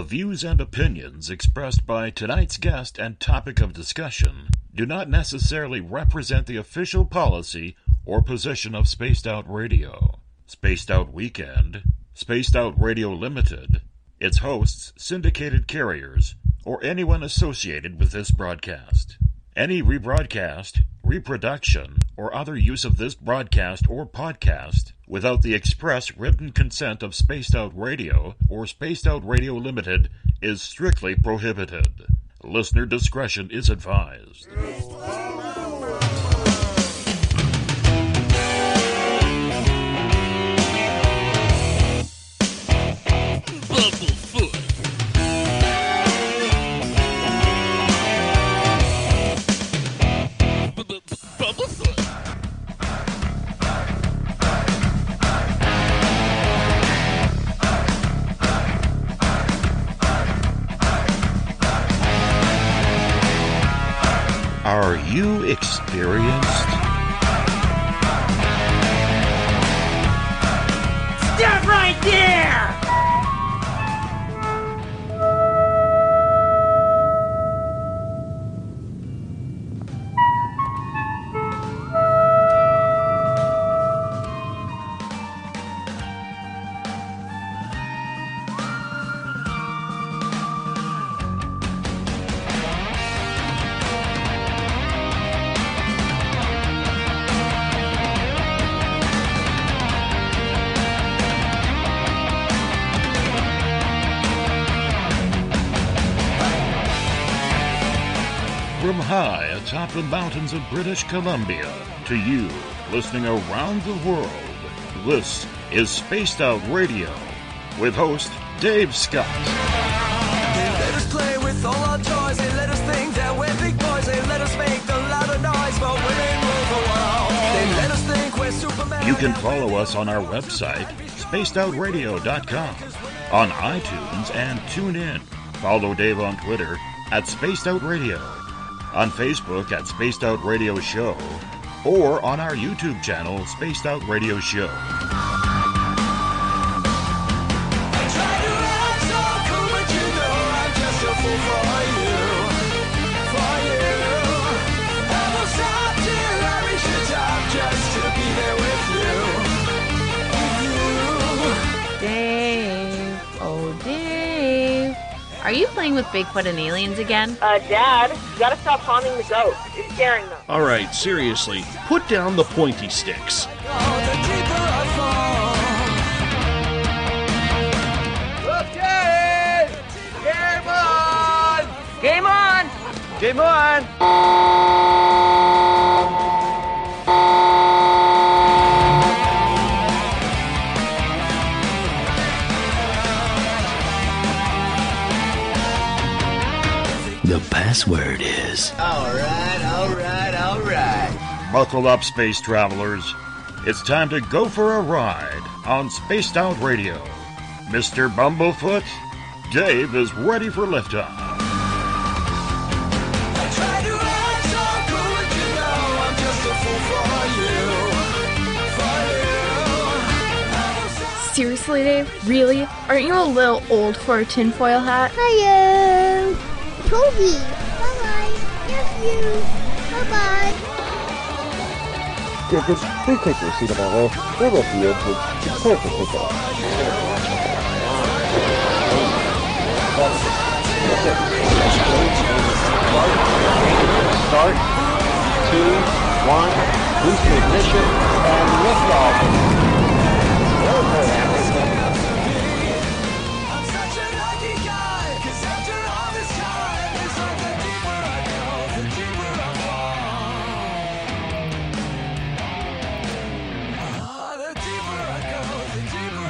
The views and opinions expressed by tonight's guest and topic of discussion do not necessarily represent the official policy or position of Spaced Out Radio, Spaced Out Weekend, Spaced Out Radio Limited, its hosts, syndicated carriers, or anyone associated with this broadcast. Any rebroadcast, reproduction, or other use of this broadcast or podcast without the express written consent of Spaced Out Radio or Spaced Out Radio Limited is strictly prohibited. Listener discretion is advised. The mountains of British Columbia to you listening around the world, this is Spaced Out Radio with host Dave Scott. They let us play with all our toys. They let us think that we're big boys. They let us make lot of noise, but women rule the world. They let us think we're Superman. You can follow us on our website, spacedoutradio.com, on iTunes and TuneIn. Follow Dave on Twitter at Spaced Out Radio, on Facebook at Spaced Out Radio Show, or on our YouTube channel, Spaced Out Radio Show. Are you playing with Bigfoot and aliens again? Uh, Dad, you gotta stop haunting the ghost. It's scaring them. All right, seriously, put down the pointy sticks. The deeper I fall. Okay! Game on! Game on! Game on! Password is Alright, alright, alright. Buckle up, space travelers. It's time to go for a ride on Spaced Out Radio. Mr. Bumblefoot, Dave is ready for liftoff. I try to act so cool, but you know I'm just a fool for you. For you. Seriously, Dave? Really? Aren't you a little old for a tinfoil hat? Hello. Toby. Bye-bye. Love you. Bye-bye. Tickets, please take your seat above all. There will be exits. Prepare for pickup. Start. Two, one, boost ignition, and liftoff.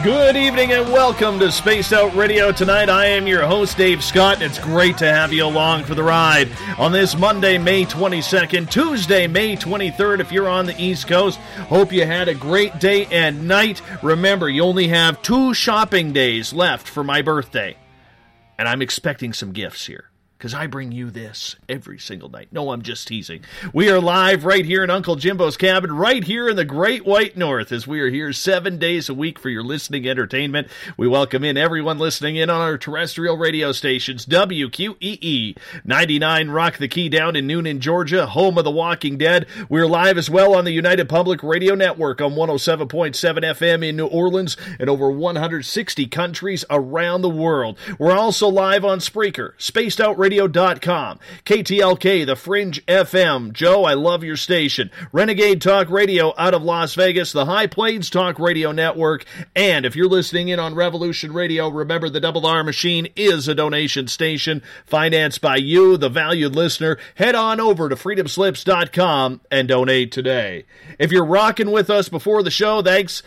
Good evening and welcome to Spaced Out Radio tonight. I am your host, Dave Scott, it's great to have you along for the ride on this Monday, May 22nd, Tuesday, May 23rd, if you're on the East Coast. Hope you had a great day and night. Remember, you only have two shopping days left for my birthday, and I'm expecting some gifts here. Because I bring you this every single night. No, I'm just teasing. We are live right here in Uncle Jimbo's cabin, right here in the Great White North, as we are here seven days a week for your listening entertainment. We welcome in everyone listening in on our terrestrial radio stations WQEE 99 Rock the Key down in Newnan, Georgia, home of the Walking Dead. We're live as well on the United Public Radio Network on 107.7 FM in New Orleans and over 160 countries around the world. We're also live on Spreaker, Spaced Out Radio Radio.com, KTLK, The Fringe FM. Joe, I love your station. Renegade Talk Radio out of Las Vegas, the High Plains Talk Radio Network. And if you're listening in on Revolution Radio, remember the Double R Machine is a donation station financed by you, the valued listener. Head on over to freedomslips.com and donate today. If you're rocking with us before the show, thanks.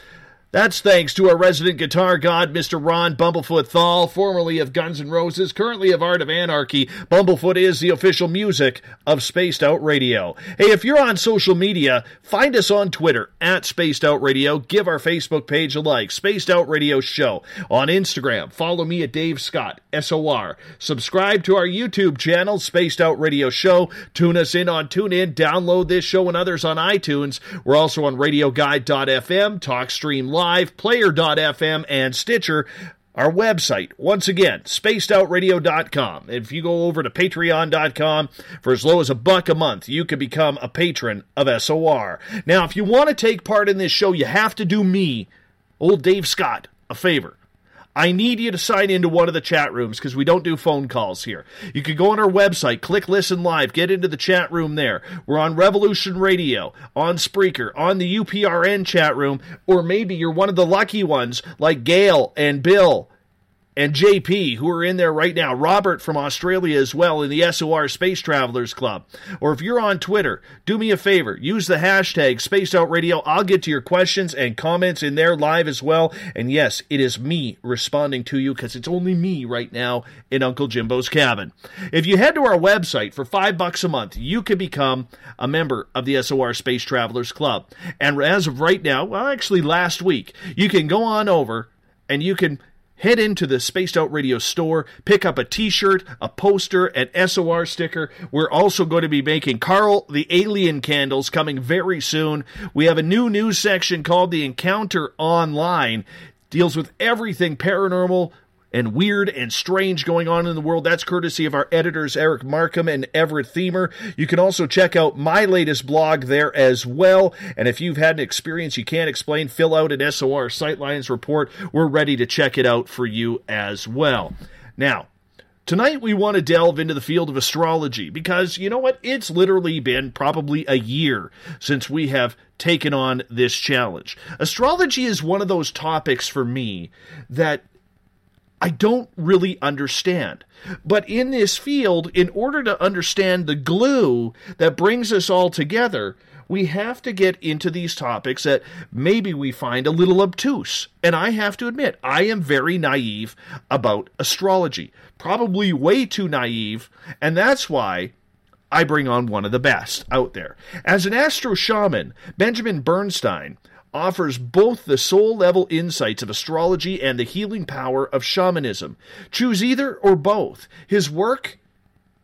That's thanks to our resident guitar god, Mr. Ron Bumblefoot Thal, formerly of Guns N' Roses, currently of Art of Anarchy. Bumblefoot is the official music of Spaced Out Radio. Hey, if you're on social media, find us on Twitter at Spaced Out Radio. Give our Facebook page a like, Spaced Out Radio Show. On Instagram, follow me at Dave Scott, S-O-R. Subscribe to our YouTube channel, Spaced Out Radio Show. Tune us in on TuneIn. Download this show and others on iTunes. We're also on RadioGuide.fm, TalkStream Live, Live, Player.fm, and Stitcher. Our website, once again, spacedoutradio.com. If you go over to patreon.com for as low as a buck a month, you can become a patron of SOR. Now, if you want to take part in this show, you have to do me, old Dave Scott, a favor. I need you to sign into one of the chat rooms because we don't do phone calls here. You can go on our website, click listen live, get into the chat room there. We're on Revolution Radio, on Spreaker, on the UPRN chat room, or maybe you're one of the lucky ones like Gail and Bill and JP, who are in there right now, Robert from Australia as well in the SOR Space Travelers Club. Or if you're on Twitter, do me a favor, use the hashtag Spaced Out Radio. I'll get to your questions and comments in there live as well. And yes, it is me responding to you because it's only me right now in Uncle Jimbo's cabin. If you head to our website for five bucks a month, you can become a member of the SOR Space Travelers Club. And as of right now, well, actually last week, you can go on over and you can head into the Spaced Out Radio store, pick up a t shirt, a poster, an SOR sticker. We're also going to be making Carl the Alien candles coming very soon. We have a new news section called The Encounter Online. Deals with everything paranormal, and weird and strange going on in the world. That's courtesy of our editors, Eric Markham and Everett Themer. You can also check out my latest blog there as well. And if you've had an experience you can't explain, fill out an SOR Sightlines report. We're ready to check it out for you as well. Now, Tonight, we want to delve into the field of astrology because you know what? It's literally been probably a year since we have taken on this challenge. Astrology is one of those topics for me that I don't really understand. But in this field, in order to understand the glue that brings us all together, we have to get into these topics that maybe we find a little obtuse. And I have to admit, I am very naive about astrology. Probably way too naive. And that's why I bring on one of the best out there. As an astro shaman, Benjamin Bernstein offers both the soul level insights of astrology and the healing power of shamanism. Choose either or both. His work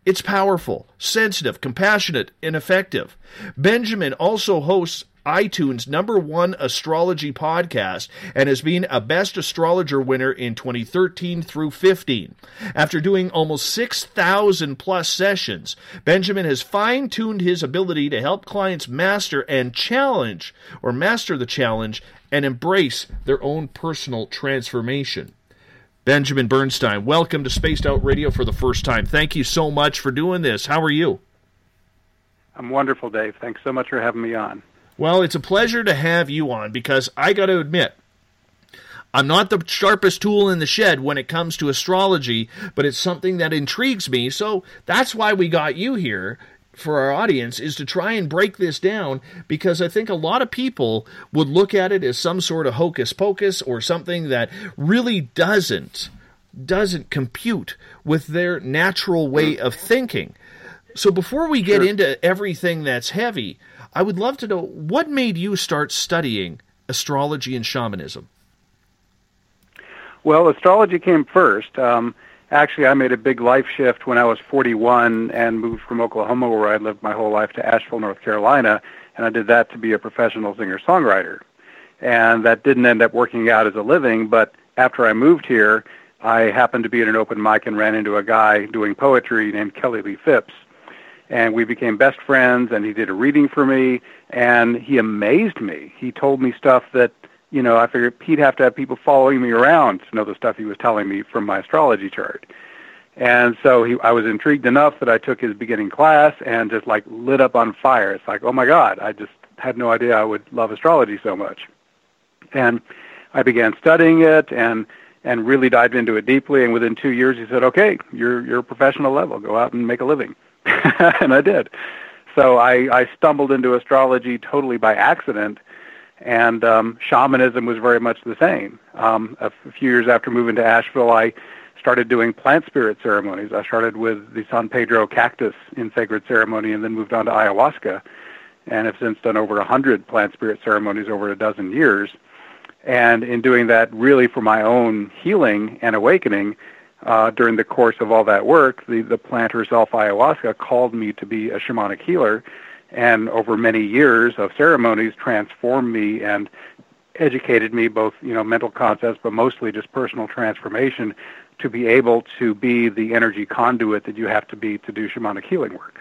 it's powerful, sensitive, compassionate, and effective. Benjamin also hosts iTunes number one astrology podcast and has been a best astrologer winner in 2013 through 15. After doing almost 6,000 plus sessions, Benjamin has fine tuned his ability to help clients master and challenge or master the challenge and embrace their own personal transformation. Benjamin Bernstein, welcome to Spaced Out Radio for the first time. Thank you so much for doing this. How are you? I'm wonderful, Dave. Thanks so much for having me on. Well, it's a pleasure to have you on because I got to admit, I'm not the sharpest tool in the shed when it comes to astrology, but it's something that intrigues me. So that's why we got you here for our audience is to try and break this down because I think a lot of people would look at it as some sort of hocus pocus or something that really doesn't doesn't compute with their natural way of thinking. So before we get Sure. into everything that's heavy, I would love to know what made you start studying astrology and shamanism. Well, astrology came first. Um, actually, I made a big life shift when I was 41 and moved from Oklahoma, where I lived my whole life, to Asheville, North Carolina, and I did that to be a professional singer-songwriter. And that didn't end up working out as a living, but after I moved here, I happened to be at an open mic and ran into a guy doing poetry named Kelly Lee Phipps. And we became best friends, and he did a reading for me, and he amazed me. He told me stuff that, you know, I figured he'd have to have people following me around to know the stuff he was telling me from my astrology chart. And so he, I was intrigued enough that I took his beginning class and just like lit up on fire. It's like, oh my God, I just had no idea I would love astrology so much. And I began studying it and and really dived into it deeply. And within two years, he said, "Okay, you're you're a professional level. Go out and make a living." and I did. So I, I stumbled into astrology totally by accident, and um, shamanism was very much the same. Um, a, f- a few years after moving to Asheville, I started doing plant spirit ceremonies. I started with the San Pedro cactus in sacred ceremony, and then moved on to ayahuasca, and have since done over a hundred plant spirit ceremonies over a dozen years. And in doing that, really for my own healing and awakening, uh, during the course of all that work, the, the plant herself, ayahuasca, called me to be a shamanic healer, and over many years of ceremonies, transformed me and educated me both, you know, mental concepts, but mostly just personal transformation to be able to be the energy conduit that you have to be to do shamanic healing work.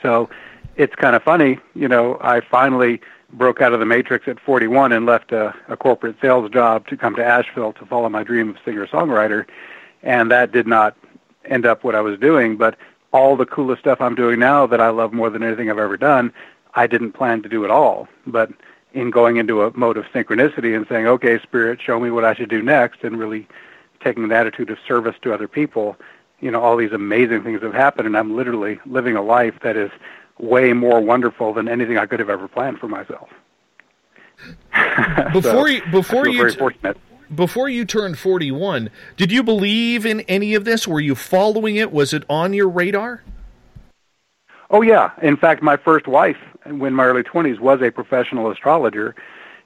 So it's kind of funny, you know, I finally broke out of the matrix at 41 and left a, a corporate sales job to come to Asheville to follow my dream of singer-songwriter, and that did not end up what I was doing. But all the coolest stuff I'm doing now that I love more than anything I've ever done, I didn't plan to do at all. But in going into a mode of synchronicity and saying, okay, Spirit, show me what I should do next, and really taking an attitude of service to other people, you know, all these amazing things have happened, and I'm literally living a life that is way more wonderful than anything I could have ever planned for myself. Before So, you, before you, very t- fortunate. before you turned forty-one, did you believe in any of this? Were you following it? Was it on your radar? Oh yeah. In fact, my first wife, in my early 20s, was a professional astrologer,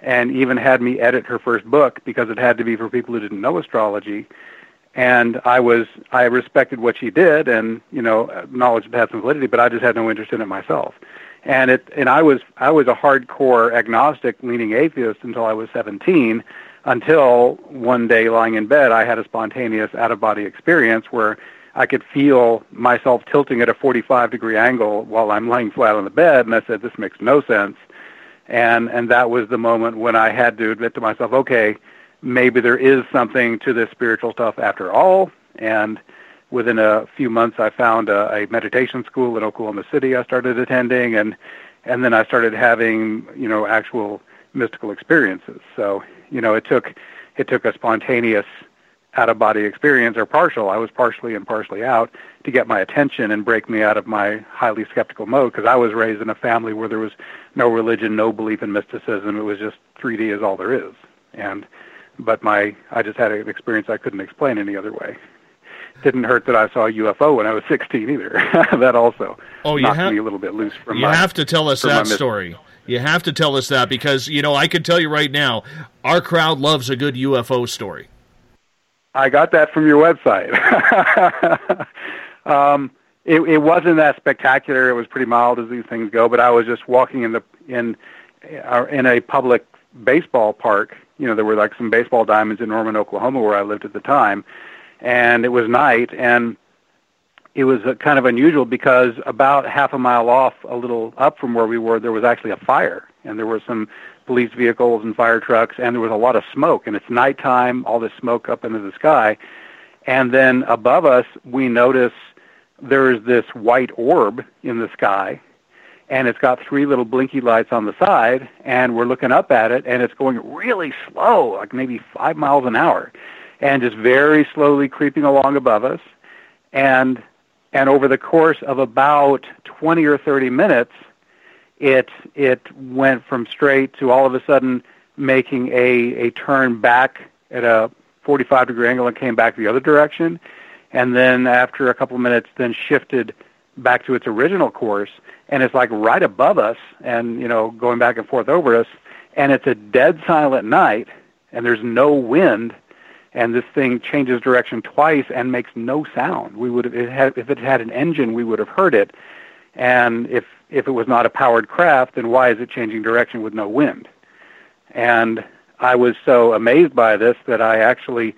and even had me edit her first book because it had to be for people who didn't know astrology. And I was, I respected what she did, and you know, knowledge had some validity, but I just had no interest in it myself. And it, and I was, I was a hardcore agnostic, leaning atheist until I was 17. Until one day, lying in bed, I had a spontaneous out-of-body experience where I could feel myself tilting at a 45 degree angle while I'm laying flat on the bed, and I said, "This makes no sense." And and that was the moment when I had to admit to myself, "Okay, maybe there is something to this spiritual stuff after all." And within a few months, I found a, a meditation school in Oklahoma City. I started attending, and and then I started having you know actual mystical experiences. So you know, it took it took a spontaneous out of body experience or partial i was partially and partially out to get my attention and break me out of my highly skeptical mode because i was raised in a family where there was no religion no belief in mysticism it was just 3d is all there is and but my i just had an experience i couldn't explain any other way didn't hurt that i saw a ufo when i was 16 either that also Oh, you knocked have- me a little bit loose from you my have to tell us that story. You have to tell us that because you know I can tell you right now, our crowd loves a good UFO story. I got that from your website. um, it, it wasn't that spectacular. It was pretty mild as these things go. But I was just walking in the in uh, in a public baseball park. You know, there were like some baseball diamonds in Norman, Oklahoma, where I lived at the time, and it was night, and it was uh, kind of unusual because about half a mile off, a little up from where we were, there was actually a fire, and there were some police vehicles and fire trucks, and there was a lot of smoke. And it's nighttime, all this smoke up into the sky, and then above us, we notice there's this white orb in the sky, and it's got three little blinky lights on the side, and we're looking up at it, and it's going really slow, like maybe five miles an hour, and just very slowly creeping along above us, and and over the course of about 20 or 30 minutes, it it went from straight to all of a sudden making a a turn back at a 45 degree angle and came back the other direction, and then after a couple of minutes, then shifted back to its original course, and it's like right above us, and you know going back and forth over us, and it's a dead silent night, and there's no wind, and this thing changes direction twice and makes no sound. We would have it had, if it had an engine, we would have heard it. And if if it was not a powered craft, then why is it changing direction with no wind? And I was so amazed by this that I actually,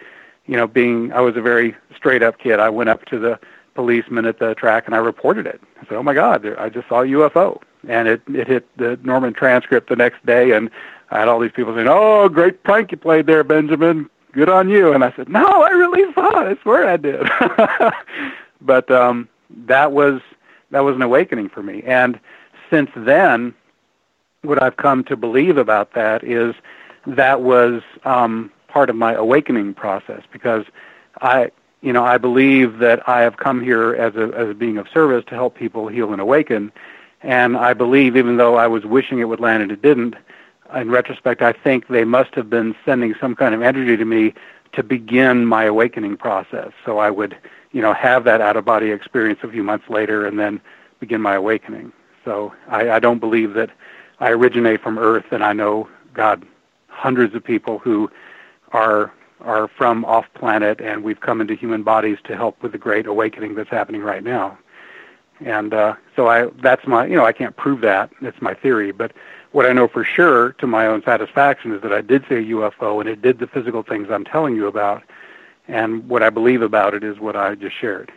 you know, being I was a very straight up kid, I went up to the policeman at the track and I reported it. I said, "Oh my God, I just saw a UFO," and it it hit the Norman transcript the next day, and I had all these people saying, "Oh, great prank you played there, Benjamin. Good on you." And I said, "No, I really saw it. I swear I did." but um, that was that was an awakening for me, and since then, what I've come to believe about that is that was um, part of my awakening process because I, you know, I believe that I have come here as a as being of service to help people heal and awaken, and I believe even though I was wishing it would land and it didn't, in retrospect, I think they must have been sending some kind of energy to me to begin my awakening process. So I would, you know, have that out of body experience a few months later and then begin my awakening. So I, I don't believe that I originate from Earth, and I know God, hundreds of people who are are from off planet, and we've come into human bodies to help with the great awakening that's happening right now. And uh, so I that's my you know I can't prove that it's my theory, but what I know for sure to my own satisfaction is that I did see a UFO and it did the physical things I'm telling you about, and what I believe about it is what I just shared.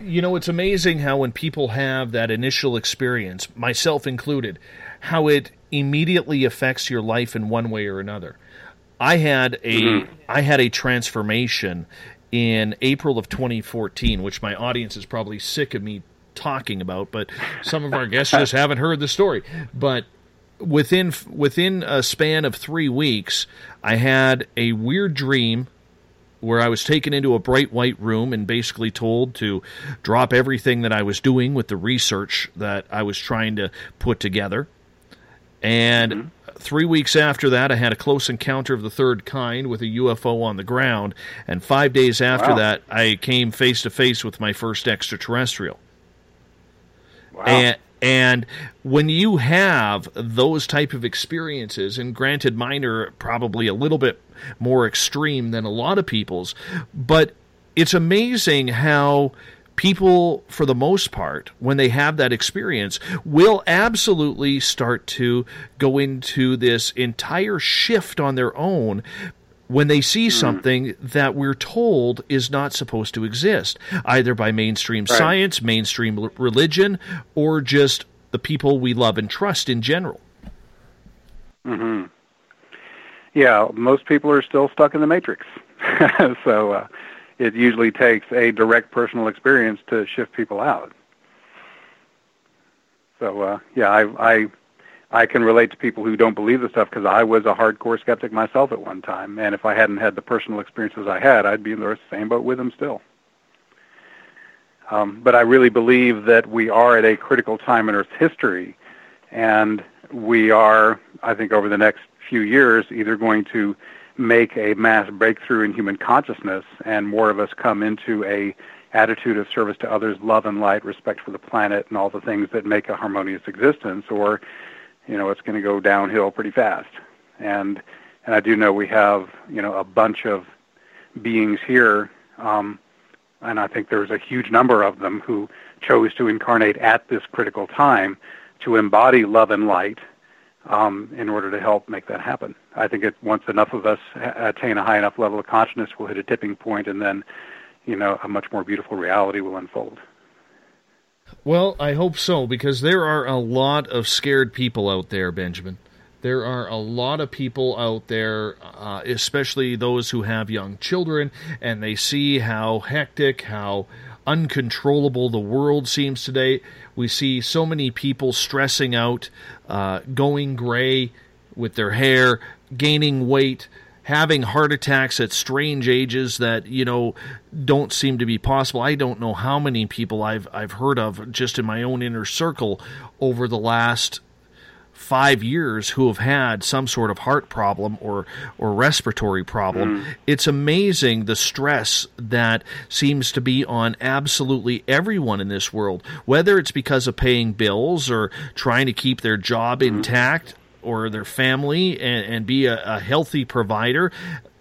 You know, it's amazing how when people have that initial experience, myself included, how it immediately affects your life in one way or another. I had a Mm-hmm. I had a transformation in April of 2014, which my audience is probably sick of me talking about, but some of our guests just haven't heard the story. But within within a span of 3 weeks, I had a weird dream where I was taken into a bright white room and basically told to drop everything that I was doing with the research that I was trying to put together. And mm-hmm. three weeks after that, I had a close encounter of the third kind with a UFO on the ground. And five days after Wow. that, I came face to face with my first extraterrestrial. Wow. And and when you have those type of experiences, and granted, mine are probably a little bit more extreme than a lot of people's, but it's amazing how people, for the most part, when they have that experience, will absolutely start to go into this entire shift on their own when they see something that we're told is not supposed to exist, either by mainstream Right. science, mainstream religion, or just the people we love and trust in general. hmm Yeah, most people are still stuck in the matrix. so uh, it usually takes a direct personal experience to shift people out. So uh, yeah, I, I I can relate to people who don't believe the stuff because I was a hardcore skeptic myself at one time, and if I hadn't had the personal experiences I had, I'd be in the same boat with them still. Um, but I really believe that we are at a critical time in Earth's history, and we are, I think, over the next few years, either going to make a mass breakthrough in human consciousness, and more of us come into a attitude of service to others, love and light, respect for the planet, and all the things that make a harmonious existence, or you know, it's going to go downhill pretty fast. And and I do know we have you know a bunch of beings here, um, and I think there's a huge number of them who chose to incarnate at this critical time to embody love and light um, in order to help make that happen. I think it, once enough of us attain a high enough level of consciousness, we'll hit a tipping point, and then you know a much more beautiful reality will unfold. Well, I hope so, because there are a lot of scared people out there, Benjamin. There are a lot of people out there, uh, especially those who have young children, and they see how hectic, how uncontrollable the world seems today. We see so many people stressing out, uh, going gray with their hair, gaining weight, having heart attacks at strange ages that you know don't seem to be possible. I don't know how many people I've I've heard of just in my own inner circle over the last five years who have had some sort of heart problem or or respiratory problem. Mm. It's amazing the stress that seems to be on absolutely everyone in this world, whether it's because of paying bills or trying to keep their job mm-hmm. intact or their family and, and be a, a healthy provider.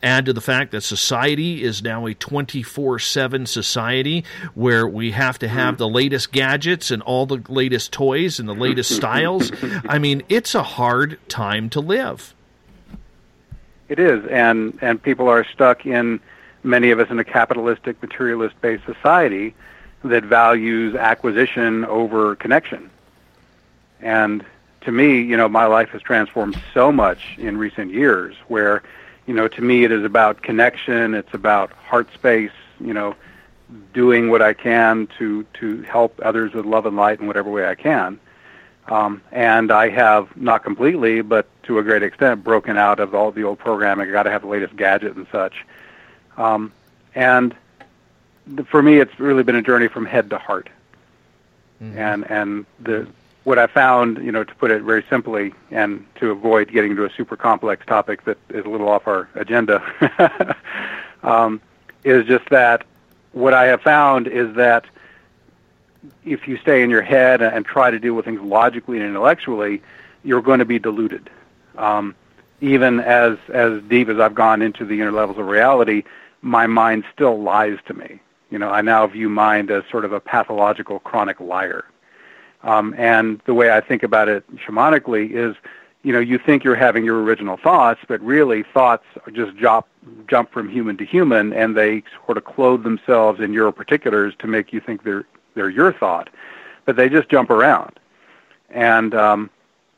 Add to the fact that society is now a 24 7 society where we have to have hmm. the latest gadgets and all the latest toys and the latest styles. I mean, it's a hard time to live. It is, and and people are stuck in many of us in a capitalistic, materialist-based society that values acquisition over connection. And to me, you know, my life has transformed so much in recent years where, you know, to me it is about connection, it's about heart space, you know, doing what I can to to help others with love and light in whatever way I can. Um, and I have not completely, but to a great extent, broken out of all the old programming. I got to have the latest gadget and such. Um, and the, for me, it's really been a journey from head to heart. Mm-hmm. And and the what I found, you know, to put it very simply, and to avoid getting into a super complex topic that is a little off our agenda, um, is just that what I have found is that if you stay in your head and try to deal with things logically and intellectually, you're going to be deluded. Um, even as as deep as I've gone into the inner levels of reality, my mind still lies to me. You know, I now view mind as sort of a pathological, chronic liar. Um, and the way I think about it shamanically is, you know, you think you're having your original thoughts, but really thoughts just jump jump from human to human, and they sort of clothe themselves in your particulars to make you think they're they're your thought, but they just jump around. And um,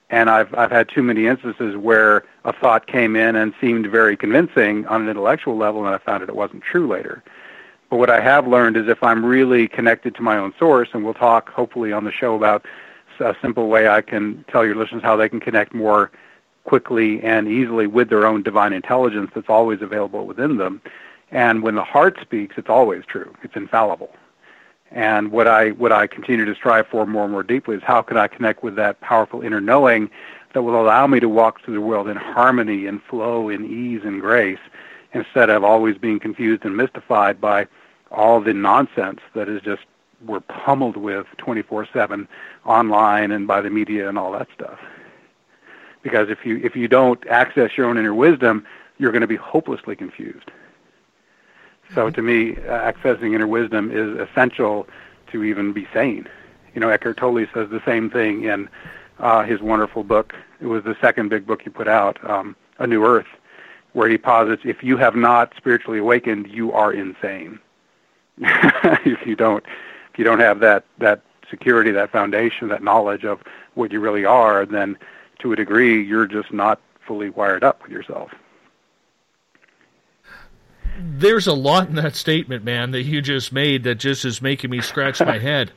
and I've I've had too many instances where a thought came in and seemed very convincing on an intellectual level, and I found that it wasn't true later. But what I have learned is if I'm really connected to my own source, and we'll talk hopefully on the show about a simple way I can tell your listeners how they can connect more quickly and easily with their own divine intelligence that's always available within them. And when the heart speaks, it's always true. It's infallible. And what I what I continue to strive for more and more deeply is how can I connect with that powerful inner knowing that will allow me to walk through the world in harmony and flow in ease and grace instead of always being confused and mystified by all the nonsense that is just we're pummeled with 24/7 online and by the media and all that stuff. Because if you if you don't access your own inner wisdom, you're going to be hopelessly confused. So to me, accessing inner wisdom is essential to even be sane. You know, Eckhart Tolle says the same thing in uh, his wonderful book. It was the second big book he put out, um, A New Earth, where he posits if you have not spiritually awakened, you are insane. if you don't, if you don't have that that security, that foundation, that knowledge of what you really are, then to a degree, you're just not fully wired up with yourself there's a lot in that statement, man, that you just made that just is making me scratch my head.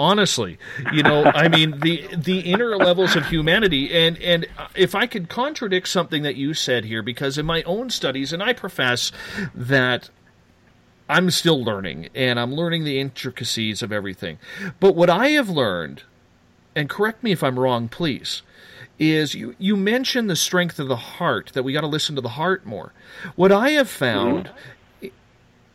Honestly, you know, I mean the the inner levels of humanity, and and if I could contradict something that you said here, because in my own studies, and I profess that I'm still learning, and I'm learning the intricacies of everything. But what I have learned, and correct me if I'm wrong, please, is you, you mentioned the strength of the heart, that we got to listen to the heart more. What I have found mm-hmm.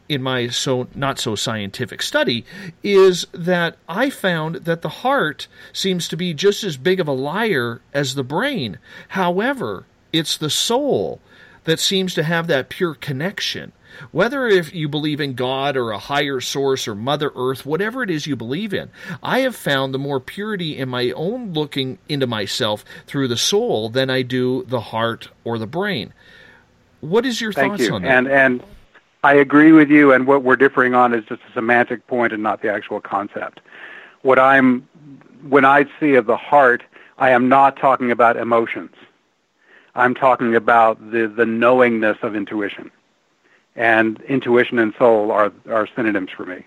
In my so not so scientific study is that I found that the heart seems to be just as big of a liar as the brain. However, it's the soul that seems to have that pure connection. Whether if you believe in God or a higher source or Mother Earth, whatever it is you believe in, I have found the more purity in my own looking into myself through the soul than I do the heart or the brain. What is your Thank thoughts you. on that? And and I agree with you. And what we're differing on is just a semantic point and not the actual concept. What I'm when I see of the heart, I am not talking about emotions. I'm talking about the the knowingness of intuition and intuition and soul are are synonyms for me.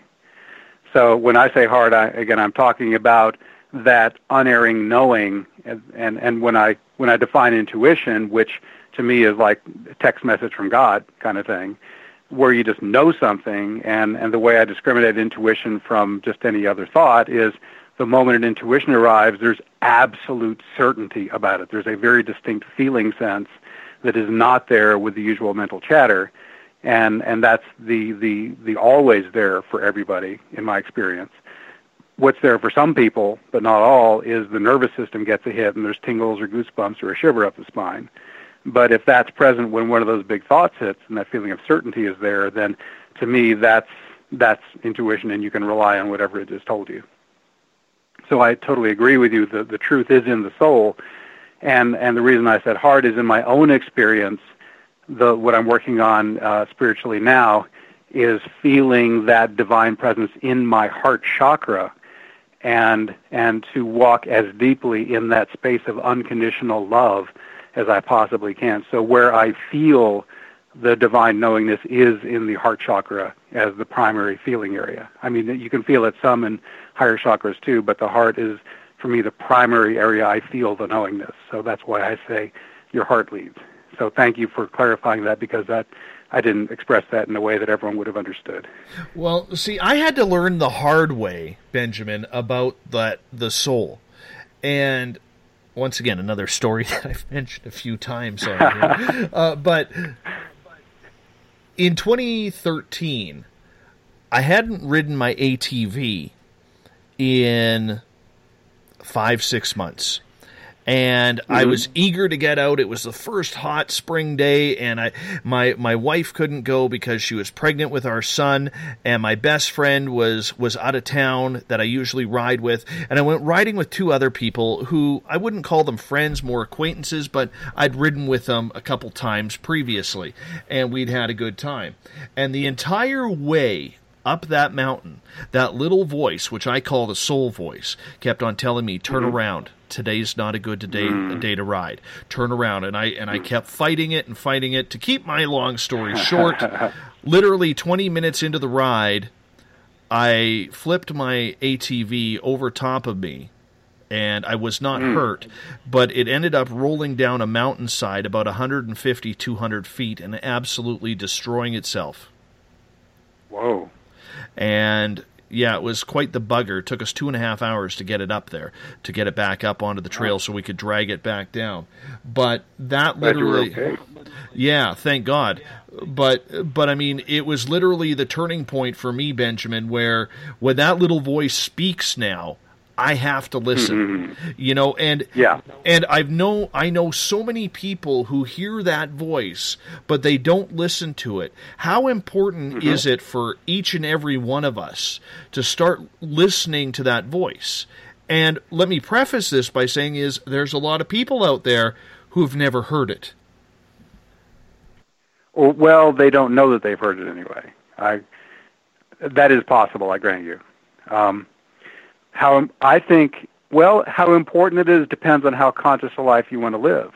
So when I say heart, I, again, I'm talking about that unerring knowing, and, and and when I when I define intuition, which to me is like a text message from God kind of thing, where you just know something, and and the way I discriminate intuition from just any other thought is the moment an intuition arrives, there's absolute certainty about it. There's a very distinct feeling sense that is not there with the usual mental chatter and and that's the the the always there for everybody in my experience what's there for some people, but not all, is the nervous system gets a hit and there's tingles or goosebumps or a shiver up the spine. But if that's present when one of those big thoughts hits and that feeling of certainty is there, then to me that's that's intuition and you can rely on whatever it has told you. So I totally agree with you. The the truth is in the soul, and and the reason I said heart is in my own experience. The what I'm working on uh, spiritually now is feeling that divine presence in my heart chakra, and and to walk as deeply in that space of unconditional love as I possibly can. So where I feel the divine knowingness is in the heart chakra as the primary feeling area. I mean, you can feel it some in higher chakras too, but the heart is, for me, the primary area I feel the knowingness. So that's why I say your heart leads. So thank you for clarifying that because that I didn't express that in a way that everyone would have understood. Well, see, I had to learn the hard way, Benjamin, about that the soul, and once again, another story that I've mentioned a few times uh, but in 2013, I hadn't ridden my ATV in five, six months. And mm-hmm. I was eager to get out. It was the first hot spring day, and I my my wife couldn't go because she was pregnant with our son, and my best friend was was out of town that I usually ride with, and I went riding with two other people who I wouldn't call them friends, more acquaintances, but I'd ridden with them a couple times previously, and we'd had a good time. And the entire way up that mountain, that little voice, which I call the soul voice, kept on telling me, "Turn mm-hmm. around. Today's not a good day, mm. a day to ride. Turn around." And I and I kept fighting it and fighting it. To keep my long story short, literally 20 minutes into the ride, I flipped my ATV over top of me. And I was not mm. hurt, but it ended up rolling down a mountainside about 150, 200 feet and absolutely destroying itself. Whoa and yeah, it was quite the bugger. It took us two and a half hours to get it up there, to get it back up onto the trail, so we could drag it back down. But that literally, okay. yeah, thank God. But but I mean, it was literally the turning point for me, Benjamin, where when that little voice speaks now, I have to listen. Mm-hmm. You know, and yeah, and I've know I know so many people who hear that voice, but they don't listen to it. How important mm-hmm. is it for each and every one of us to start listening to that voice? And let me preface this by saying is there's a lot of people out there who've never heard it. Well, they don't know that they've heard it anyway. I that is possible. I grant you. Um, how I think, well, how important it is depends on how conscious a life you want to live.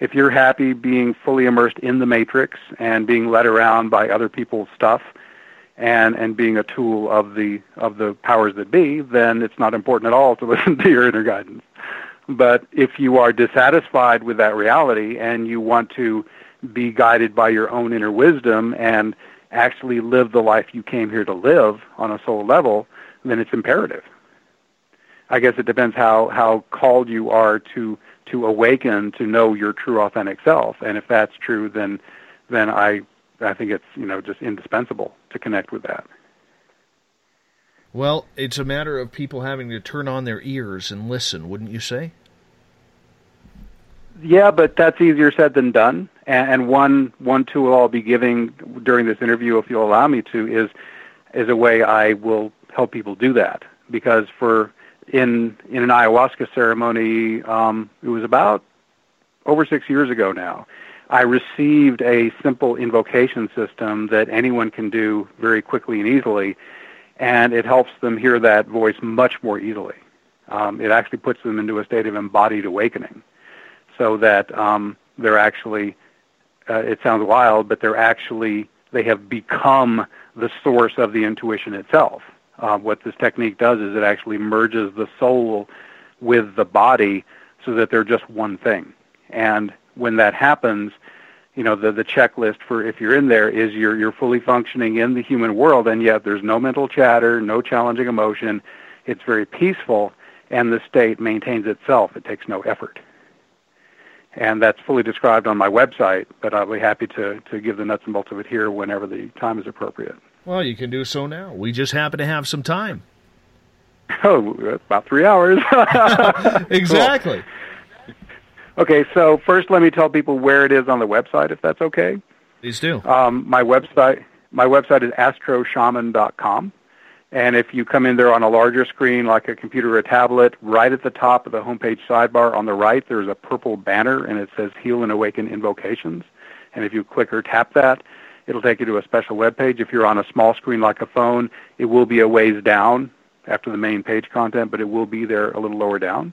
If you're happy being fully immersed in the matrix and being led around by other people's stuff, and and being a tool of the of the powers that be, then it's not important at all to listen to your inner guidance. But if you are dissatisfied with that reality and you want to be guided by your own inner wisdom and actually live the life you came here to live on a soul level, then it's imperative. I guess it depends how how called you are to to awaken to know your true authentic self. And if that's true, then then I I think it's you know just indispensable to connect with that. Well, it's a matter of people having to turn on their ears and listen, wouldn't you say? Yeah, but that's easier said than done. And, and one one tool I'll be giving during this interview, if you'll allow me to, is is a way I will help people do that. Because for in in an ayahuasca ceremony. Um, it was about over six years ago now. I received a simple invocation system that anyone can do very quickly and easily, and it helps them hear that voice much more easily. Um, it actually puts them into a state of embodied awakening, so that um, they're actually. Uh, it sounds wild, but they're actually they have become the source of the intuition itself. Uh, what this technique does is it actually merges the soul with the body so that they're just one thing. And when that happens, you know, the, the checklist for if you're in there is you're, you're fully functioning in the human world and yet there's no mental chatter, no challenging emotion. It's very peaceful and the state maintains itself. It takes no effort. And that's fully described on my website, but I'll be happy to, to give the nuts and bolts of it here whenever the time is appropriate. Well, you can do so now. We just happen to have some time. Oh, about three hours. exactly. Cool. Okay, so first let me tell people where it is on the website, if that's okay. Please do. Um, my website, my website is astroshaman.com. And if you come in there on a larger screen, like a computer or a tablet, right at the top of the homepage sidebar on the right, there's a purple banner, and it says Heal and Awaken Invocations. And if you click or tap that, it'll take you to a special web page. If you're on a small screen like a phone, it will be a ways down after the main page content, but it will be there a little lower down.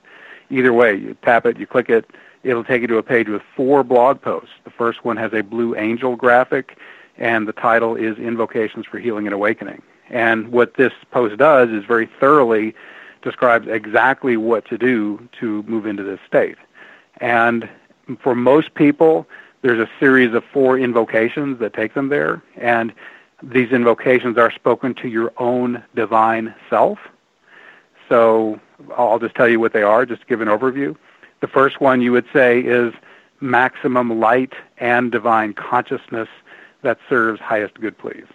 Either way, you tap it, you click it, it'll take you to a page with four blog posts. The first one has a blue angel graphic, and the title is Invocations for Healing and Awakening. And what this post does is very thoroughly describes exactly what to do to move into this state. And for most people, there's a series of four invocations that take them there. And these invocations are spoken to your own divine self. So I'll just tell you what they are, just to give an overview. The first one you would say is maximum light and divine consciousness that serves highest good please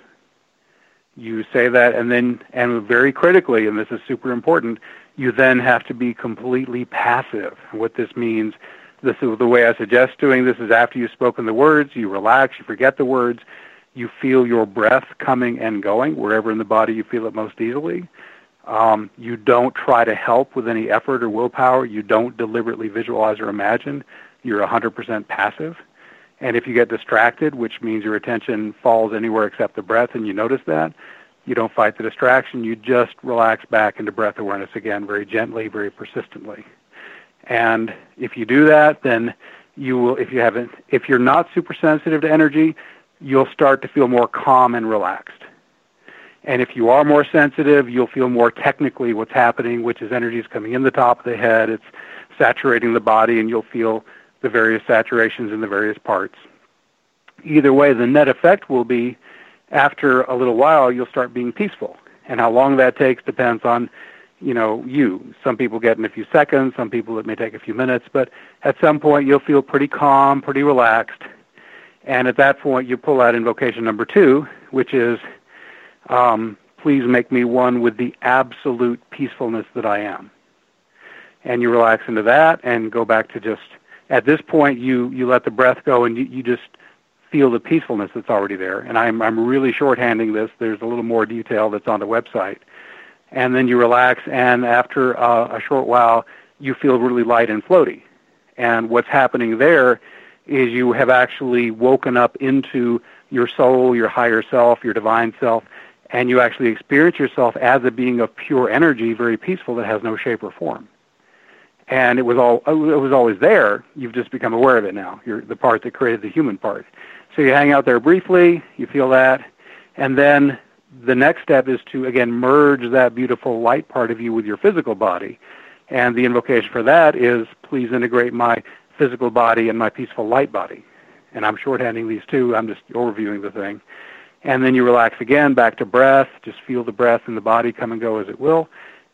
you say that and then and very critically and this is super important you then have to be completely passive what this means this is the way i suggest doing this is after you've spoken the words you relax you forget the words you feel your breath coming and going wherever in the body you feel it most easily um, you don't try to help with any effort or willpower you don't deliberately visualize or imagine you're 100% passive and if you get distracted, which means your attention falls anywhere except the breath, and you notice that, you don't fight the distraction. You just relax back into breath awareness again, very gently, very persistently. And if you do that, then you will. If you haven't, if you're not super sensitive to energy, you'll start to feel more calm and relaxed. And if you are more sensitive, you'll feel more technically what's happening, which is energy is coming in the top of the head. It's saturating the body, and you'll feel the various saturations in the various parts. Either way, the net effect will be after a little while you'll start being peaceful. And how long that takes depends on, you know, you. Some people get in a few seconds, some people it may take a few minutes, but at some point you'll feel pretty calm, pretty relaxed. And at that point you pull out invocation number two, which is um, please make me one with the absolute peacefulness that I am. And you relax into that and go back to just at this point you you let the breath go and you, you just feel the peacefulness that's already there. And I'm I'm really shorthanding this. There's a little more detail that's on the website. And then you relax, and after uh, a short while, you feel really light and floaty. And what's happening there is you have actually woken up into your soul, your higher self, your divine self, and you actually experience yourself as a being of pure energy, very peaceful, that has no shape or form and it was all it was always there. You've just become aware of it now. You're the part that created the human part. So you hang out there briefly, you feel that, and then the next step is to again merge that beautiful light part of you with your physical body. And the invocation for that is please integrate my physical body and my peaceful light body. And I'm shorthanding these two. I'm just overviewing the thing. And then you relax again, back to breath. Just feel the breath and the body come and go as it will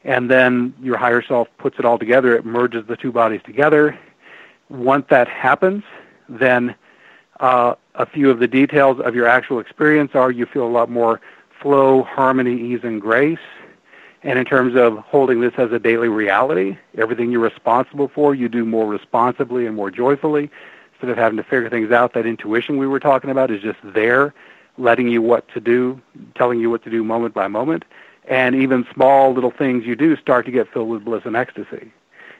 and then your higher self puts it all together. It merges the two bodies together. Once that happens, then uh, a few of the details of your actual experience are you feel a lot more flow, harmony, ease, and grace. And in terms of holding this as a daily reality, everything you're responsible for, you do more responsibly and more joyfully. Instead of having to figure things out, that intuition we were talking about is just there, letting you what to do, telling you what to do moment by moment and even small little things you do start to get filled with bliss and ecstasy.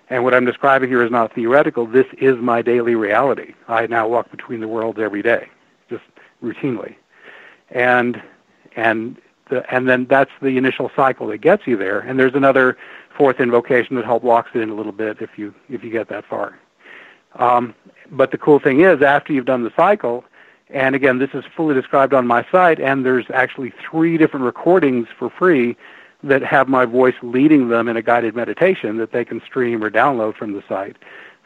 And what I'm describing here is not theoretical. This is my daily reality. I now walk between the worlds every day, just routinely, and and the, and then that's the initial cycle that gets you there. And there's another fourth invocation that help locks it in a little bit if you if you get that far. Um, but the cool thing is, after you've done the cycle, and again, this is fully described on my site, and there's actually three different recordings for free that have my voice leading them in a guided meditation that they can stream or download from the site.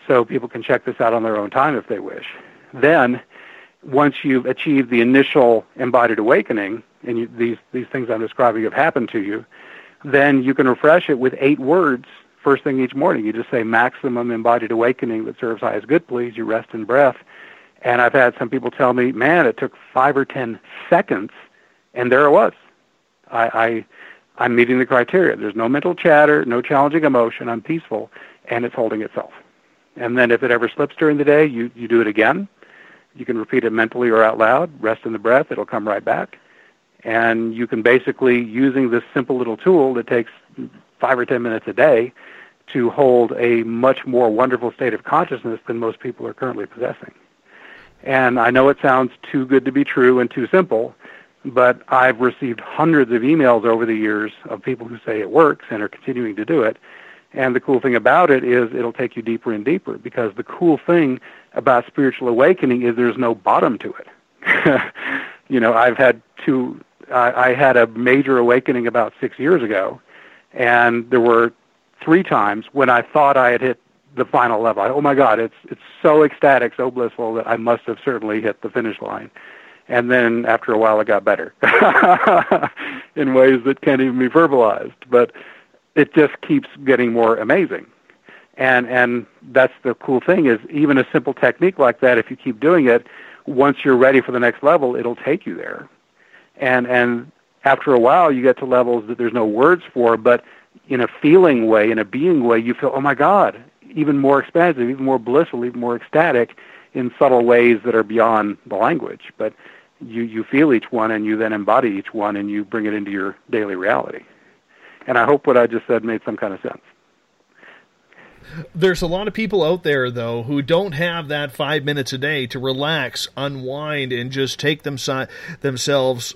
So people can check this out on their own time if they wish. Then, once you've achieved the initial embodied awakening, and you, these, these things I'm describing have happened to you, then you can refresh it with eight words first thing each morning. You just say maximum embodied awakening that serves highest good, please. You rest in breath and I've had some people tell me, man, it took five or ten seconds, and there it was. I, I I'm meeting the criteria. There's no mental chatter, no challenging emotion. I'm peaceful, and it's holding itself. And then if it ever slips during the day, you, you do it again. You can repeat it mentally or out loud. Rest in the breath. It'll come right back. And you can basically, using this simple little tool that takes five or ten minutes a day, to hold a much more wonderful state of consciousness than most people are currently possessing. And I know it sounds too good to be true and too simple, but I've received hundreds of emails over the years of people who say it works and are continuing to do it. And the cool thing about it is it'll take you deeper and deeper because the cool thing about spiritual awakening is there's no bottom to it. you know, I've had two, I, I had a major awakening about six years ago, and there were three times when I thought I had hit the final level. I, oh my God, it's it's so ecstatic, so blissful that I must have certainly hit the finish line. And then after a while, it got better in ways that can't even be verbalized. But it just keeps getting more amazing. And and that's the cool thing is even a simple technique like that, if you keep doing it, once you're ready for the next level, it'll take you there. And and after a while, you get to levels that there's no words for, but in a feeling way, in a being way, you feel, oh my God, even more expansive, even more blissful, even more ecstatic in subtle ways that are beyond the language. But you, you feel each one and you then embody each one and you bring it into your daily reality. And I hope what I just said made some kind of sense. There's a lot of people out there, though, who don't have that five minutes a day to relax, unwind, and just take them si- themselves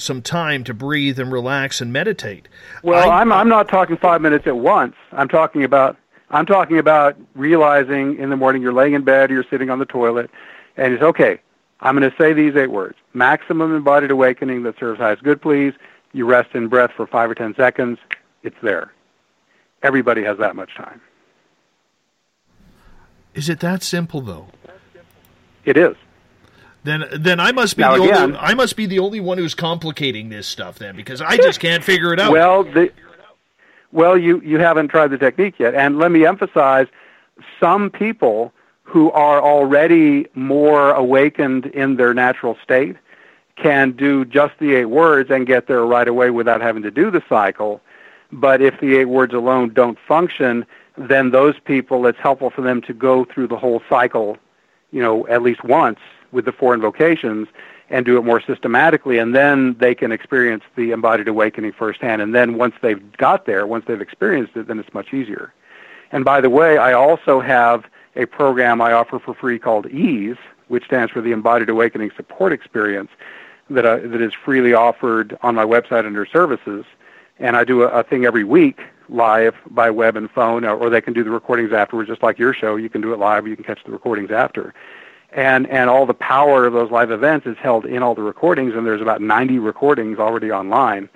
some time to breathe and relax and meditate. Well, I, I'm I'm not talking five minutes at once. I'm talking about I'm talking about realizing in the morning you're laying in bed, or you're sitting on the toilet, and it's okay. I'm going to say these eight words: maximum embodied awakening that serves highest good, please. You rest in breath for five or ten seconds. It's there. Everybody has that much time. Is it that simple, though? It is. Then, then I must be Now, the again- only I must be the only one who's complicating this stuff. Then, because I just can't figure it out. Well, the, well, you you haven't tried the technique yet, and let me emphasize: some people who are already more awakened in their natural state can do just the eight words and get there right away without having to do the cycle. But if the eight words alone don't function, then those people, it's helpful for them to go through the whole cycle, you know, at least once with the four invocations and do it more systematically, and then they can experience the embodied awakening firsthand. And then once they've got there, once they've experienced it, then it's much easier. And by the way, I also have a program I offer for free called EASE, which stands for the Embodied Awakening Support Experience, that, uh, that is freely offered on my website under services. And I do a, a thing every week live by web and phone, or, they can do the recordings afterwards, just like your show. You can do it live, you can catch the recordings after and and all the power of those live events is held in all the recordings and there's about 90 recordings already online.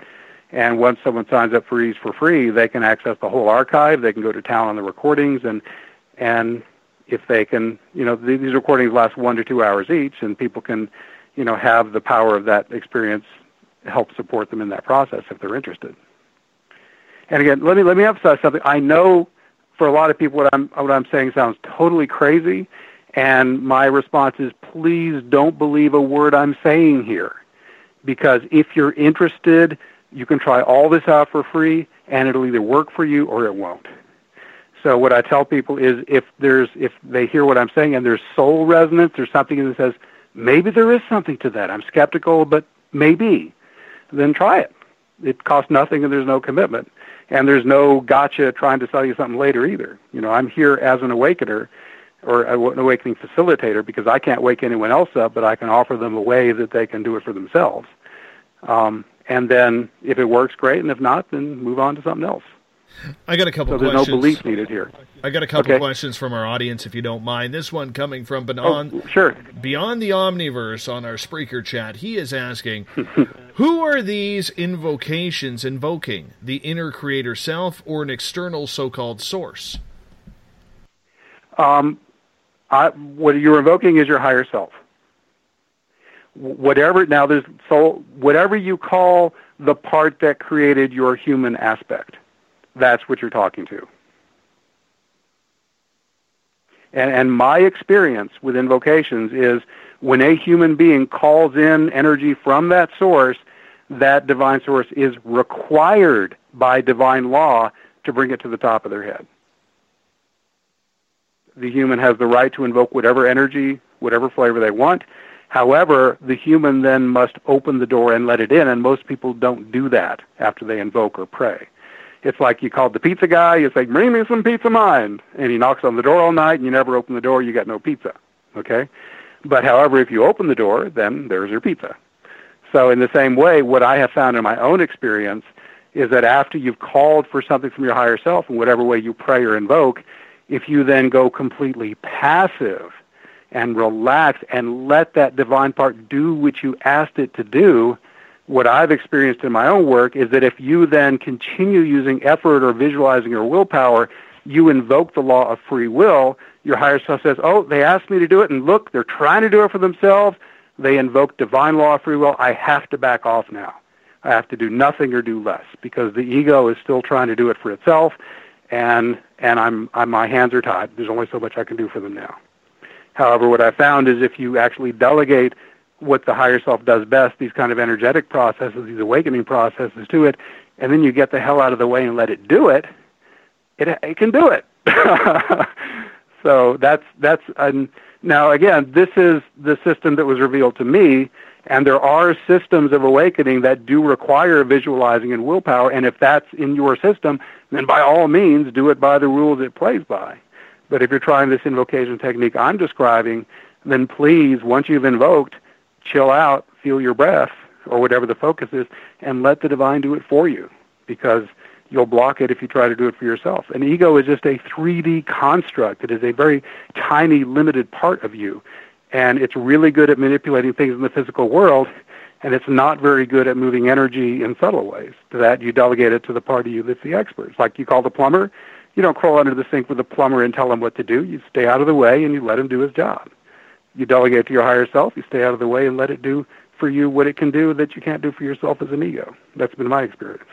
And once someone signs up for ease for free they can access the whole archive. They can go to town on the recordings and and if they can you know th- these recordings last one to two hours each and people can you know have the power of that experience help support them in that process if they're interested. And again let me let me emphasize something. I know for a lot of people what i'm what i'm saying sounds totally crazy and my response is, please don't believe a word I'm saying here. Because if you're interested, you can try all this out for free, and it'll either work for you or it won't. So what I tell people is if there's if they hear what I'm saying and there's soul resonance, there's something that says, maybe there is something to that. I'm skeptical, but maybe. Then try it. It costs nothing and there's no commitment. And there's no gotcha trying to sell you something later either. You know, I'm here as an awakener or an awakening facilitator because I can't wake anyone else up, but I can offer them a way that they can do it for themselves. Um, and then if it works, great, and if not, then move on to something else. I got a couple So there's questions. no belief needed here. I got a couple Okay. questions from our audience, if you don't mind. This one coming from Beyond, Oh, sure. Beyond the Omniverse on our Spreaker chat. He is asking, who are these invocations invoking? The inner creator self or an external so-called source? Um, I, what you're invoking is your higher self. Whatever now, there's so whatever you call the part that created your human aspect, that's what you're talking to. And, and my experience with invocations is when a human being calls in energy from that source, that divine source is required by divine law to bring it to the top of their head. The human has the right to invoke whatever energy, whatever flavor they want. However, the human then must open the door and let it in, and most people don't do that after they invoke or pray. It's like you called the pizza guy, you say, bring me some pizza mine. And he knocks on the door all night and you never open the door, you got no pizza. Okay? But however, if you open the door, then there's your pizza. So in the same way, what I have found in my own experience is that after you've called for something from your higher self in whatever way you pray or invoke, if you then go completely passive and relax and let that divine part do what you asked it to do, what I've experienced in my own work is that if you then continue using effort or visualizing or willpower, you invoke the law of free will. Your higher self says, Oh, they asked me to do it, and look, they're trying to do it for themselves. They invoke divine law of free will. I have to back off now. I have to do nothing or do less because the ego is still trying to do it for itself, and and I'm, I'm my hands are tied. There's only so much I can do for them now. However, what I found is if you actually delegate what the higher self does best, these kind of energetic processes, these awakening processes to it, and then you get the hell out of the way and let it do it, it, it can do it. so that's that's um, now again, this is the system that was revealed to me, and there are systems of awakening that do require visualizing and willpower. And if that's in your system, then by all means do it by the rules it plays by. But if you're trying this invocation technique I'm describing, then please, once you've invoked, chill out, feel your breath, or whatever the focus is, and let the divine do it for you because you'll block it if you try to do it for yourself. An ego is just a 3D construct. It is a very tiny, limited part of you. And it's really good at manipulating things in the physical world, and it's not very good at moving energy in subtle ways. To that, you delegate it to the party you that's the experts. Like you call the plumber, you don't crawl under the sink with the plumber and tell him what to do. You stay out of the way and you let him do his job you delegate to your higher self, you stay out of the way and let it do for you what it can do that you can't do for yourself as an ego. That's been my experience.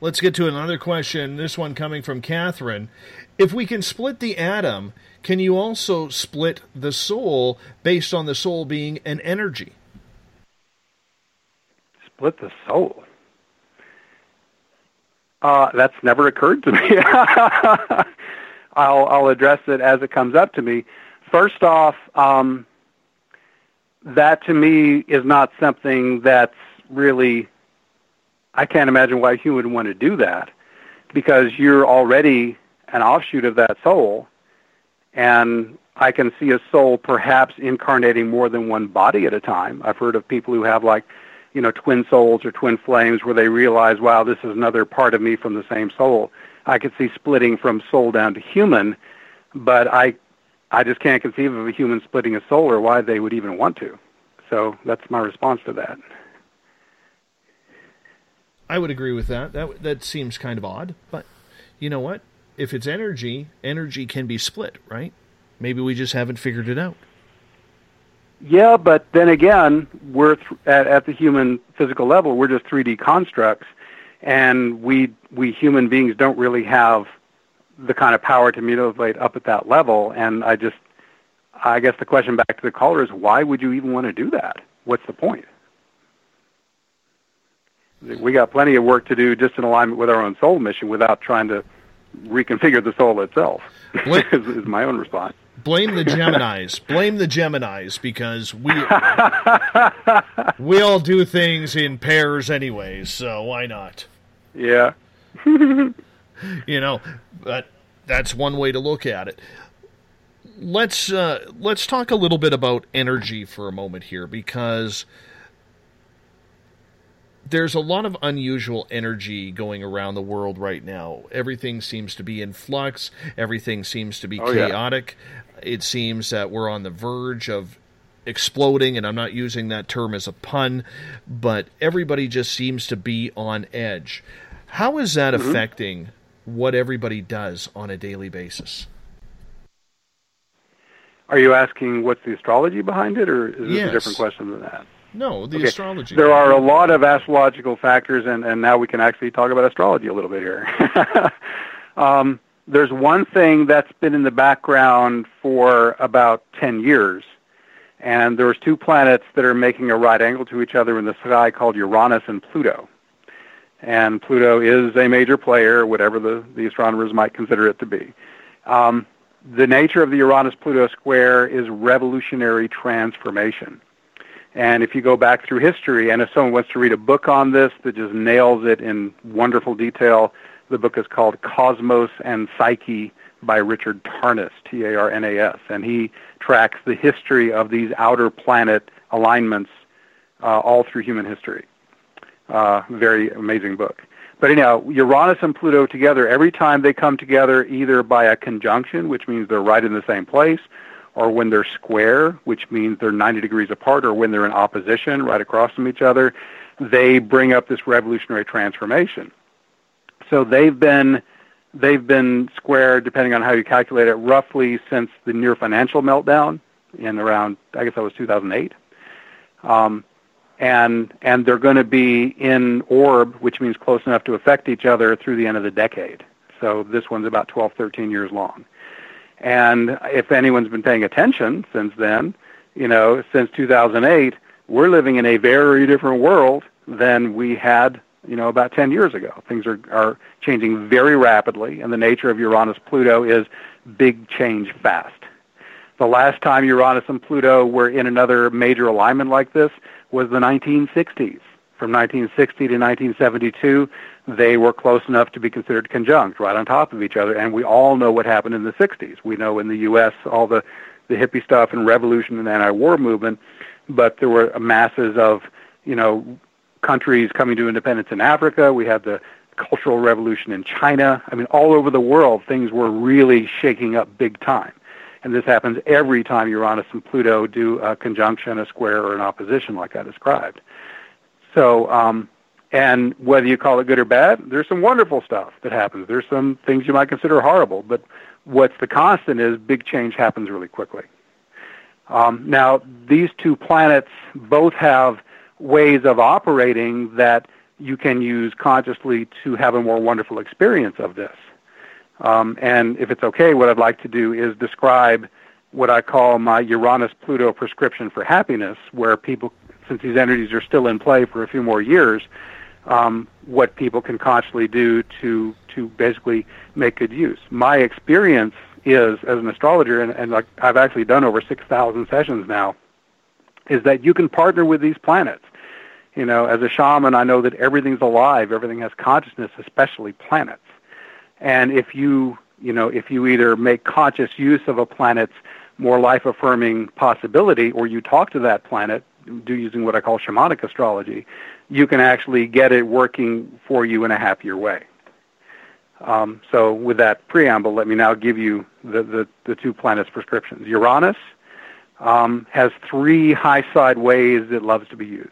Let's get to another question. This one coming from Catherine. If we can split the atom, can you also split the soul based on the soul being an energy? Split the soul? Uh, that's never occurred to me. I'll, I'll address it as it comes up to me. First off, um, that to me is not something that's really, I can't imagine why a human would want to do that because you're already an offshoot of that soul. And I can see a soul perhaps incarnating more than one body at a time. I've heard of people who have like, you know, twin souls or twin flames where they realize, wow, this is another part of me from the same soul. I could see splitting from soul down to human, but I I just can't conceive of a human splitting a soul or why they would even want to. So that's my response to that. I would agree with that. That that seems kind of odd, but you know what? If it's energy, energy can be split, right? Maybe we just haven't figured it out. Yeah, but then again, we're th- at, at the human physical level, we're just 3D constructs, and we we human beings don't really have the kind of power to mutilate up at that level. And I just, I guess the question back to the caller is, why would you even want to do that? What's the point? We got plenty of work to do just in alignment with our own soul mission without trying to reconfigure the soul itself. Blame, is, is my own response. Blame the Gemini's. Blame the Gemini's because we we all do things in pairs anyways. So why not? Yeah. you know, but that's one way to look at it. Let's uh, let's talk a little bit about energy for a moment here because there's a lot of unusual energy going around the world right now. Everything seems to be in flux. Everything seems to be Oh, yeah. chaotic. It seems that we're on the verge of exploding, and I'm not using that term as a pun, but everybody just seems to be on edge. How is that Mhm. affecting what everybody does on a daily basis? Are you asking what's the astrology behind it, or is this Yes. a different question than that? No, the Okay. astrology. There are a lot of astrological factors, and, and now we can actually talk about astrology a little bit here. um, there's one thing that's been in the background for about 10 years, and there's two planets that are making a right angle to each other in the sky called Uranus and Pluto. And Pluto is a major player, whatever the, the astronomers might consider it to be. Um, the nature of the Uranus-Pluto square is revolutionary transformation. And if you go back through history, and if someone wants to read a book on this that just nails it in wonderful detail, the book is called Cosmos and Psyche by Richard Tarnas, T-A-R-N-A-S, and he tracks the history of these outer planet alignments uh, all through human history. Uh, very amazing book. But anyhow, Uranus and Pluto together, every time they come together either by a conjunction, which means they're right in the same place, or when they're square, which means they're 90 degrees apart, or when they're in opposition, right across from each other, they bring up this revolutionary transformation. So they've been they've been square, depending on how you calculate it, roughly since the near financial meltdown in around, I guess that was 2008. Um, and and they're going to be in orb, which means close enough to affect each other through the end of the decade. So this one's about 12, 13 years long. And if anyone's been paying attention since then, you know, since 2008, we're living in a very different world than we had you know, about 10 years ago. Things are, are changing very rapidly, and the nature of Uranus Pluto is big change fast. The last time Uranus and Pluto were in another major alignment like this was the 1960s. From 1960 to 1972, they were close enough to be considered conjunct, right on top of each other, and we all know what happened in the 60s. We know in the U.S. all the, the hippie stuff and revolution and anti-war movement, but there were masses of, you know, countries coming to independence in Africa. We had the Cultural Revolution in China. I mean, all over the world, things were really shaking up big time. And this happens every time Uranus and Pluto do a conjunction, a square, or an opposition like I described. So, um, and whether you call it good or bad, there's some wonderful stuff that happens. There's some things you might consider horrible, but what's the constant is big change happens really quickly. Um, now, these two planets both have ways of operating that you can use consciously to have a more wonderful experience of this. Um, and if it's okay, what I'd like to do is describe what I call my Uranus Pluto prescription for happiness, where people, since these energies are still in play for a few more years, um, what people can consciously do to to basically make good use. My experience is as an astrologer, and, and like I've actually done over six thousand sessions now, is that you can partner with these planets you know, as a shaman, I know that everything's alive, everything has consciousness, especially planets. And if you, you know, if you either make conscious use of a planet's more life-affirming possibility, or you talk to that planet, do using what I call shamanic astrology, you can actually get it working for you in a happier way. Um, so with that preamble, let me now give you the, the, the two planets' prescriptions. Uranus um, has three high side ways it loves to be used.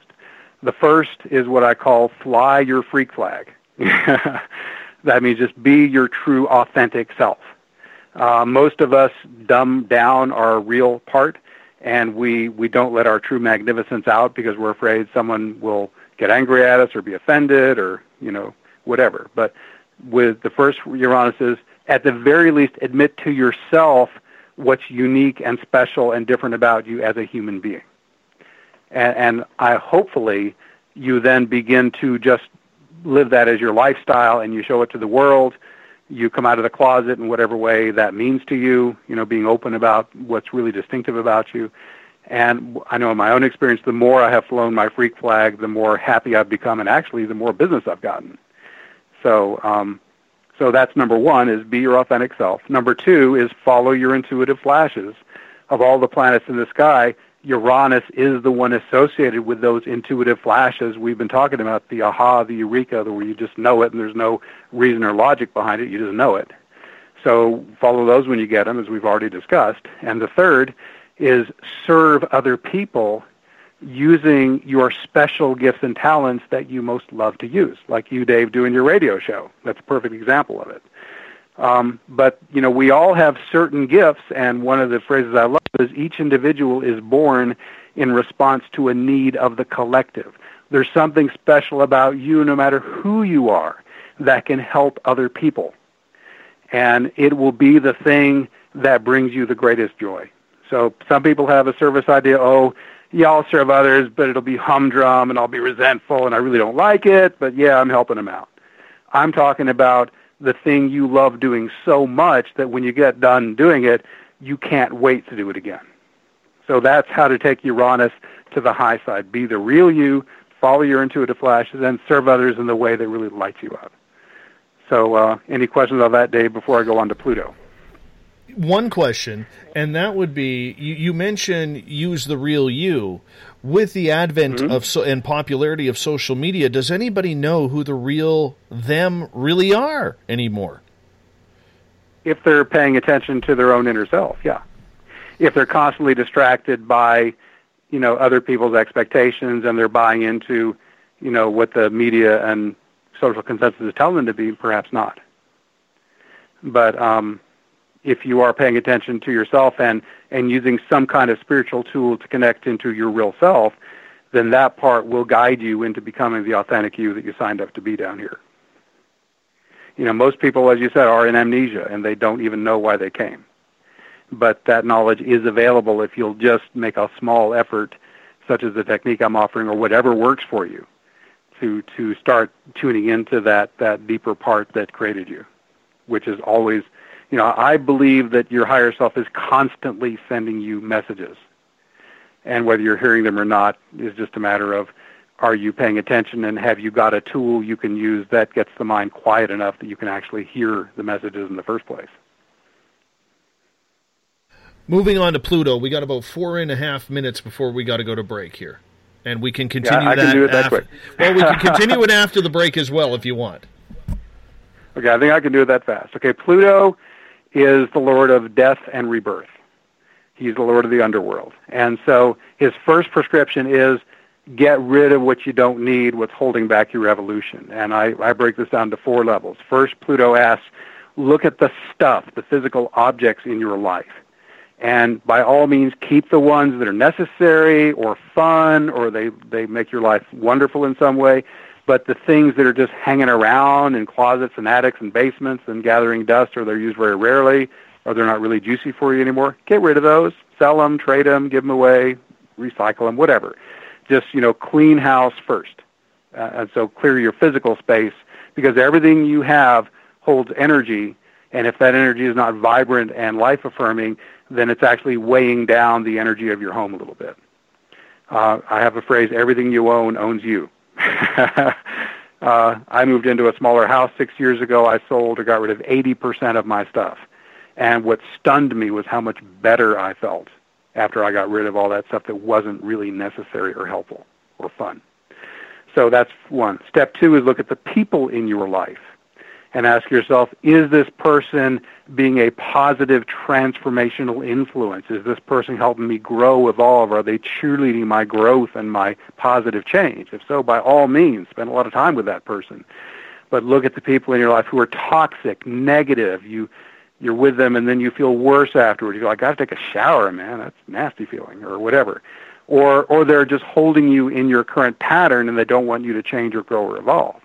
The first is what I call fly your freak flag. that means just be your true, authentic self. Uh, most of us dumb down our real part, and we, we don't let our true magnificence out because we're afraid someone will get angry at us or be offended or, you know, whatever. But with the first Uranus is, at the very least, admit to yourself what's unique and special and different about you as a human being and, and I hopefully you then begin to just live that as your lifestyle and you show it to the world. You come out of the closet in whatever way that means to you, you know, being open about what's really distinctive about you. And I know in my own experience, the more I have flown my freak flag, the more happy I've become, and actually, the more business I've gotten. So, um, so that's number one: is be your authentic self. Number two is follow your intuitive flashes. Of all the planets in the sky, Uranus is the one associated with those intuitive flashes we've been talking about, the aha, the eureka, the where you just know it and there's no reason or logic behind it, you just know it. So follow those when you get them, as we've already discussed. And the third is serve other people using your special gifts and talents that you most love to use, like you, Dave, doing your radio show. That's a perfect example of it. Um, but you know, we all have certain gifts, and one of the phrases I love is each individual is born in response to a need of the collective. There's something special about you, no matter who you are, that can help other people, and it will be the thing that brings you the greatest joy. So some people have a service idea, oh, yeah, I'll serve others, but it'll be humdrum and I'll be resentful and I really don't like it, but yeah, I'm helping them out. I'm talking about the thing you love doing so much that when you get done doing it, you can't wait to do it again. So that's how to take Uranus to the high side. Be the real you, follow your intuitive flashes, and serve others in the way that really lights you up. So, uh, any questions on that, Dave, before I go on to Pluto? One question, and that would be you, you mentioned use the real you. With the advent Mm-hmm. of so, and popularity of social media, does anybody know who the real them really are anymore? If they're paying attention to their own inner self, yeah. If they're constantly distracted by, you know, other people's expectations and they're buying into, you know, what the media and social consensus is telling them to be, perhaps not. But um, if you are paying attention to yourself and, and using some kind of spiritual tool to connect into your real self, then that part will guide you into becoming the authentic you that you signed up to be down here. You know, most people, as you said, are in amnesia and they don't even know why they came. But that knowledge is available if you'll just make a small effort, such as the technique I'm offering or whatever works for you, to, to start tuning into that, that deeper part that created you, which is always, you know, I believe that your higher self is constantly sending you messages. And whether you're hearing them or not is just a matter of are you paying attention and have you got a tool you can use that gets the mind quiet enough that you can actually hear the messages in the first place. Moving on to Pluto, we got about four and a half minutes before we got to go to break here, and we can continue yeah, I can do it that after, quick. well, we can continue it after the break as well if you want. Okay, I think I can do it that fast. Okay, Pluto is the lord of death and rebirth. He's the lord of the underworld. And so his first prescription is get rid of what you don't need, what's holding back your evolution. And I, I break this down to four levels. First, Pluto asks, look at the stuff, the physical objects in your life. And by all means, keep the ones that are necessary or fun or they, they make your life wonderful in some way. But the things that are just hanging around in closets and attics and basements and gathering dust or they're used very rarely or they're not really juicy for you anymore, get rid of those. Sell them, trade them, give them away, recycle them, whatever. Just, you know, clean house first. Uh, and so clear your physical space because everything you have holds energy. And if that energy is not vibrant and life affirming, then it's actually weighing down the energy of your home a little bit. Uh, I have a phrase, everything you own owns you. uh, I moved into a smaller house six years ago. I sold or got rid of 80% of my stuff. And what stunned me was how much better I felt after I got rid of all that stuff that wasn't really necessary or helpful or fun. So that's one. Step two is look at the people in your life and ask yourself, is this person being a positive transformational influence? Is this person helping me grow, evolve? Are they cheerleading my growth and my positive change? If so, by all means, spend a lot of time with that person. But look at the people in your life who are toxic, negative. You, you're with them and then you feel worse afterwards. You go, I got to take a shower, man. That's a nasty feeling, or whatever. Or, or they're just holding you in your current pattern and they don't want you to change or grow or evolve.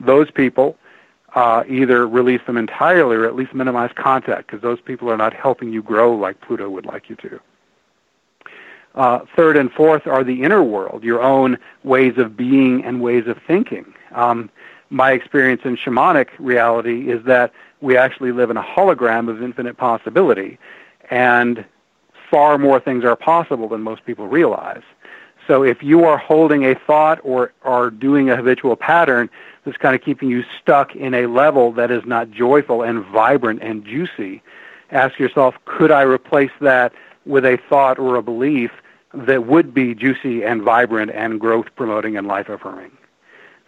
Those people, uh, either release them entirely or at least minimize contact because those people are not helping you grow like Pluto would like you to. Uh, third and fourth are the inner world, your own ways of being and ways of thinking. Um, my experience in shamanic reality is that we actually live in a hologram of infinite possibility, and far more things are possible than most people realize. So if you are holding a thought or are doing a habitual pattern that's kind of keeping you stuck in a level that is not joyful and vibrant and juicy, ask yourself, could I replace that with a thought or a belief that would be juicy and vibrant and growth promoting and life affirming?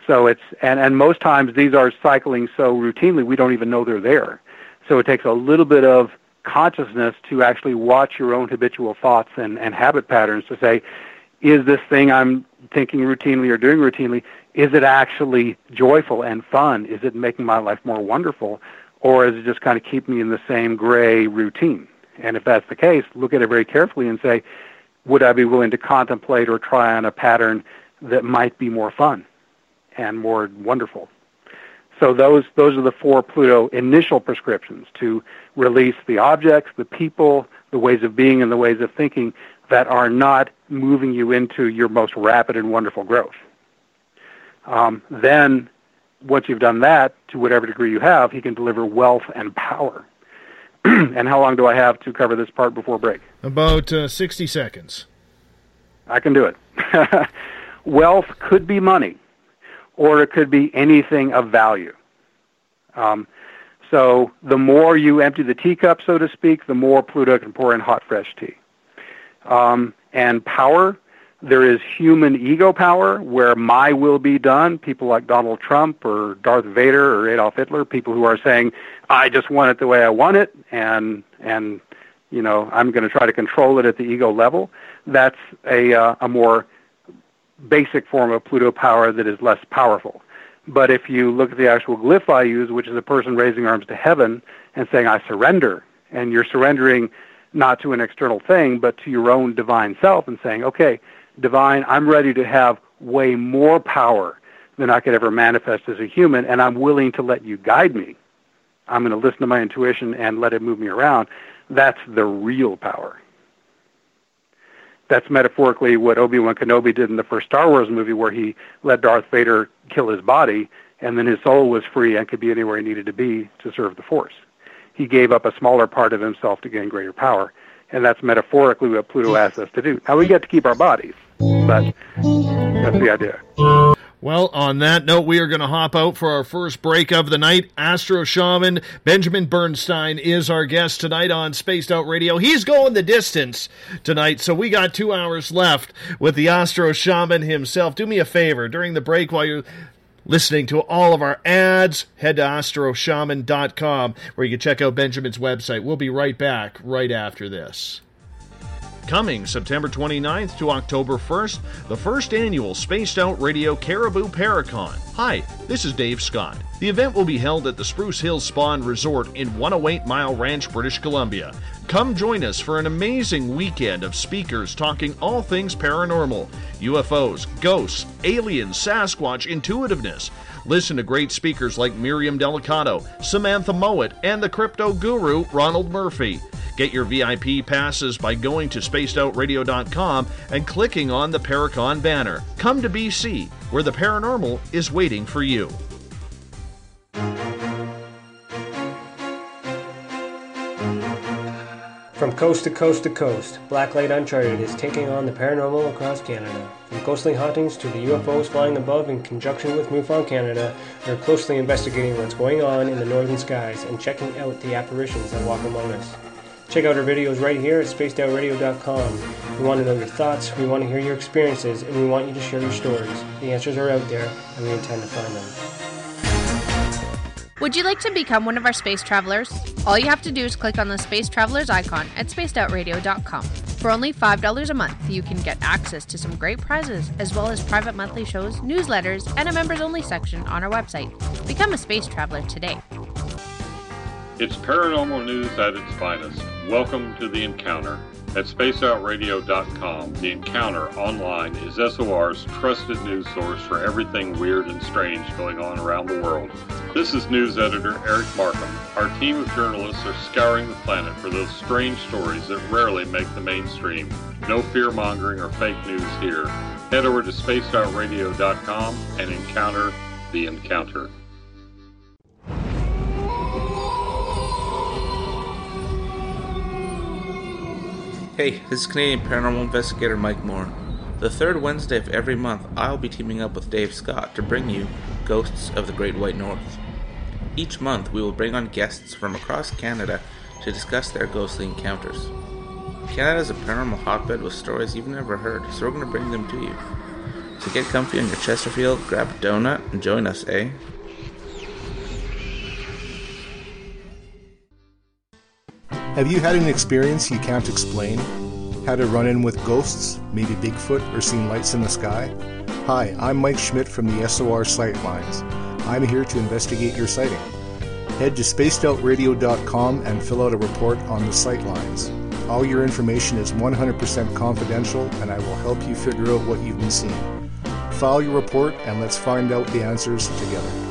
So it's and, and most times these are cycling so routinely we don't even know they're there. So it takes a little bit of consciousness to actually watch your own habitual thoughts and, and habit patterns to say, is this thing I'm thinking routinely or doing routinely, is it actually joyful and fun? Is it making my life more wonderful? Or is it just kind of keeping me in the same gray routine? And if that's the case, look at it very carefully and say, would I be willing to contemplate or try on a pattern that might be more fun and more wonderful? So those those are the four Pluto initial prescriptions to release the objects, the people, the ways of being, and the ways of thinking that are not moving you into your most rapid and wonderful growth. Um, then, once you've done that, to whatever degree you have, he can deliver wealth and power. and how long do I have to cover this part before break? About uh, 60 seconds. I can do it. wealth could be money, or it could be anything of value. Um, so the more you empty the teacup, so to speak, the more Pluto can pour in hot, fresh tea. Um, and power, there is human ego power where my will be done. People like Donald Trump or Darth Vader or Adolf Hitler, people who are saying, I just want it the way I want it, and and you know I'm going to try to control it at the ego level. That's a uh, a more basic form of Pluto power that is less powerful. But if you look at the actual glyph I use, which is a person raising arms to heaven and saying, I surrender, and you're surrendering not to an external thing, but to your own divine self and saying, okay, divine, I'm ready to have way more power than I could ever manifest as a human, and I'm willing to let you guide me. I'm going to listen to my intuition and let it move me around. That's the real power. That's metaphorically what Obi-Wan Kenobi did in the first Star Wars movie where he let Darth Vader kill his body and then his soul was free and could be anywhere he needed to be to serve the Force. He gave up a smaller part of himself to gain greater power. And that's metaphorically what Pluto asks us to do. Now we get to keep our bodies, but that's the idea. Well, on that note, we are going to hop out for our first break of the night. Astro Shaman Benjamin Bernstein is our guest tonight on Spaced Out Radio. He's going the distance tonight, so we got two hours left with the Astro Shaman himself. Do me a favor during the break while you're listening to all of our ads, head to astroshaman.com where you can check out Benjamin's website. We'll be right back right after this. Coming September 29th to October 1st, the first annual Spaced Out Radio Cariboo Paracon. Hi, this is Dave Scott. The event will be held at the Spruce Hills Spa and Resort in 108 Mile Ranch, British Columbia. Come join us for an amazing weekend of speakers talking all things paranormal UFOs, ghosts, aliens, Sasquatch, intuitiveness. Listen to great speakers like Miriam Delicado, Samantha Mowat, and the crypto guru Ronald Murphy. Get your VIP passes by going to spacedoutradio.com and clicking on the Paracon banner. Come to BC, where the paranormal is waiting for you. From coast to coast to coast, Blacklight Uncharted is taking on the paranormal across Canada. From ghostly hauntings to the UFOs flying above in conjunction with MUFON Canada, we're closely investigating what's going on in the northern skies and checking out the apparitions that walk among us. Check out our videos right here at spacedoutradio.com. We want to know your thoughts, we want to hear your experiences, and we want you to share your stories. The answers are out there, and we intend to find them. Would you like to become one of our space travelers? All you have to do is click on the Space Travelers icon at spacedoutradio.com. For only $5 a month, you can get access to some great prizes, as well as private monthly shows, newsletters, and a members only section on our website. Become a space traveler today. It's paranormal news at its finest. Welcome to The Encounter. At spaceoutradio.com, The Encounter online is SOR's trusted news source for everything weird and strange going on around the world. This is news editor Eric Markham. Our team of journalists are scouring the planet for those strange stories that rarely make the mainstream. No fear mongering or fake news here. Head over to spaceoutradio.com and encounter The Encounter. Hey, this is Canadian paranormal investigator Mike Moore. The third Wednesday of every month, I'll be teaming up with Dave Scott to bring you Ghosts of the Great White North. Each month, we will bring on guests from across Canada to discuss their ghostly encounters. Canada is a paranormal hotbed with stories you've never heard, so we're going to bring them to you. So get comfy on your Chesterfield, grab a donut, and join us, eh? Have you had an experience you can't explain? Had a run in with ghosts, maybe Bigfoot, or seen lights in the sky? Hi, I'm Mike Schmidt from the SOR Sightlines. I'm here to investigate your sighting. Head to spacedoutradio.com and fill out a report on the sightlines. All your information is 100% confidential, and I will help you figure out what you've been seeing. File your report and let's find out the answers together.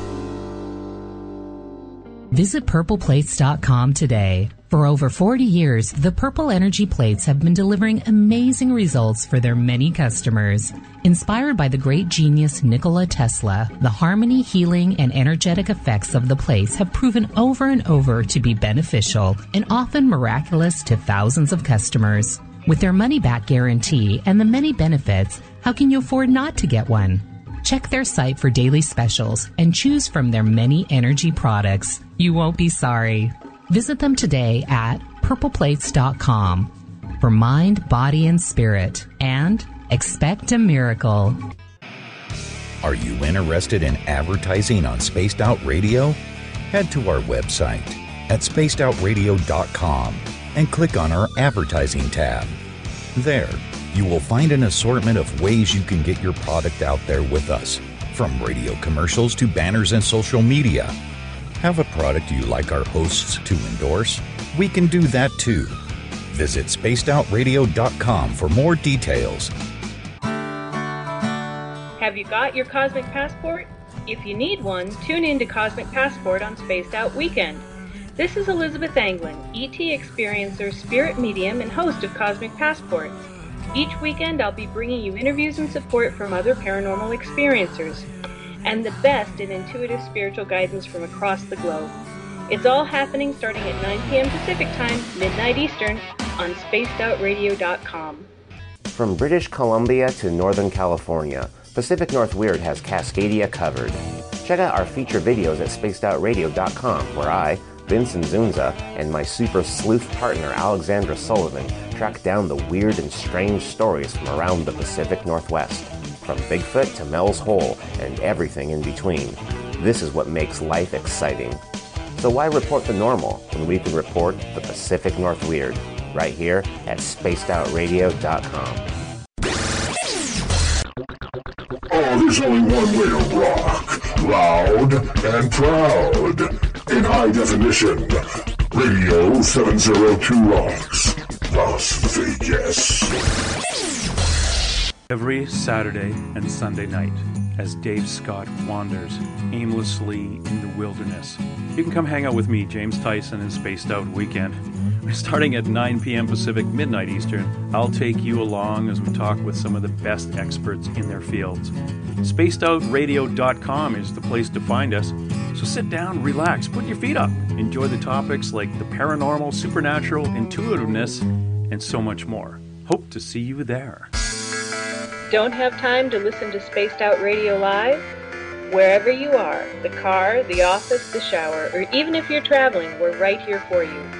Visit purpleplates.com today. For over 40 years, the Purple Energy Plates have been delivering amazing results for their many customers. Inspired by the great genius Nikola Tesla, the harmony, healing, and energetic effects of the plates have proven over and over to be beneficial and often miraculous to thousands of customers. With their money back guarantee and the many benefits, how can you afford not to get one? Check their site for daily specials and choose from their many energy products. You won't be sorry. Visit them today at purpleplates.com for mind, body, and spirit, and expect a miracle. Are you interested in advertising on Spaced Out Radio? Head to our website at spacedoutradio.com and click on our advertising tab. There, you will find an assortment of ways you can get your product out there with us, from radio commercials to banners and social media. Have a product you like our hosts to endorse? We can do that too. Visit spacedoutradio.com for more details. Have you got your Cosmic Passport? If you need one, tune in to Cosmic Passport on Spaced Out Weekend. This is Elizabeth Anglin, ET Experiencer, spirit medium, and host of Cosmic Passport. Each weekend, I'll be bringing you interviews and support from other paranormal experiencers and the best in intuitive spiritual guidance from across the globe. It's all happening starting at 9 p.m. Pacific Time, midnight Eastern, on spacedoutradio.com. From British Columbia to Northern California, Pacific North Weird has Cascadia covered. Check out our feature videos at spacedoutradio.com, where I, Vincent Zunza, and my super sleuth partner Alexandra Sullivan track down the weird and strange stories from around the Pacific Northwest, from Bigfoot to Mel's Hole and everything in between. This is what makes life exciting. So why report the normal when we can report the Pacific North Weird right here at spacedoutradio.com. Oh, there's only one way to rock. Loud and proud. In high definition. Radio 702 Rocks. Las Vegas. Every Saturday and Sunday night, as Dave Scott wanders aimlessly in the wilderness, you can come hang out with me, James Tyson, in Spaced Out Weekend. Starting at 9 p.m. Pacific, midnight Eastern, I'll take you along as we talk with some of the best experts in their fields. SpacedOutRadio.com is the place to find us. So sit down, relax, put your feet up, enjoy the topics like the paranormal, supernatural, intuitiveness, and so much more. Hope to see you there. Don't have time to listen to Spaced Out Radio Live? Wherever you are, the car, the office, the shower, or even if you're traveling, we're right here for you.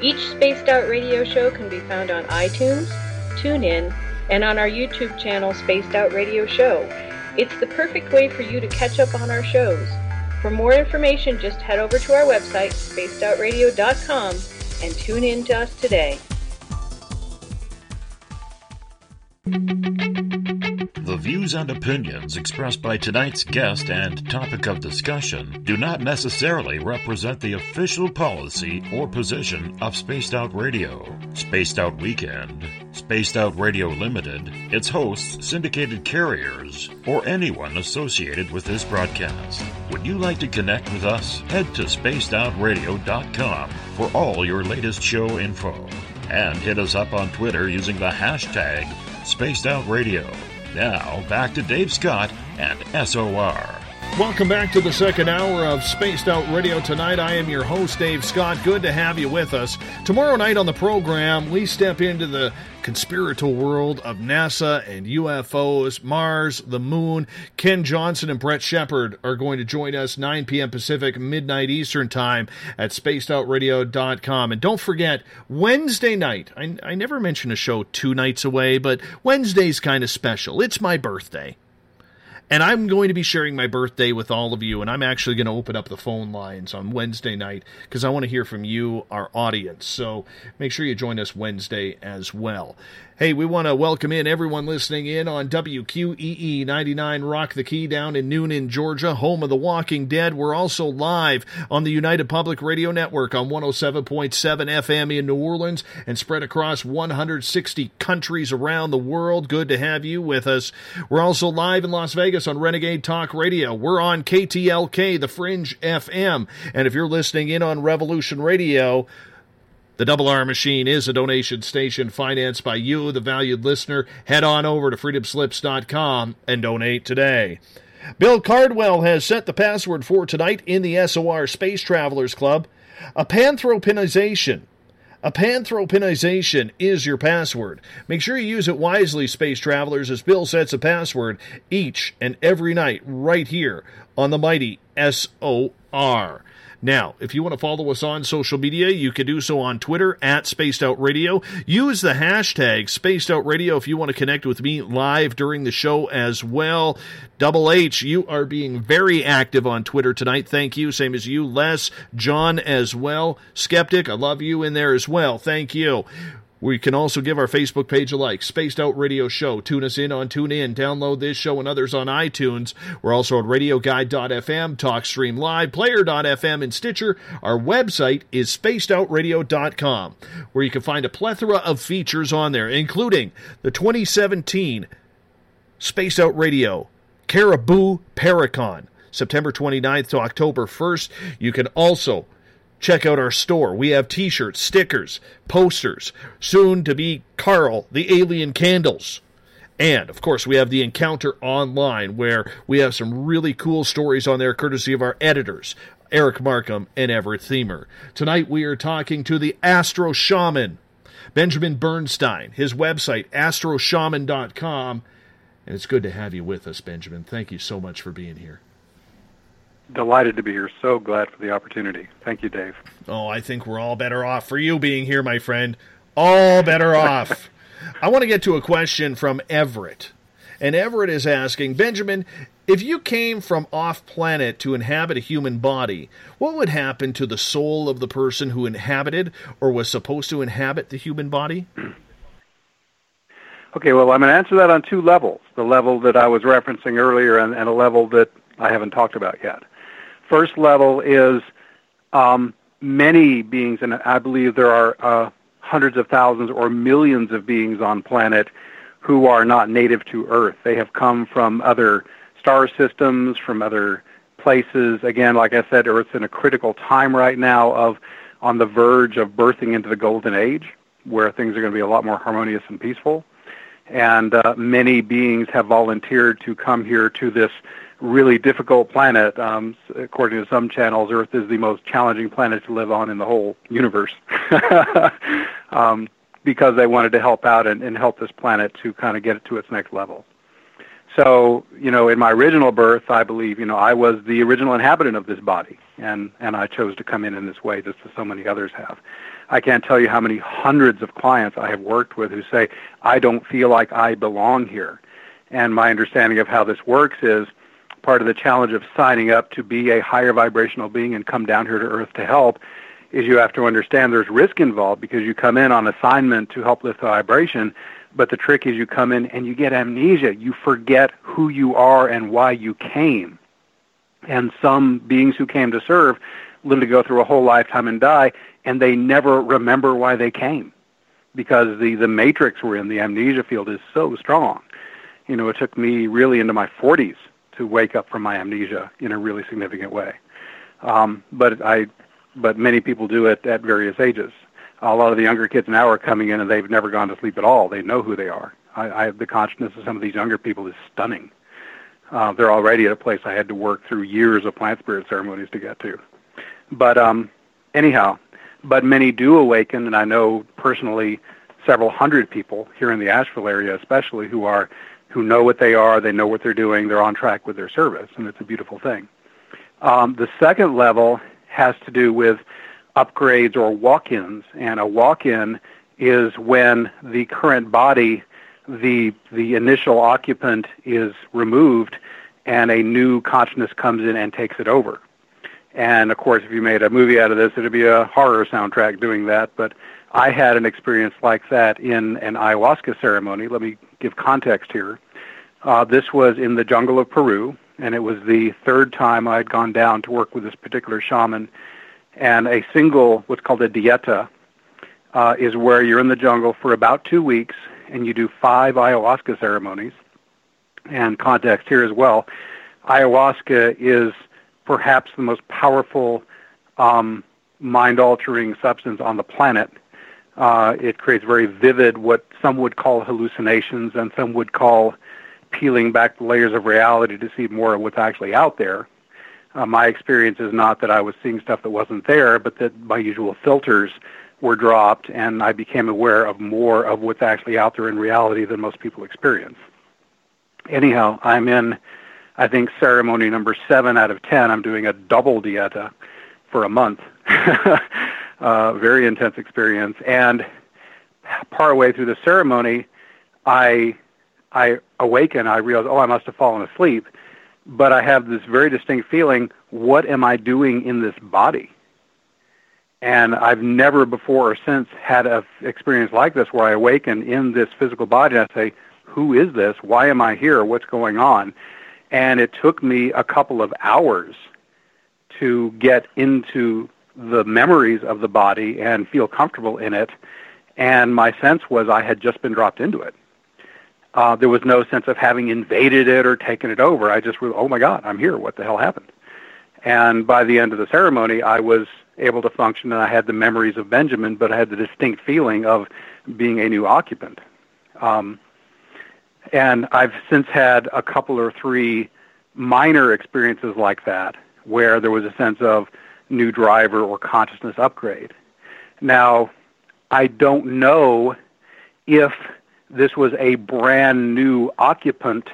Each Spaced Out Radio show can be found on iTunes, TuneIn, and on our YouTube channel, Spaced Out Radio Show. It's the perfect way for you to catch up on our shows. For more information, just head over to our website, spacedoutradio.com, and tune in to us today. Views and opinions expressed by tonight's guest and topic of discussion do not necessarily represent the official policy or position of Spaced Out Radio, Spaced Out Weekend, Spaced Out Radio Limited, its hosts, syndicated carriers, or anyone associated with this broadcast. Would you like to connect with us? Head to spacedoutradio.com for all your latest show info. And hit us up on Twitter using the hashtag Spaced Out Radio. Now, back to Dave Scott and SOR. Welcome back to the second hour of Spaced Out Radio tonight. I am your host, Dave Scott. Good to have you with us. Tomorrow night on the program, we step into the conspiratorial world of NASA and UFOs, Mars, the moon. Ken Johnson and Brett Shepard are going to join us 9 p.m. Pacific, midnight Eastern time at spacedoutradio.com. And don't forget, Wednesday night, I, I never mention a show two nights away, but Wednesday's kind of special. It's my birthday. And I'm going to be sharing my birthday with all of you, and I'm actually going to open up the phone lines on Wednesday night because I want to hear from you, our audience. So make sure you join us Wednesday as well. Hey, we want to welcome in everyone listening in on WQEE 99 Rock the Key down in Newnan, Georgia, home of the Walking Dead. We're also live on the United Public Radio Network on 107.7 FM in New Orleans and spread across 160 countries around the world. Good to have you with us. We're also live in Las Vegas on Renegade Talk Radio. We're on KTLK, the Fringe FM. And if you're listening in on Revolution Radio, the Double R Machine is a donation station financed by you, the valued listener. Head on over to freedomslips.com and donate today. Bill Cardwell has set the password for tonight in the SOR Space Travelers Club. A panthropinization. A panthropinization is your password. Make sure you use it wisely, space travelers, as Bill sets a password each and every night right here on the mighty SOR. Now, if you want to follow us on social media, you can do so on Twitter at Spaced Out Radio. Use the hashtag Spaced Out Radio if you want to connect with me live during the show as well. Double H, you are being very active on Twitter tonight. Thank you. Same as you, Les, John as well. Skeptic, I love you in there as well. Thank you. We can also give our Facebook page a like, Spaced Out Radio Show. Tune us in on TuneIn. Download this show and others on iTunes. We're also on RadioGuide.fm, TalkStream Live, Player.fm, and Stitcher. Our website is SpacedOutRadio.com, where you can find a plethora of features on there, including the 2017 Spaced Out Radio Cariboo Paracon, September 29th to October 1st. You can also Check out our store. We have t shirts, stickers, posters, soon to be Carl, the alien candles. And, of course, we have the Encounter Online, where we have some really cool stories on there, courtesy of our editors, Eric Markham and Everett Themer. Tonight we are talking to the Astro Shaman, Benjamin Bernstein, his website, astroshaman.com. And it's good to have you with us, Benjamin. Thank you so much for being here delighted to be here. So glad for the opportunity. Thank you, Dave. Oh, I think we're all better off for you being here, my friend. All better off. I want to get to a question from Everett. And Everett is asking Benjamin, if you came from off planet to inhabit a human body, what would happen to the soul of the person who inhabited or was supposed to inhabit the human body? Okay, well, I'm going to answer that on two levels the level that I was referencing earlier and, and a level that I haven't talked about yet. First level is um, many beings, and I believe there are uh, hundreds of thousands or millions of beings on planet who are not native to Earth. They have come from other star systems, from other places. Again, like I said, Earth's in a critical time right now of on the verge of birthing into the golden age, where things are going to be a lot more harmonious and peaceful. And uh, many beings have volunteered to come here to this really difficult planet. Um, according to some channels, Earth is the most challenging planet to live on in the whole universe. um, because they wanted to help out and, and help this planet to kind of get it to its next level. So, you know, in my original birth, I believe, you know, I was the original inhabitant of this body, and and I chose to come in in this way, just as so many others have. I can't tell you how many hundreds of clients I have worked with who say, I don't feel like I belong here. And my understanding of how this works is part of the challenge of signing up to be a higher vibrational being and come down here to Earth to help is you have to understand there's risk involved because you come in on assignment to help lift the vibration, but the trick is you come in and you get amnesia. You forget who you are and why you came. And some beings who came to serve to go through a whole lifetime and die, and they never remember why they came because the, the matrix we're in, the amnesia field, is so strong. You know, it took me really into my 40s to wake up from my amnesia in a really significant way. Um, but I, but many people do it at various ages. A lot of the younger kids now are coming in and they've never gone to sleep at all. They know who they are. I, I the consciousness of some of these younger people is stunning. Uh, they're already at a place I had to work through years of plant spirit ceremonies to get to. But um, anyhow, but many do awaken, and I know personally several hundred people here in the Asheville area, especially, who are who know what they are, they know what they're doing, they're on track with their service, and it's a beautiful thing. Um, the second level has to do with upgrades or walk-ins, and a walk-in is when the current body, the the initial occupant is removed, and a new consciousness comes in and takes it over. And of course, if you made a movie out of this, it'd be a horror soundtrack doing that. But I had an experience like that in an ayahuasca ceremony. Let me give context here. Uh, this was in the jungle of Peru, and it was the third time I had gone down to work with this particular shaman. And a single, what's called a dieta, uh, is where you're in the jungle for about two weeks and you do five ayahuasca ceremonies. And context here as well ayahuasca is perhaps the most powerful um, mind altering substance on the planet. Uh, it creates very vivid, what some would call hallucinations, and some would call peeling back the layers of reality to see more of what's actually out there. Uh, my experience is not that I was seeing stuff that wasn't there, but that my usual filters were dropped, and I became aware of more of what's actually out there in reality than most people experience. Anyhow, I'm in, I think, ceremony number seven out of ten. I'm doing a double dieta for a month. uh, very intense experience. And partway through the ceremony, I I awaken. I realize, oh, I must have fallen asleep. But I have this very distinct feeling: what am I doing in this body? And I've never before or since had an experience like this where I awaken in this physical body and I say, who is this? Why am I here? What's going on? And it took me a couple of hours to get into the memories of the body and feel comfortable in it. And my sense was I had just been dropped into it. Uh, there was no sense of having invaded it or taken it over. I just was, oh my God, I'm here. What the hell happened? And by the end of the ceremony, I was able to function and I had the memories of Benjamin, but I had the distinct feeling of being a new occupant. Um, and I've since had a couple or three minor experiences like that where there was a sense of new driver or consciousness upgrade. Now, I don't know if this was a brand new occupant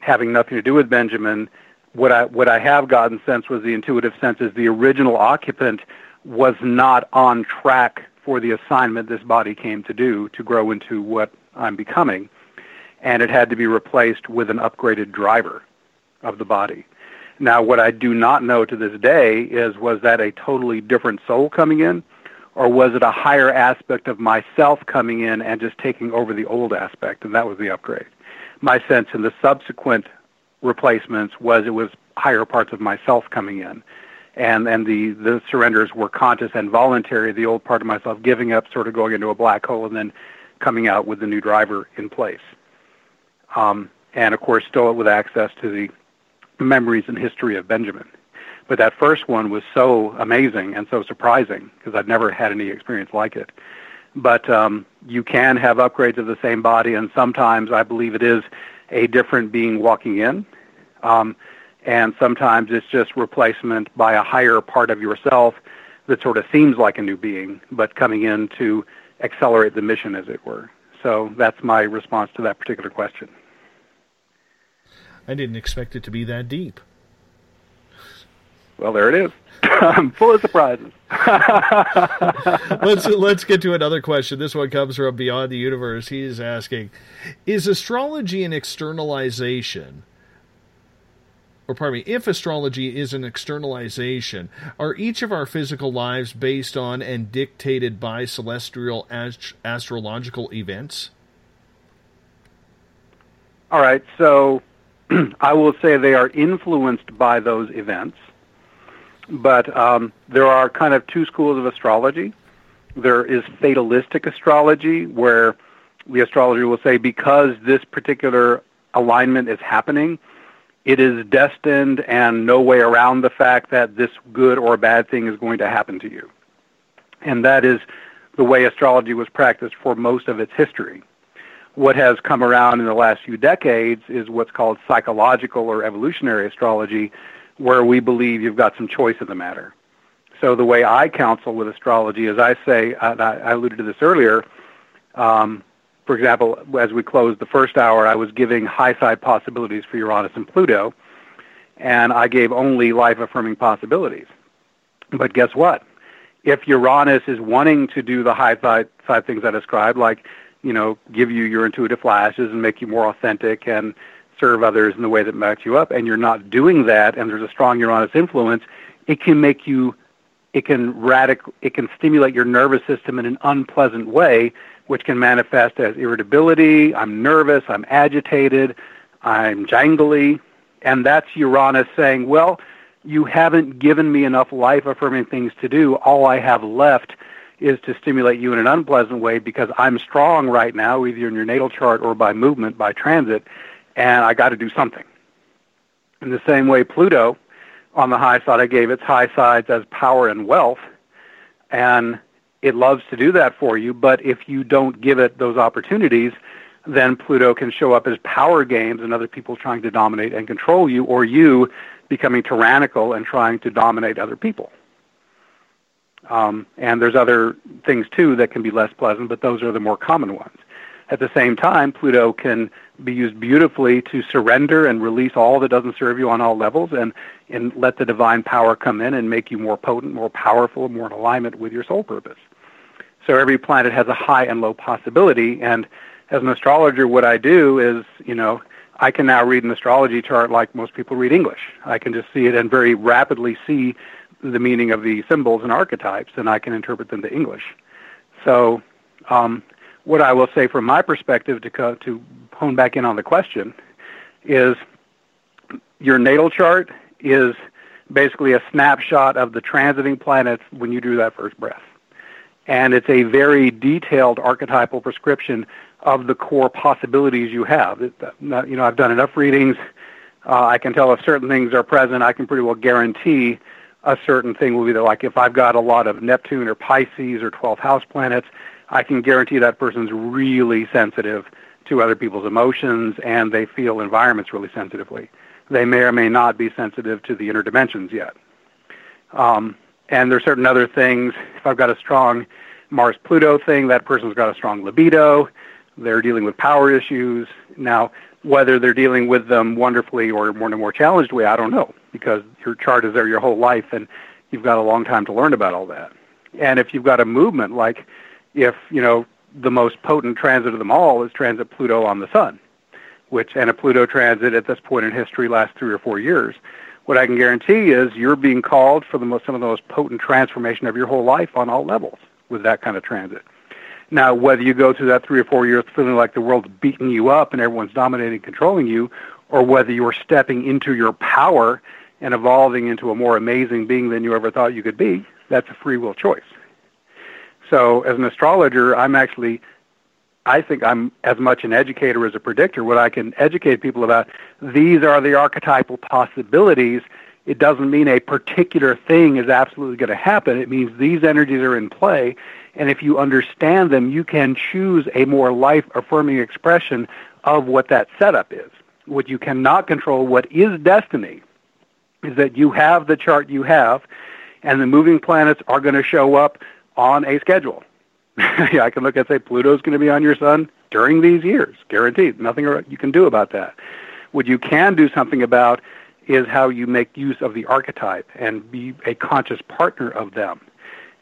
having nothing to do with Benjamin. What I what I have gotten sense was the intuitive sense is the original occupant was not on track for the assignment this body came to do to grow into what I'm becoming, and it had to be replaced with an upgraded driver of the body. Now, what I do not know to this day is was that a totally different soul coming in, or was it a higher aspect of myself coming in and just taking over the old aspect, and that was the upgrade. My sense in the subsequent replacements was it was higher parts of myself coming in, and and the the surrenders were conscious and voluntary. The old part of myself giving up, sort of going into a black hole, and then coming out with the new driver in place. Um, and of course, still with access to the memories and history of Benjamin. But that first one was so amazing and so surprising because I'd never had any experience like it. But um, you can have upgrades of the same body, and sometimes I believe it is a different being walking in. Um, and sometimes it's just replacement by a higher part of yourself that sort of seems like a new being, but coming in to accelerate the mission, as it were. So that's my response to that particular question. I didn't expect it to be that deep. Well, there it is. I'm full of surprises. let's let's get to another question. This one comes from Beyond the Universe. He's asking, is astrology an externalization? Or pardon me, if astrology is an externalization, are each of our physical lives based on and dictated by celestial ast- astrological events? All right, so I will say they are influenced by those events, but um, there are kind of two schools of astrology. There is fatalistic astrology, where the astrologer will say because this particular alignment is happening, it is destined and no way around the fact that this good or bad thing is going to happen to you. And that is the way astrology was practiced for most of its history what has come around in the last few decades is what's called psychological or evolutionary astrology, where we believe you've got some choice in the matter. So the way I counsel with astrology is I say, I alluded to this earlier, um, for example, as we closed the first hour, I was giving high side possibilities for Uranus and Pluto, and I gave only life affirming possibilities. But guess what? If Uranus is wanting to do the high side, side things I described, like you know, give you your intuitive flashes and make you more authentic and serve others in the way that match you up, and you're not doing that, and there's a strong Uranus influence, it can make you it can radic- it can stimulate your nervous system in an unpleasant way, which can manifest as irritability. I'm nervous. I'm agitated. I'm jangly, and that's Uranus saying, "Well, you haven't given me enough life-affirming things to do. All I have left." is to stimulate you in an unpleasant way because I'm strong right now, either in your natal chart or by movement, by transit, and I got to do something. In the same way, Pluto, on the high side, I gave its high sides as power and wealth, and it loves to do that for you. But if you don't give it those opportunities, then Pluto can show up as power games and other people trying to dominate and control you, or you becoming tyrannical and trying to dominate other people. Um, and there's other things too that can be less pleasant, but those are the more common ones. At the same time, Pluto can be used beautifully to surrender and release all that doesn't serve you on all levels and, and let the divine power come in and make you more potent, more powerful, more in alignment with your soul purpose. So every planet has a high and low possibility. And as an astrologer, what I do is, you know, I can now read an astrology chart like most people read English. I can just see it and very rapidly see the meaning of the symbols and archetypes, and I can interpret them to English. So, um, what I will say from my perspective to co- to hone back in on the question is your natal chart is basically a snapshot of the transiting planets when you do that first breath. And it's a very detailed archetypal prescription of the core possibilities you have. It, you know, I've done enough readings. Uh, I can tell if certain things are present. I can pretty well guarantee a certain thing will be there. Like if I've got a lot of Neptune or Pisces or 12th house planets, I can guarantee that person's really sensitive to other people's emotions and they feel environments really sensitively. They may or may not be sensitive to the inner dimensions yet. Um, and there's certain other things. If I've got a strong Mars Pluto thing, that person's got a strong libido. They're dealing with power issues. Now, whether they're dealing with them wonderfully or more in a more challenged way, I don't know because your chart is there your whole life and you've got a long time to learn about all that. And if you've got a movement like if, you know, the most potent transit of them all is transit Pluto on the sun, which and a Pluto transit at this point in history lasts three or four years. What I can guarantee is you're being called for the most, some of the most potent transformation of your whole life on all levels with that kind of transit. Now, whether you go through that three or four years feeling like the world's beating you up and everyone's dominating controlling you, or whether you're stepping into your power and evolving into a more amazing being than you ever thought you could be, that's a free will choice. So as an astrologer, I'm actually, I think I'm as much an educator as a predictor. What I can educate people about, these are the archetypal possibilities. It doesn't mean a particular thing is absolutely going to happen. It means these energies are in play. And if you understand them, you can choose a more life affirming expression of what that setup is. What you cannot control, what is destiny, is that you have the chart you have, and the moving planets are going to show up on a schedule. yeah, I can look and say Pluto's going to be on your sun during these years, guaranteed. Nothing you can do about that. What you can do something about is how you make use of the archetype and be a conscious partner of them.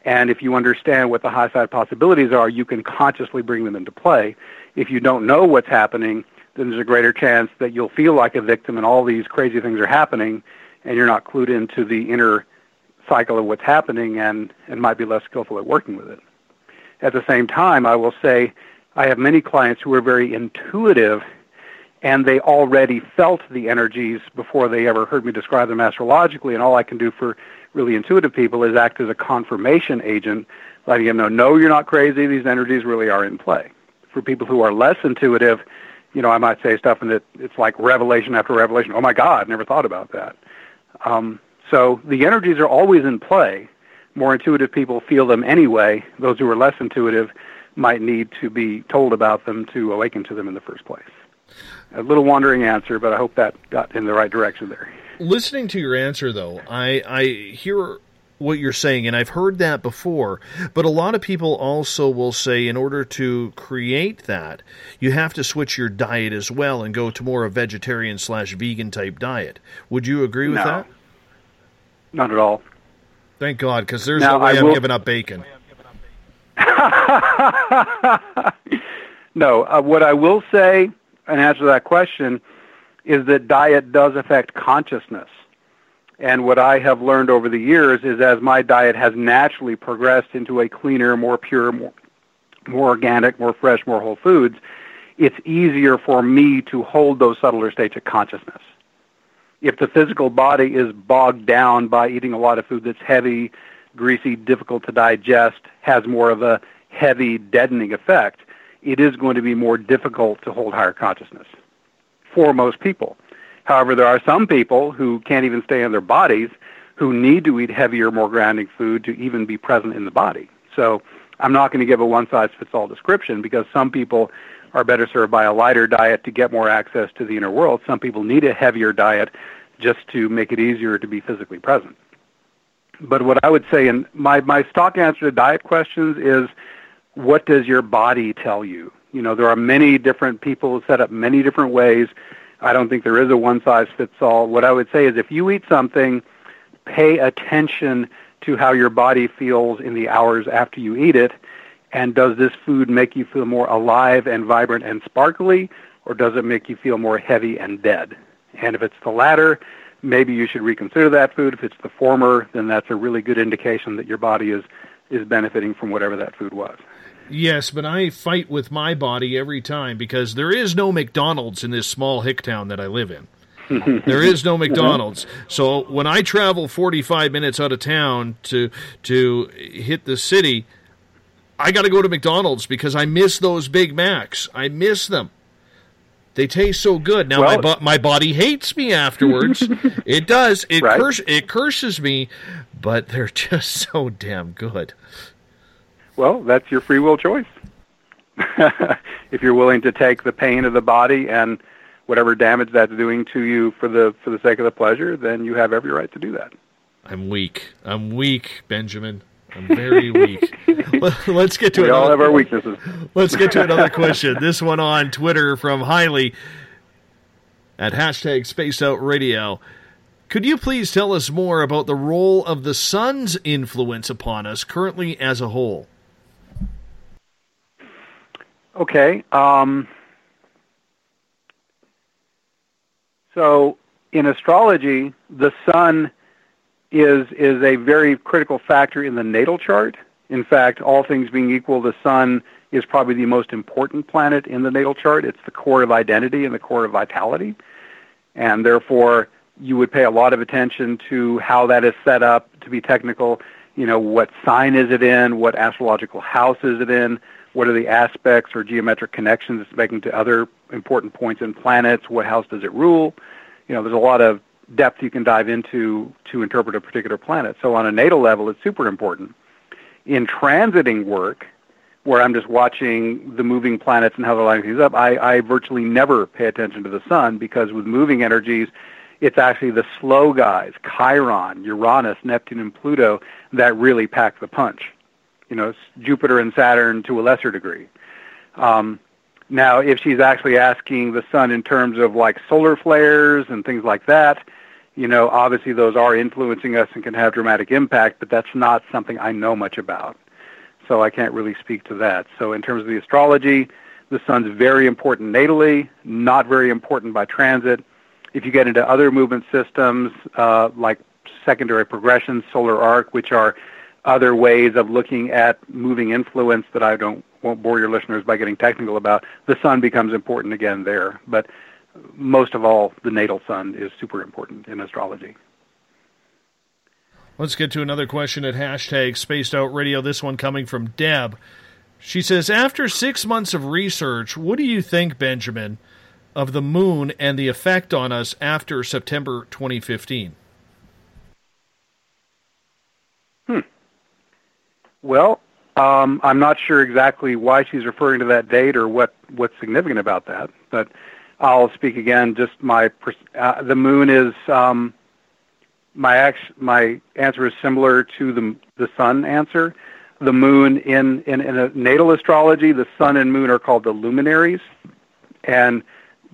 And if you understand what the high side possibilities are, you can consciously bring them into play. If you don't know what's happening, then there's a greater chance that you'll feel like a victim and all these crazy things are happening and you're not clued into the inner cycle of what's happening and, and might be less skillful at working with it. At the same time, I will say I have many clients who are very intuitive and they already felt the energies before they ever heard me describe them astrologically. And all I can do for really intuitive people is act as a confirmation agent, letting them know, no, you're not crazy. These energies really are in play. For people who are less intuitive, you know, I might say stuff and it, it's like revelation after revelation. Oh my God, never thought about that. Um, so the energies are always in play. More intuitive people feel them anyway. Those who are less intuitive might need to be told about them to awaken to them in the first place. A little wandering answer, but I hope that got in the right direction there. Listening to your answer, though, I, I hear what you're saying, and I've heard that before. But a lot of people also will say, in order to create that, you have to switch your diet as well and go to more of a vegetarian slash vegan type diet. Would you agree with no. that? Not at all. Thank God, because there's Now, no way I I'm will- giving up bacon. no, uh, what I will say in answer to that question is that diet does affect consciousness. And what I have learned over the years is as my diet has naturally progressed into a cleaner, more pure, more, more organic, more fresh, more whole foods, it's easier for me to hold those subtler states of consciousness. If the physical body is bogged down by eating a lot of food that's heavy, greasy, difficult to digest, has more of a heavy, deadening effect, it is going to be more difficult to hold higher consciousness for most people. However, there are some people who can't even stay in their bodies who need to eat heavier, more grounding food to even be present in the body. So I'm not going to give a one size fits all description because some people are better served by a lighter diet to get more access to the inner world. Some people need a heavier diet just to make it easier to be physically present. But what I would say, and my, my stock answer to diet questions is what does your body tell you? You know, there are many different people set up many different ways. I don't think there is a one size fits all. What I would say is if you eat something, pay attention to how your body feels in the hours after you eat it. And does this food make you feel more alive and vibrant and sparkly, or does it make you feel more heavy and dead? And if it's the latter, maybe you should reconsider that food. If it's the former, then that's a really good indication that your body is is benefiting from whatever that food was. Yes, but I fight with my body every time because there is no McDonald's in this small hick town that I live in. there is no McDonald's. So when I travel 45 minutes out of town to to hit the city, I got to go to McDonald's because I miss those Big Macs. I miss them. They taste so good. Now Well- my bo- my body hates me afterwards. it does. It Right. curse it curses me, but they're just so damn good. Well, that's your free will choice. if you're willing to take the pain of the body and whatever damage that's doing to you for the for the sake of the pleasure, then you have every right to do that. I'm weak. I'm weak, Benjamin. I'm very weak. Let- Let's get to we another, all have our weaknesses. Let's get to another question. This one on Twitter from Hiley at hashtag Spaced Out Radio. Could you please tell us more about the role of the sun's influence upon us currently as a whole? Okay. Um, so in astrology, the sun is is a very critical factor in the natal chart. In fact, all things being equal, the sun is probably the most important planet in the natal chart. It's the core of identity and the core of vitality, and therefore you would pay a lot of attention to how that is set up. To be technical, you know, what sign is it in? What astrological house is it in? What are the aspects or geometric connections it's making to other important points in planets? What house does it rule? You know, there's a lot of depth you can dive into to interpret a particular planet. So on a natal level, it's super important. In transiting work, where I'm just watching the moving planets and how they're lining things up, I, I virtually never pay attention to the sun because with moving energies, it's actually the slow guys, Chiron, Uranus, Neptune, and Pluto, that really pack the punch. You know, Jupiter and Saturn to a lesser degree. Um, now, if she's actually asking the sun in terms of like solar flares and things like that, you know, obviously those are influencing us and can have dramatic impact, but that's not something I know much about. So I can't really speak to that. So in terms of the astrology, the sun's very important natally, not very important by transit. If you get into other movement systems uh, like secondary progression, solar arc, which are other ways of looking at moving influence that I don't won't bore your listeners by getting technical about, the sun becomes important again there. But most of all, the natal sun is super important in astrology. Let's get to another question at hashtag Spaced Out Radio. This one coming from Deb. She says, After six months of research, what do you think, Benjamin, of the moon and the effect on us after September 2015? Hmm. Well, um, I'm not sure exactly why she's referring to that date or what what's significant about that, but I'll speak again. Just my uh, the moon is um, my my answer is similar to the the sun answer. The moon in, in in natal astrology, the sun and moon are called the luminaries, and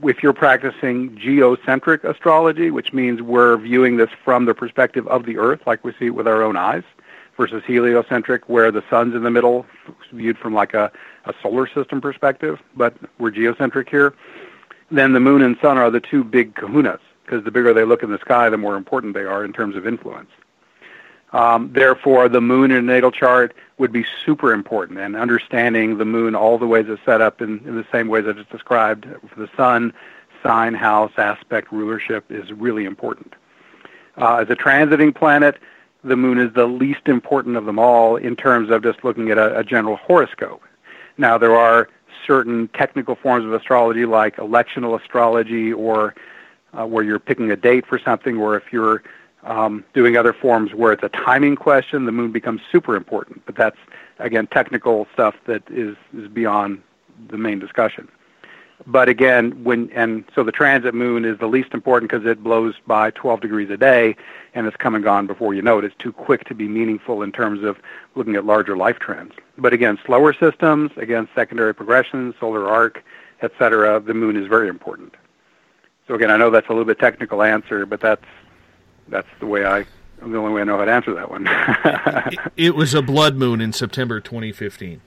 if you're practicing geocentric astrology, which means we're viewing this from the perspective of the Earth, like we see it with our own eyes, versus heliocentric, where the sun's in the middle, viewed from like a, a solar system perspective, but we're geocentric here, then the moon and sun are the two big kahunas. because the bigger they look in the sky, the more important they are in terms of influence. Um, therefore, the moon in a natal chart would be super important, and understanding the moon all the ways it's set up in, in the same ways I just described for the sun, sign, house, aspect, rulership is really important. Uh, as a transiting planet, the moon is the least important of them all in terms of just looking at a, a general horoscope. Now, there are certain technical forms of astrology like electional astrology or uh, where you're picking a date for something, or if you're um, doing other forms where it's a timing question, the moon becomes super important. But that's, again, technical stuff that is, is beyond the main discussion. But again, when and so the transit moon is the least important because it blows by 12 degrees a day, and it's come and gone before you know it. It's too quick to be meaningful in terms of looking at larger life trends. But again, slower systems, again, secondary progressions, solar arc, etc. The moon is very important. So again, I know that's a little bit technical answer, but that's that's the way I the only way I know how to answer that one. it, it was a blood moon in September 2015.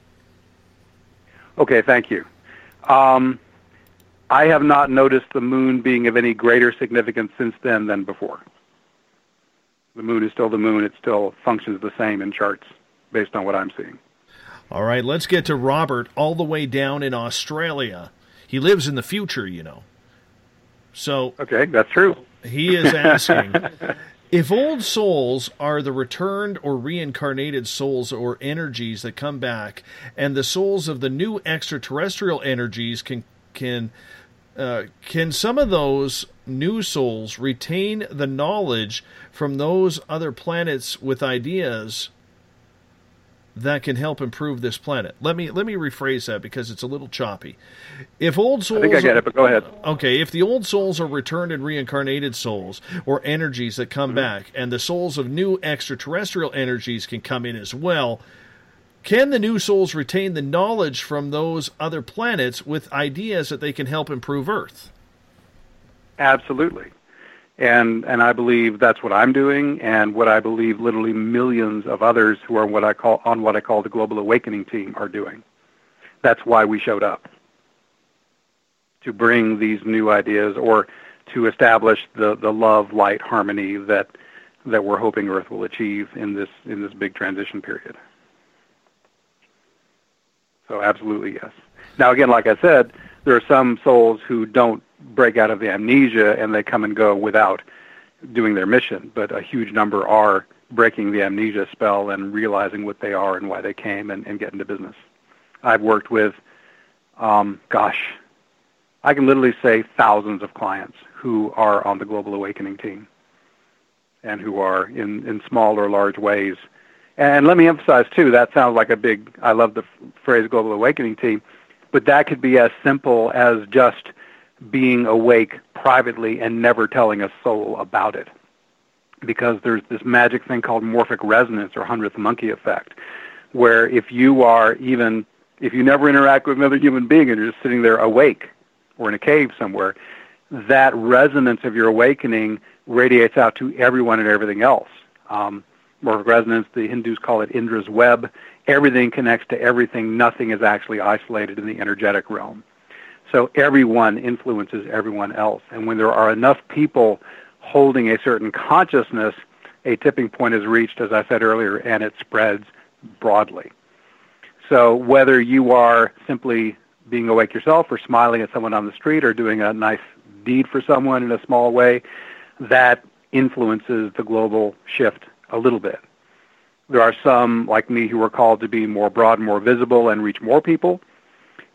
Okay, thank you. Um, I have not noticed the moon being of any greater significance since then than before. The moon is still the moon. It still functions the same in charts based on what I'm seeing. All right, let's get to Robert all the way down in Australia. He lives in the future, you know. So Okay, that's true. He is asking if old souls are the returned or reincarnated souls or energies that come back, and the souls of the new extraterrestrial energies can can uh, can some of those new souls retain the knowledge from those other planets with ideas that can help improve this planet? Let me let me rephrase that because it's a little choppy. If old souls, I think I get it, but go ahead. Okay, if the old souls are returned and reincarnated souls or energies that come mm-hmm. back, and the souls of new extraterrestrial energies can come in as well, can the new souls retain the knowledge from those other planets with ideas that they can help improve Earth? Absolutely. And and I believe that's what I'm doing and what I believe literally millions of others who are what I call on what I call the global awakening team are doing. That's why we showed up. To bring these new ideas or to establish the, the love, light, harmony that that we're hoping Earth will achieve in this in this big transition period. So absolutely yes. Now again, like I said, there are some souls who don't break out of the amnesia and they come and go without doing their mission, but a huge number are breaking the amnesia spell and realizing what they are and why they came and, and get into business. I've worked with, um, gosh, I can literally say thousands of clients who are on the Global Awakening team and who are in, in small or large ways and let me emphasize too, that sounds like a big, I love the phrase global awakening team, but that could be as simple as just being awake privately and never telling a soul about it. Because there's this magic thing called morphic resonance or hundredth monkey effect, where if you are even, if you never interact with another human being and you're just sitting there awake or in a cave somewhere, that resonance of your awakening radiates out to everyone and everything else. Um, morphic resonance. The Hindus call it Indra's web. Everything connects to everything. Nothing is actually isolated in the energetic realm. So everyone influences everyone else. And when there are enough people holding a certain consciousness, a tipping point is reached, as I said earlier, and it spreads broadly. So whether you are simply being awake yourself or smiling at someone on the street or doing a nice deed for someone in a small way, that influences the global shift a little bit. There are some, like me, who are called to be more broad, more visible, and reach more people.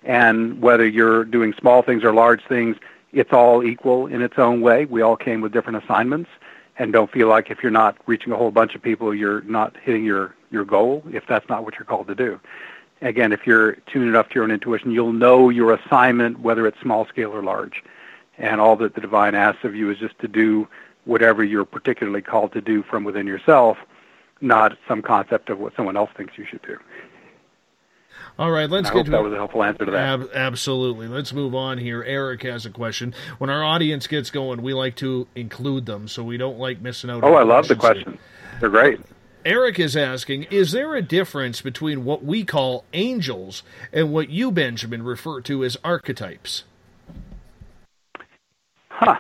And whether you're doing small things or large things, it's all equal in its own way. We all came with different assignments, and don't feel like if you're not reaching a whole bunch of people, you're not hitting your, your goal, if that's not what you're called to do. Again, if you're tuned enough to your own intuition, you'll know your assignment, whether it's small scale or large. And all that the divine asks of you is just to do whatever you're particularly called to do from within yourself, not some concept of what someone else thinks you should do. All right, let's get to that was a helpful answer to that. Ab- absolutely. Let's move on here. Eric has a question. When our audience gets going, we like to include them, so we don't like missing out. Oh, I love the questions. They're great. Eric is asking, is there a difference between what we call angels and what you, Benjamin, refer to as archetypes? Huh.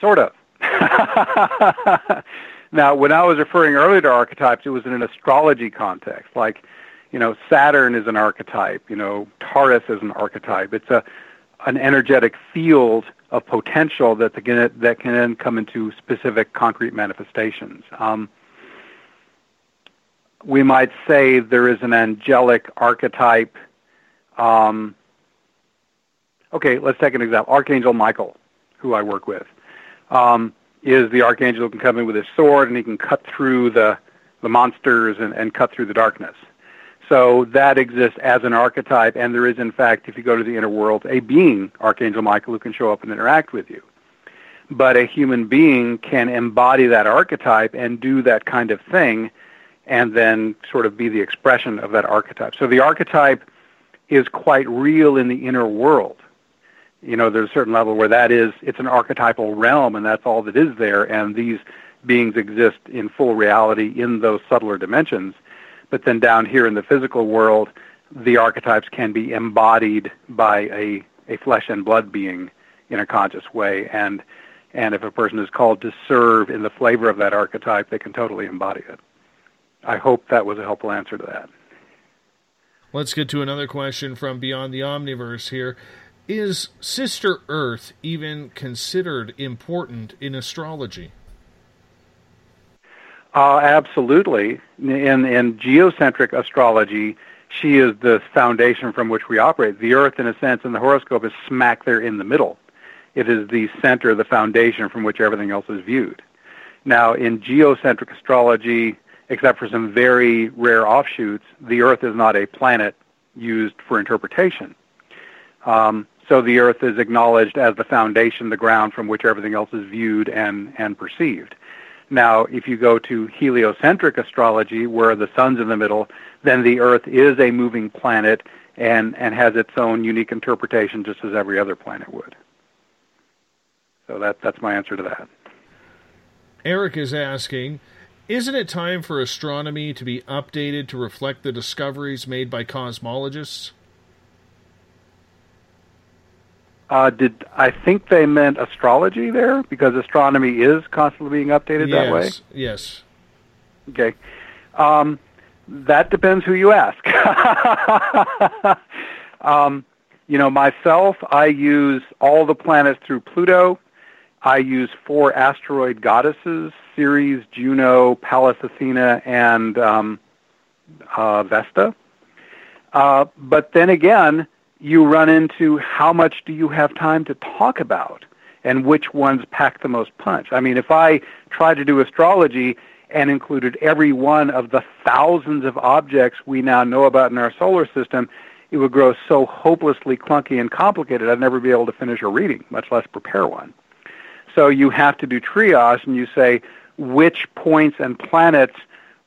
Sort of. now, when I was referring earlier to archetypes, it was in an astrology context. Like, you know, Saturn is an archetype. You know, Taurus is an archetype. It's a an energetic field of potential that can that can then come into specific concrete manifestations. Um, we might say there is an angelic archetype. Um, okay, let's take an example. Archangel Michael, who I work with, um, is the archangel can come in with his sword and he can cut through the the monsters and, and cut through the darkness. So that exists as an archetype, and there is, in fact, if you go to the inner world, a being, Archangel Michael, who can show up and interact with you. But a human being can embody that archetype and do that kind of thing, and then sort of be the expression of that archetype. So the archetype is quite real in the inner world. You know, there's a certain level where that is, it's an archetypal realm, and that's all that is there, and these beings exist in full reality in those subtler dimensions but then down here in the physical world, the archetypes can be embodied by a, a flesh and blood being in a conscious way. And, and if a person is called to serve in the flavor of that archetype, they can totally embody it. I hope that was a helpful answer to that. Let's get to another question from Beyond the Omniverse here. Is Sister Earth even considered important in astrology? Uh, absolutely. In, in geocentric astrology, she is the foundation from which we operate. The Earth, in a sense, in the horoscope is smack there in the middle. It is the center, the foundation from which everything else is viewed. Now, in geocentric astrology, except for some very rare offshoots, the Earth is not a planet used for interpretation. Um, so the Earth is acknowledged as the foundation, the ground from which everything else is viewed and, and perceived. Now, if you go to heliocentric astrology, where the sun's in the middle, then the Earth is a moving planet and, and has its own unique interpretation just as every other planet would. So that, that's my answer to that. Eric is asking Isn't it time for astronomy to be updated to reflect the discoveries made by cosmologists? Uh, did I think they meant astrology there because astronomy is constantly being updated yes, that way? Yes. Okay. Um, that depends who you ask. um, you know, myself, I use all the planets through Pluto. I use four asteroid goddesses: Ceres, Juno, Pallas Athena, and um, uh, Vesta. Uh, but then again, you run into how much do you have time to talk about and which ones pack the most punch. I mean, if I tried to do astrology and included every one of the thousands of objects we now know about in our solar system, it would grow so hopelessly clunky and complicated I'd never be able to finish a reading, much less prepare one. So you have to do triage and you say which points and planets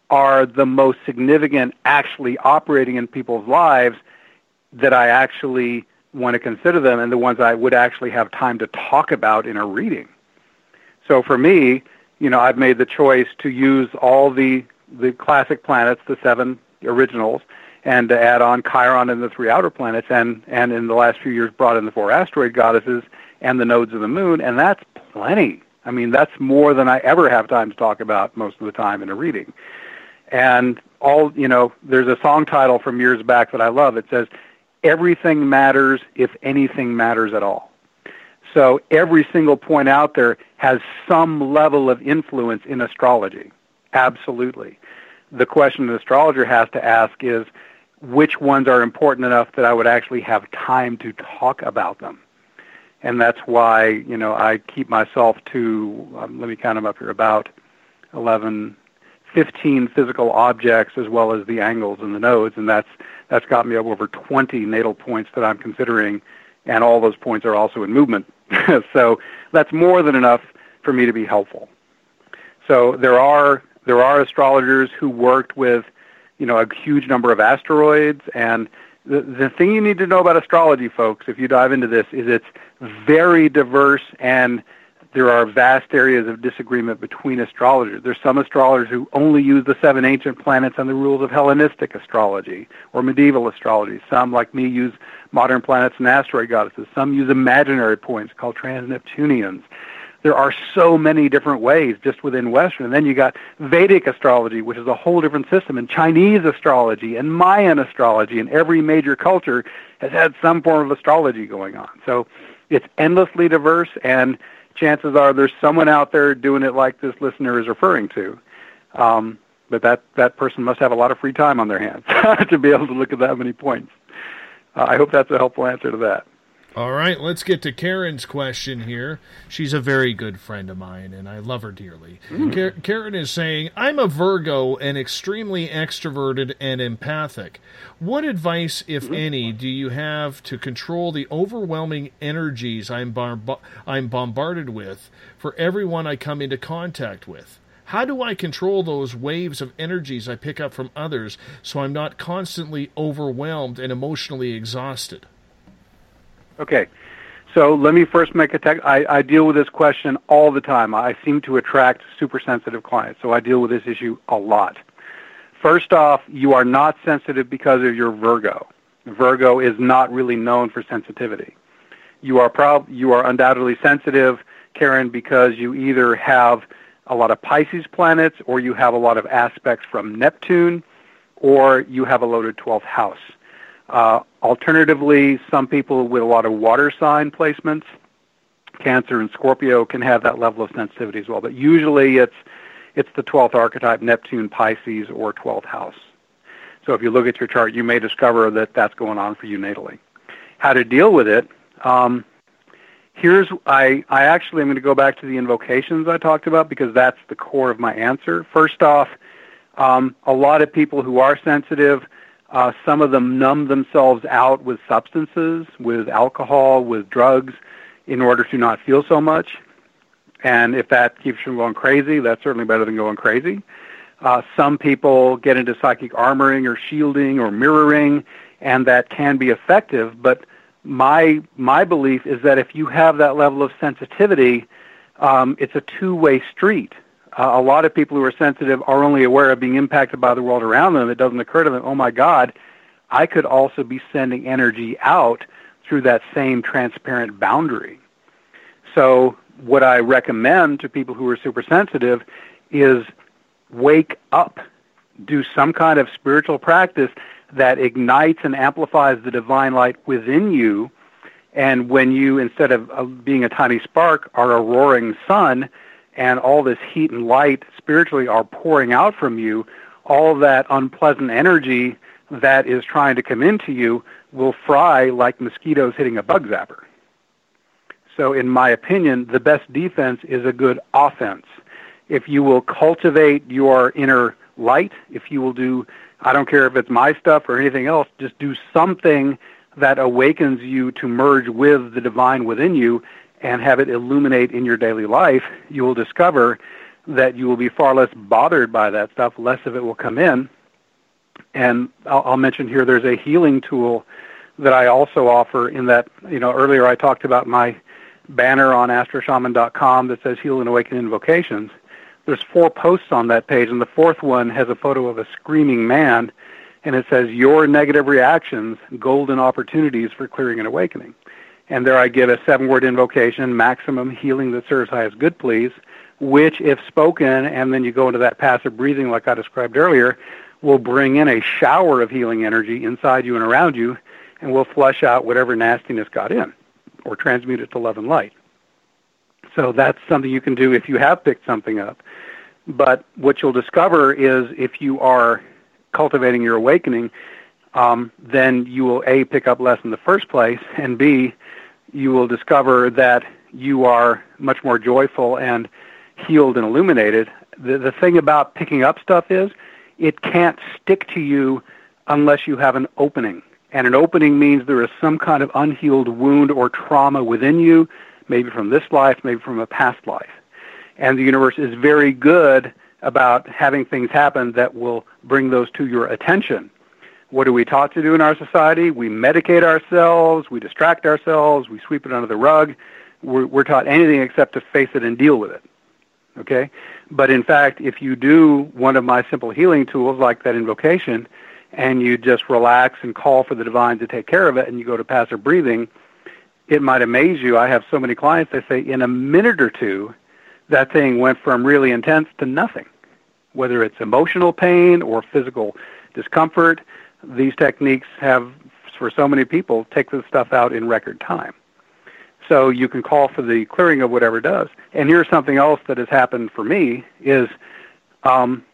are the most significant actually operating in people's lives that I actually want to consider them and the ones I would actually have time to talk about in a reading. So for me, you know, I've made the choice to use all the the classic planets, the seven originals, and to add on Chiron and the three outer planets, and and in the last few years brought in the four asteroid goddesses and the nodes of the moon, and that's plenty. I mean, that's more than I ever have time to talk about most of the time in a reading. And all, you know, there's a song title from years back that I love. It says, everything matters if anything matters at all. So every single point out there has some level of influence in astrology. Absolutely. The question an astrologer has to ask is which ones are important enough that I would actually have time to talk about them. And that's why, you know, I keep myself to, um, let me count them up here, about 11, 15 physical objects as well as the angles and the nodes, and that's that's got me up over 20 natal points that I'm considering, and all those points are also in movement. so that's more than enough for me to be helpful. So there are there are astrologers who worked with, you know, a huge number of asteroids, and the the thing you need to know about astrology, folks, if you dive into this, is it's very diverse and there are vast areas of disagreement between astrologers. There's some astrologers who only use the seven ancient planets and the rules of Hellenistic astrology or medieval astrology. Some, like me, use modern planets and asteroid goddesses. Some use imaginary points called trans-Neptunians. there are so many different ways just within Western. And then you got Vedic astrology, which is a whole different system, and Chinese astrology, and Mayan astrology, and every major culture has had some form of astrology going on. So it's endlessly diverse, and chances are there's someone out there doing it like this listener is referring to. Um, but that that person must have a lot of free time on their hands to be able to look at that many points. Uh, I hope that's a helpful answer to that. All right, let's get to Karen's question here. She's a very good friend of mine, and I love her dearly. Mm. Ka- Karen is saying, I'm a Virgo and extremely extroverted and empathic. What advice, if any, do you have to control the overwhelming energies I'm, bar- I'm bombarded with for everyone I come into contact with? How do I control those waves of energies I pick up from others so I'm not constantly overwhelmed and emotionally exhausted? Okay. So let me first make a tech. I, I deal with this question all the time. I seem to attract super sensitive clients, so I deal with this issue a lot. First off, you are not sensitive because of your Virgo. Virgo is not really known for sensitivity. You are prob- you are undoubtedly sensitive, Karen, because you either have a lot of Pisces planets or you have a lot of aspects from Neptune or you have a loaded 12th house. Uh, alternatively, some people with a lot of water sign placements, Cancer and Scorpio, can have that level of sensitivity as well. But usually it's it's the 12th archetype, Neptune, Pisces, or 12th house. So if you look at your chart, you may discover that that's going on for you natally. How to deal with it? Um, here's I I actually am going to go back to the invocations I talked about because that's the core of my answer. First off, um, a lot of people who are sensitive uh, some of them numb themselves out with substances, with alcohol, with drugs, in order to not feel so much. And if that keeps you from going crazy, that's certainly better than going crazy. Uh, some people get into psychic armoring or shielding or mirroring, and that can be effective. But my my belief is that if you have that level of sensitivity, um, it's a two-way street. Uh, a lot of people who are sensitive are only aware of being impacted by the world around them. It doesn't occur to them, oh my God, I could also be sending energy out through that same transparent boundary. So what I recommend to people who are super sensitive is wake up, do some kind of spiritual practice that ignites and amplifies the divine light within you. And when you, instead of being a tiny spark, are a roaring sun, and all this heat and light spiritually are pouring out from you, all that unpleasant energy that is trying to come into you will fry like mosquitoes hitting a bug zapper. So, in my opinion, the best defense is a good offense. If you will cultivate your inner light, if you will do, I don't care if it's my stuff or anything else, just do something that awakens you to merge with the divine within you and have it illuminate in your daily life, you will discover that you will be far less bothered by that stuff, less of it will come in. And I'll, I'll mention here there's a healing tool that I also offer in that, you know, earlier I talked about my banner on astroshaman.com that says Heal and Awaken Invocations. There's four posts on that page, and the fourth one has a photo of a screaming man, and it says, Your negative reactions, golden opportunities for clearing and awakening. And there I give a seven word invocation, maximum healing that serves highest good, please, which, if spoken, and then you go into that passive breathing like I described earlier, will bring in a shower of healing energy inside you and around you and will flush out whatever nastiness got in or transmute it to love and light. So that's something you can do if you have picked something up. But what you'll discover is if you are cultivating your awakening, um, then you will A, pick up less in the first place, and B, you will discover that you are much more joyful and healed and illuminated. The, the thing about picking up stuff is it can't stick to you unless you have an opening. And an opening means there is some kind of unhealed wound or trauma within you, maybe from this life, maybe from a past life. And the universe is very good about having things happen that will bring those to your attention. What are we taught to do in our society? We medicate ourselves, we distract ourselves, we sweep it under the rug. We're, we're taught anything except to face it and deal with it. Okay? But in fact, if you do one of my simple healing tools like that invocation, and you just relax and call for the divine to take care of it, and you go to passive breathing, it might amaze you. I have so many clients, they say in a minute or two, that thing went from really intense to nothing. Whether it's emotional pain or physical discomfort, these techniques have, for so many people, take this stuff out in record time. So you can call for the clearing of whatever does. And here's something else that has happened for me is um,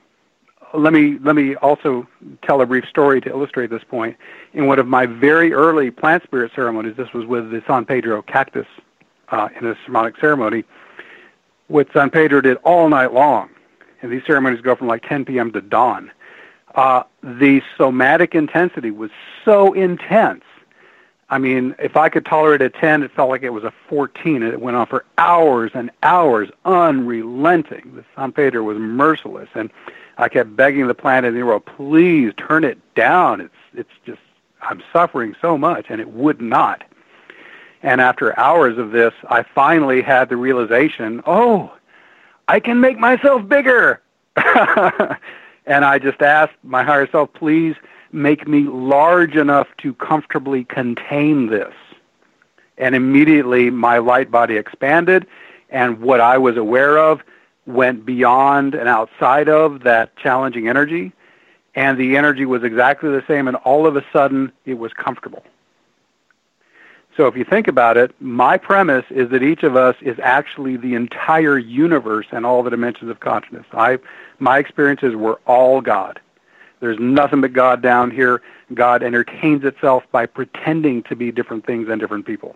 let me let me also tell a brief story to illustrate this point. In one of my very early plant spirit ceremonies, this was with the San Pedro cactus uh, in a shamanic ceremony. What San Pedro did all night long, and these ceremonies go from like 10 p.m. to dawn. Uh, the somatic intensity was so intense. I mean, if I could tolerate a 10, it felt like it was a 14, and it went on for hours and hours, unrelenting. The San Pedro was merciless, and I kept begging the planet the world, please turn it down. It's it's just I'm suffering so much, and it would not. And after hours of this, I finally had the realization, oh, I can make myself bigger. and I just asked my higher self, please make me large enough to comfortably contain this. And immediately my light body expanded, and what I was aware of went beyond and outside of that challenging energy, and the energy was exactly the same, and all of a sudden it was comfortable. So if you think about it, my premise is that each of us is actually the entire universe and all the dimensions of consciousness. I, my experiences were all God. There's nothing but God down here. God entertains itself by pretending to be different things and different people.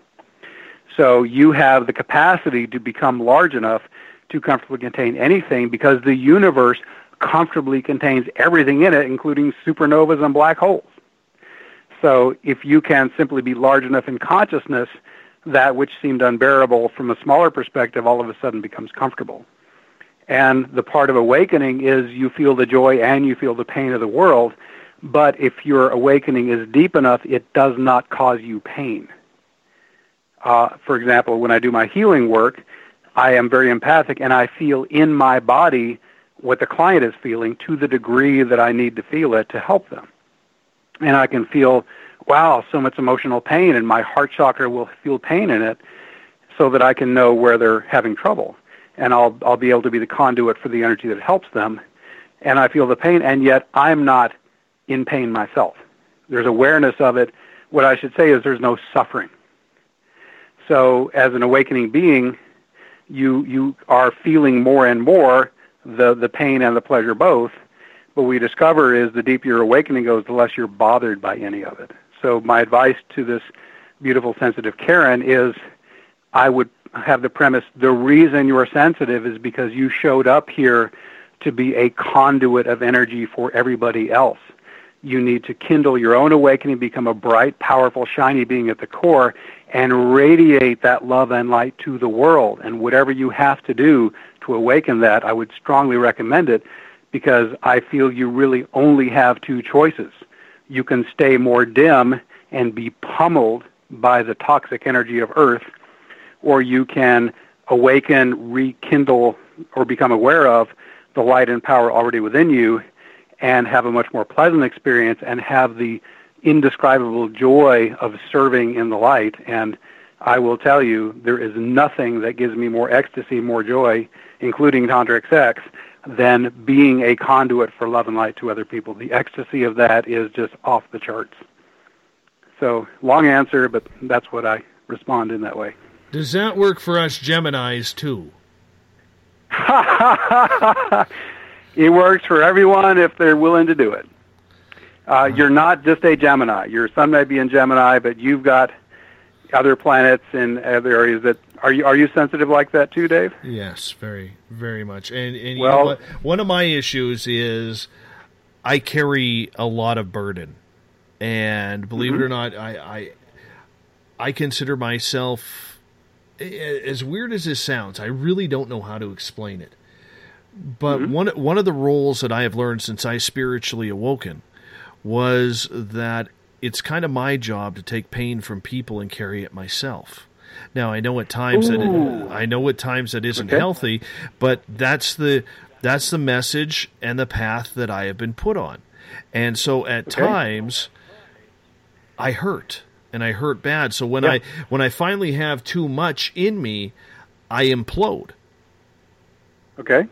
So you have the capacity to become large enough to comfortably contain anything because the universe comfortably contains everything in it, including supernovas and black holes. So if you can simply be large enough in consciousness, that which seemed unbearable from a smaller perspective all of a sudden becomes comfortable. And the part of awakening is you feel the joy and you feel the pain of the world, but if your awakening is deep enough, it does not cause you pain. Uh, for example, when I do my healing work, I am very empathic and I feel in my body what the client is feeling to the degree that I need to feel it to help them and I can feel, wow, so much emotional pain, and my heart chakra will feel pain in it, so that I can know where they're having trouble, and I'll I'll be able to be the conduit for the energy that helps them, and I feel the pain, and yet I'm not in pain myself. There's awareness of it. What I should say is there's no suffering. So as an awakening being, you you are feeling more and more the the pain and the pleasure both, what we discover is the deeper your awakening goes, the less you're bothered by any of it. So my advice to this beautiful, sensitive Karen is I would have the premise, the reason you're sensitive is because you showed up here to be a conduit of energy for everybody else. You need to kindle your own awakening, become a bright, powerful, shiny being at the core, and radiate that love and light to the world. And whatever you have to do to awaken that, I would strongly recommend it because I feel you really only have two choices. You can stay more dim and be pummeled by the toxic energy of Earth, or you can awaken, rekindle, or become aware of the light and power already within you and have a much more pleasant experience and have the indescribable joy of serving in the light. And I will tell you, there is nothing that gives me more ecstasy, more joy, including Tantra sex, than being a conduit for love and light to other people. The ecstasy of that is just off the charts. So, long answer, but that's what I respond in that way. Does that work for us Geminis too? it works for everyone if they're willing to do it. Uh, you're not just a Gemini. Your sun may be in Gemini, but you've got other planets in other areas that are you are you sensitive like that too, Dave? Yes, very very much. And and you Well- know what? One of my issues is I carry a lot of burden, and believe it Mhm. or not, I I I consider myself as weird as this sounds. I really don't know how to explain it. But Mhm. one one of the roles that I have learned since I spiritually awoken was that it's kind of my job to take pain from people and carry it myself. Now I know at times that it, I know at times that isn't Okay. healthy, but that's the that's the message and the path that I have been put on. And so at Okay. times I hurt. And I hurt bad. So when Yeah. I when I finally have too much in me, I implode. Okay.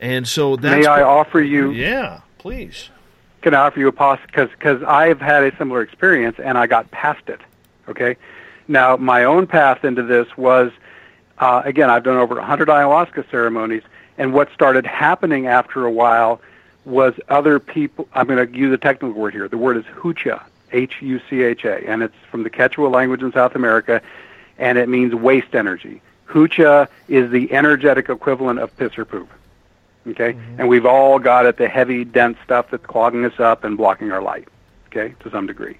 And so that's May I offer you? Yeah, please. Can I offer you a pause? Because because I've had a similar experience and I got past it. Okay. Now my own path into this was, uh, again, I've done over 100 ayahuasca ceremonies, and what started happening after a while was other people. I'm going to use a technical word here. The word is hucha, H-U-C-H-A, and it's from the Quechua language in South America, and it means waste energy. Hucha is the energetic equivalent of piss or poop. Okay? And we've all got it, the heavy, dense stuff that's clogging us up and blocking our light, okay, to some degree.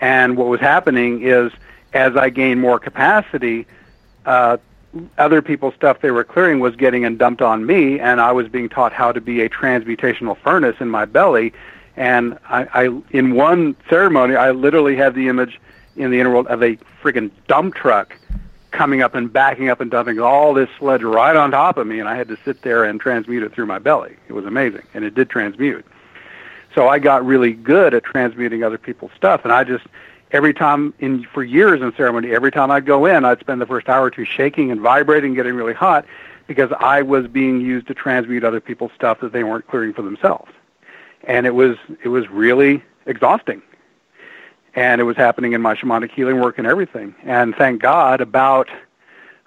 And what was happening is as I gained more capacity, uh, other people's stuff they were clearing was getting and dumped on me, and I was being taught how to be a transmutational furnace in my belly. And I, I in one ceremony, I literally had the image in the inner world of a friggin' dump truck coming up and backing up and dumping all this sludge right on top of me, and I had to sit there and transmute it through my belly. It was amazing, and it did transmute. So I got really good at transmuting other people's stuff, and I just every time in for years in ceremony, every time I'd go in, I'd spend the first hour or two shaking and vibrating, getting really hot, because I was being used to transmute other people's stuff that they weren't clearing for themselves, and it was it was really exhausting and it was happening in my shamanic healing work and everything. And thank God, about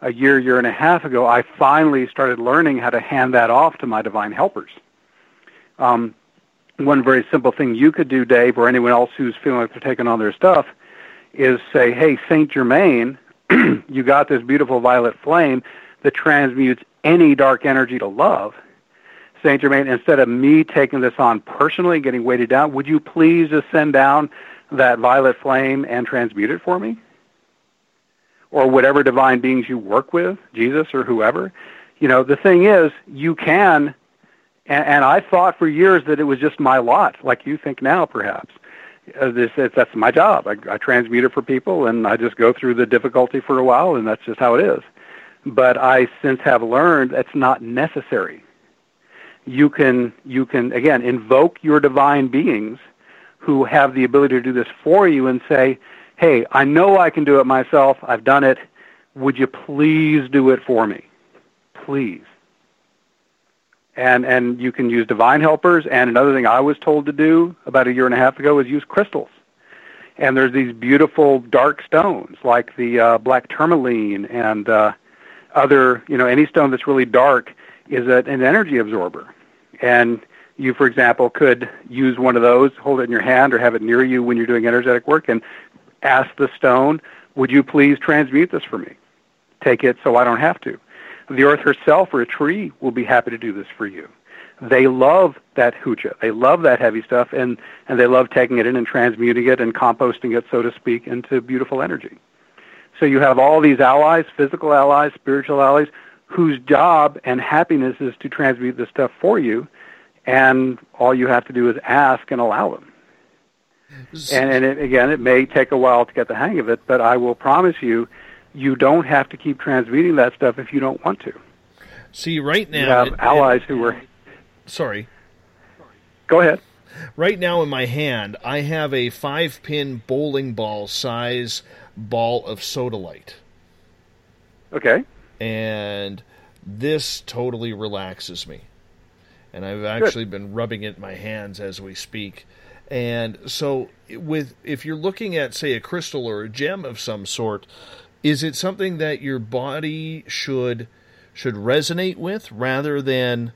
a year, year and a half ago, I finally started learning how to hand that off to my divine helpers. Um, one very simple thing you could do, Dave, or anyone else who's feeling like they're taking on their stuff, is say, "Hey, Saint Germain, you got this beautiful violet flame that transmutes any dark energy to love." Saint Germain, instead of me taking this on personally, getting weighted down, would you please just send down that violet flame and transmute it for me? Or whatever divine beings you work with, Jesus or whoever. You know, the thing is, you can, and, and I thought for years that it was just my lot, like you think now, perhaps. Uh, this, that's my job. I, I transmute it for people, and I just go through the difficulty for a while, and that's just how it is. But I since have learned that's not necessary you can you can again invoke your divine beings who have the ability to do this for you and say, "Hey, I know I can do it myself. I've done it. Would you please do it for me? Please." And and you can use divine helpers and another thing I was told to do about a year and a half ago is use crystals. And there's these beautiful dark stones like the uh, black tourmaline and uh, other, you know, any stone that's really dark is a, an energy absorber. And you, for example, could use one of those, hold it in your hand or have it near you when you're doing energetic work and ask the stone, would you please transmute this for me? Take it so I don't have to. The earth herself or a tree will be happy to do this for you. They love that hucha. They love that heavy stuff and, and they love taking it in and transmuting it and composting it, so to speak, into beautiful energy. So you have all these allies, physical allies, spiritual allies, whose job and happiness is to transmute this stuff for you, and all you have to do is ask and allow them. And, and it, again, it may take a while to get the hang of it, but I will promise you, you don't have to keep transmuting that stuff if you don't want to. See, right now you have it- allies who are. Sorry. Go ahead. Right now in my hand, I have a five pin bowling ball size ball of sodalite. Okay. And this totally relaxes me. And I've actually been rubbing it in my hands as we speak. And so with if you're looking at say a crystal or a gem of some sort, is it something that your body should should resonate with rather than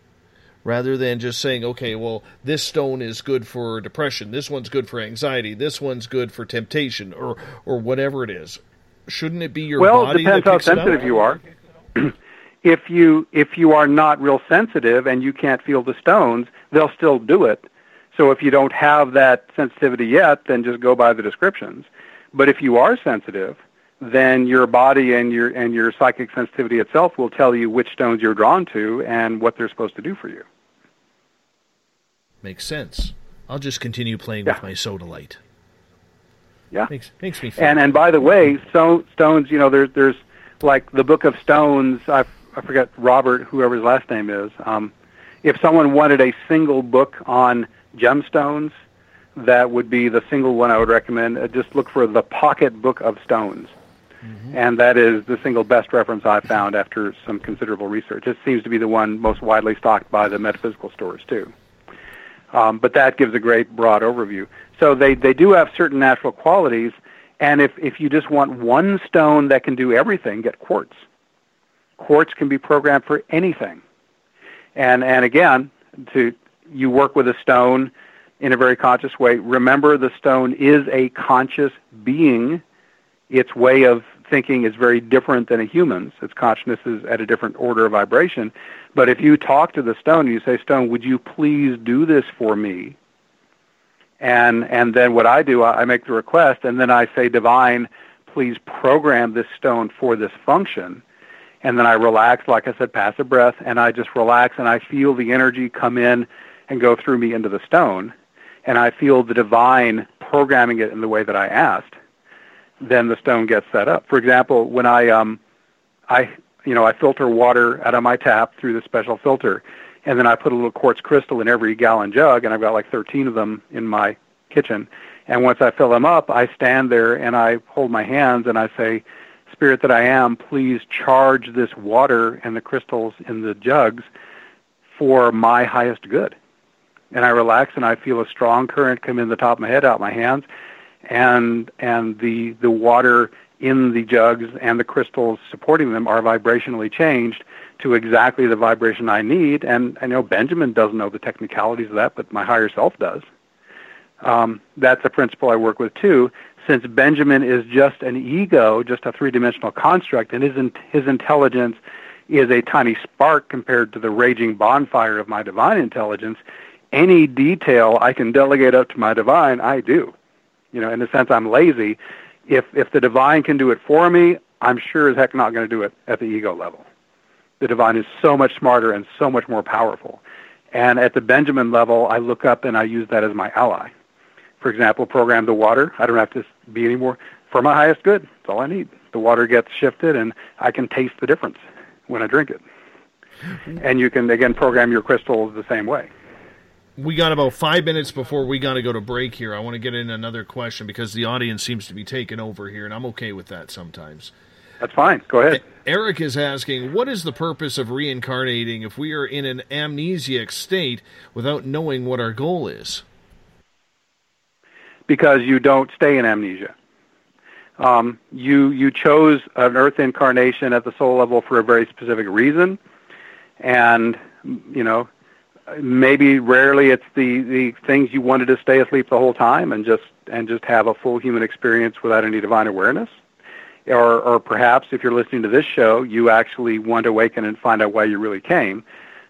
rather than just saying, okay, well, this stone is good for depression, this one's good for anxiety, this one's good for temptation, or or whatever it is. Shouldn't it be your well, it body depends that how picks it up? sensitive you are. if you if you are not real sensitive and you can't feel the stones, they'll still do it. So if you don't have that sensitivity yet, then just go by the descriptions. But if you are sensitive, then your body and your and your psychic sensitivity itself will tell you which stones you're drawn to and what they're supposed to do for you. Makes sense. I'll just continue playing with my sodalite. Yeah. Makes makes me feel And and by the way, so stones, you know, there's there's like the Book of Stones. I I forget Robert, whoever his last name is. Um, if someone wanted a single book on gemstones, that would be the single one I would recommend. Uh, just look for the Pocket Book of Stones. And that is the single best reference I've found after some considerable research. It seems to be the one most widely stocked by the metaphysical stores, too. Um, but that gives a great broad overview. So they, they do have certain natural qualities, and if, if you just want one stone that can do everything, get quartz. Quartz can be programmed for anything. And, and again, to, you work with a stone in a very conscious way. Remember, the stone is a conscious being. Its way of thinking is very different than a human's. Its consciousness is at a different order of vibration. But if you talk to the stone and you say, Stone, would you please do this for me? And and then what I do, I make the request, and then I say, Divine, please program this stone for this function. And then I relax, like I said, pass a breath, and I just relax, and I feel the energy come in and go through me into the stone, and I feel the divine programming it in the way that I asked. Then the stone gets set up. For example, when I um, I you know I filter water out of my tap through the special filter, and then I put a little quartz crystal in every gallon jug, and I've got like 13 of them in my kitchen. And once I fill them up, I stand there and I hold my hands and I say, Spirit that I am, please charge this water and the crystals in the jugs for my highest good. And I relax and I feel a strong current come in the top of my head, out my hands, and and the the water in the jugs and the crystals supporting them are vibrationally changed to exactly the vibration I need. And I know Benjamin doesn't know the technicalities of that, but my higher self does. Um, that's a principle I work with too. Since Benjamin is just an ego, just a three-dimensional construct, and his in- his intelligence is a tiny spark compared to the raging bonfire of my divine intelligence, any detail I can delegate up to my divine, I do. You know, in a sense, I'm lazy. If if the divine can do it for me, I'm sure as heck not going to do it at the ego level. The divine is so much smarter and so much more powerful. And at the Benjamin level, I look up and I use that as my ally. For example, program the water. I don't have to be anymore for my highest good. That's all I need. The water gets shifted, and I can taste the difference when I drink it. And you can again program your crystals the same way. We got about five minutes before we got to go to break here. I want to get in another question because the audience seems to be taking over here, and I'm okay with that sometimes. That's fine. Go ahead. Eric is asking, what is the purpose of reincarnating if we are in an amnesiac state without knowing what our goal is? because you don't stay in amnesia. Um, you you chose an Earth incarnation at the soul level for a very specific reason, and you know maybe rarely it's the the things you wanted to stay asleep the whole time and just and just have a full human experience without any divine awareness. Or, or perhaps if you're listening to this show, you actually want to awaken and find out why you really came.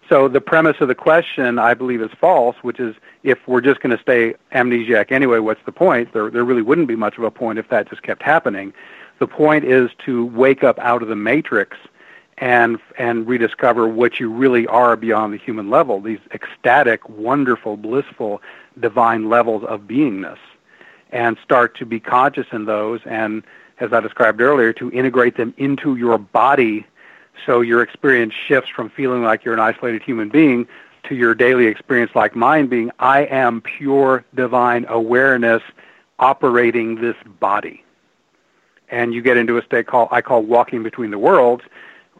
So the premise of the question, I believe, is false, which is if we're just going to stay amnesiac anyway, what's the point? There, there really wouldn't be much of a point if that just kept happening. The point is to wake up out of the matrix and and rediscover what you really are beyond the human level. These ecstatic, wonderful, blissful, divine levels of beingness, and start to be conscious in those. And as I described earlier, to integrate them into your body so your experience shifts from feeling like you're an isolated human being to your daily experience like mine being I am pure divine awareness operating this body. And you get into a state called I call walking between the worlds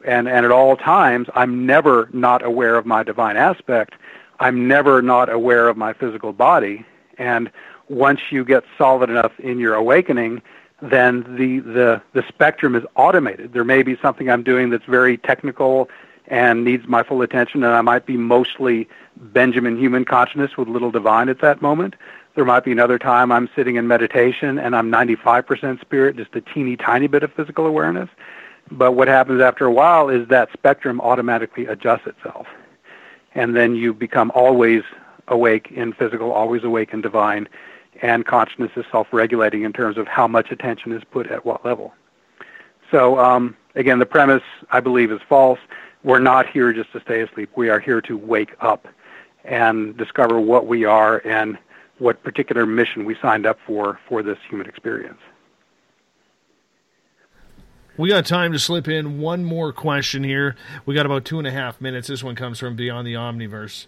and, and at all times I'm never not aware of my divine aspect. I'm never not aware of my physical body. And once you get solid enough in your awakening, then the, the, the spectrum is automated. There may be something I'm doing that's very technical and needs my full attention, and I might be mostly Benjamin human consciousness with little divine at that moment. There might be another time I'm sitting in meditation and I'm 95% spirit, just a teeny tiny bit of physical awareness. But what happens after a while is that spectrum automatically adjusts itself. And then you become always awake in physical, always awake in divine, and consciousness is self-regulating in terms of how much attention is put at what level. So um, again, the premise I believe is false. We're not here just to stay asleep. We are here to wake up and discover what we are and what particular mission we signed up for for this human experience. We got time to slip in one more question here. We got about two and a half minutes. This one comes from Beyond the Omniverse.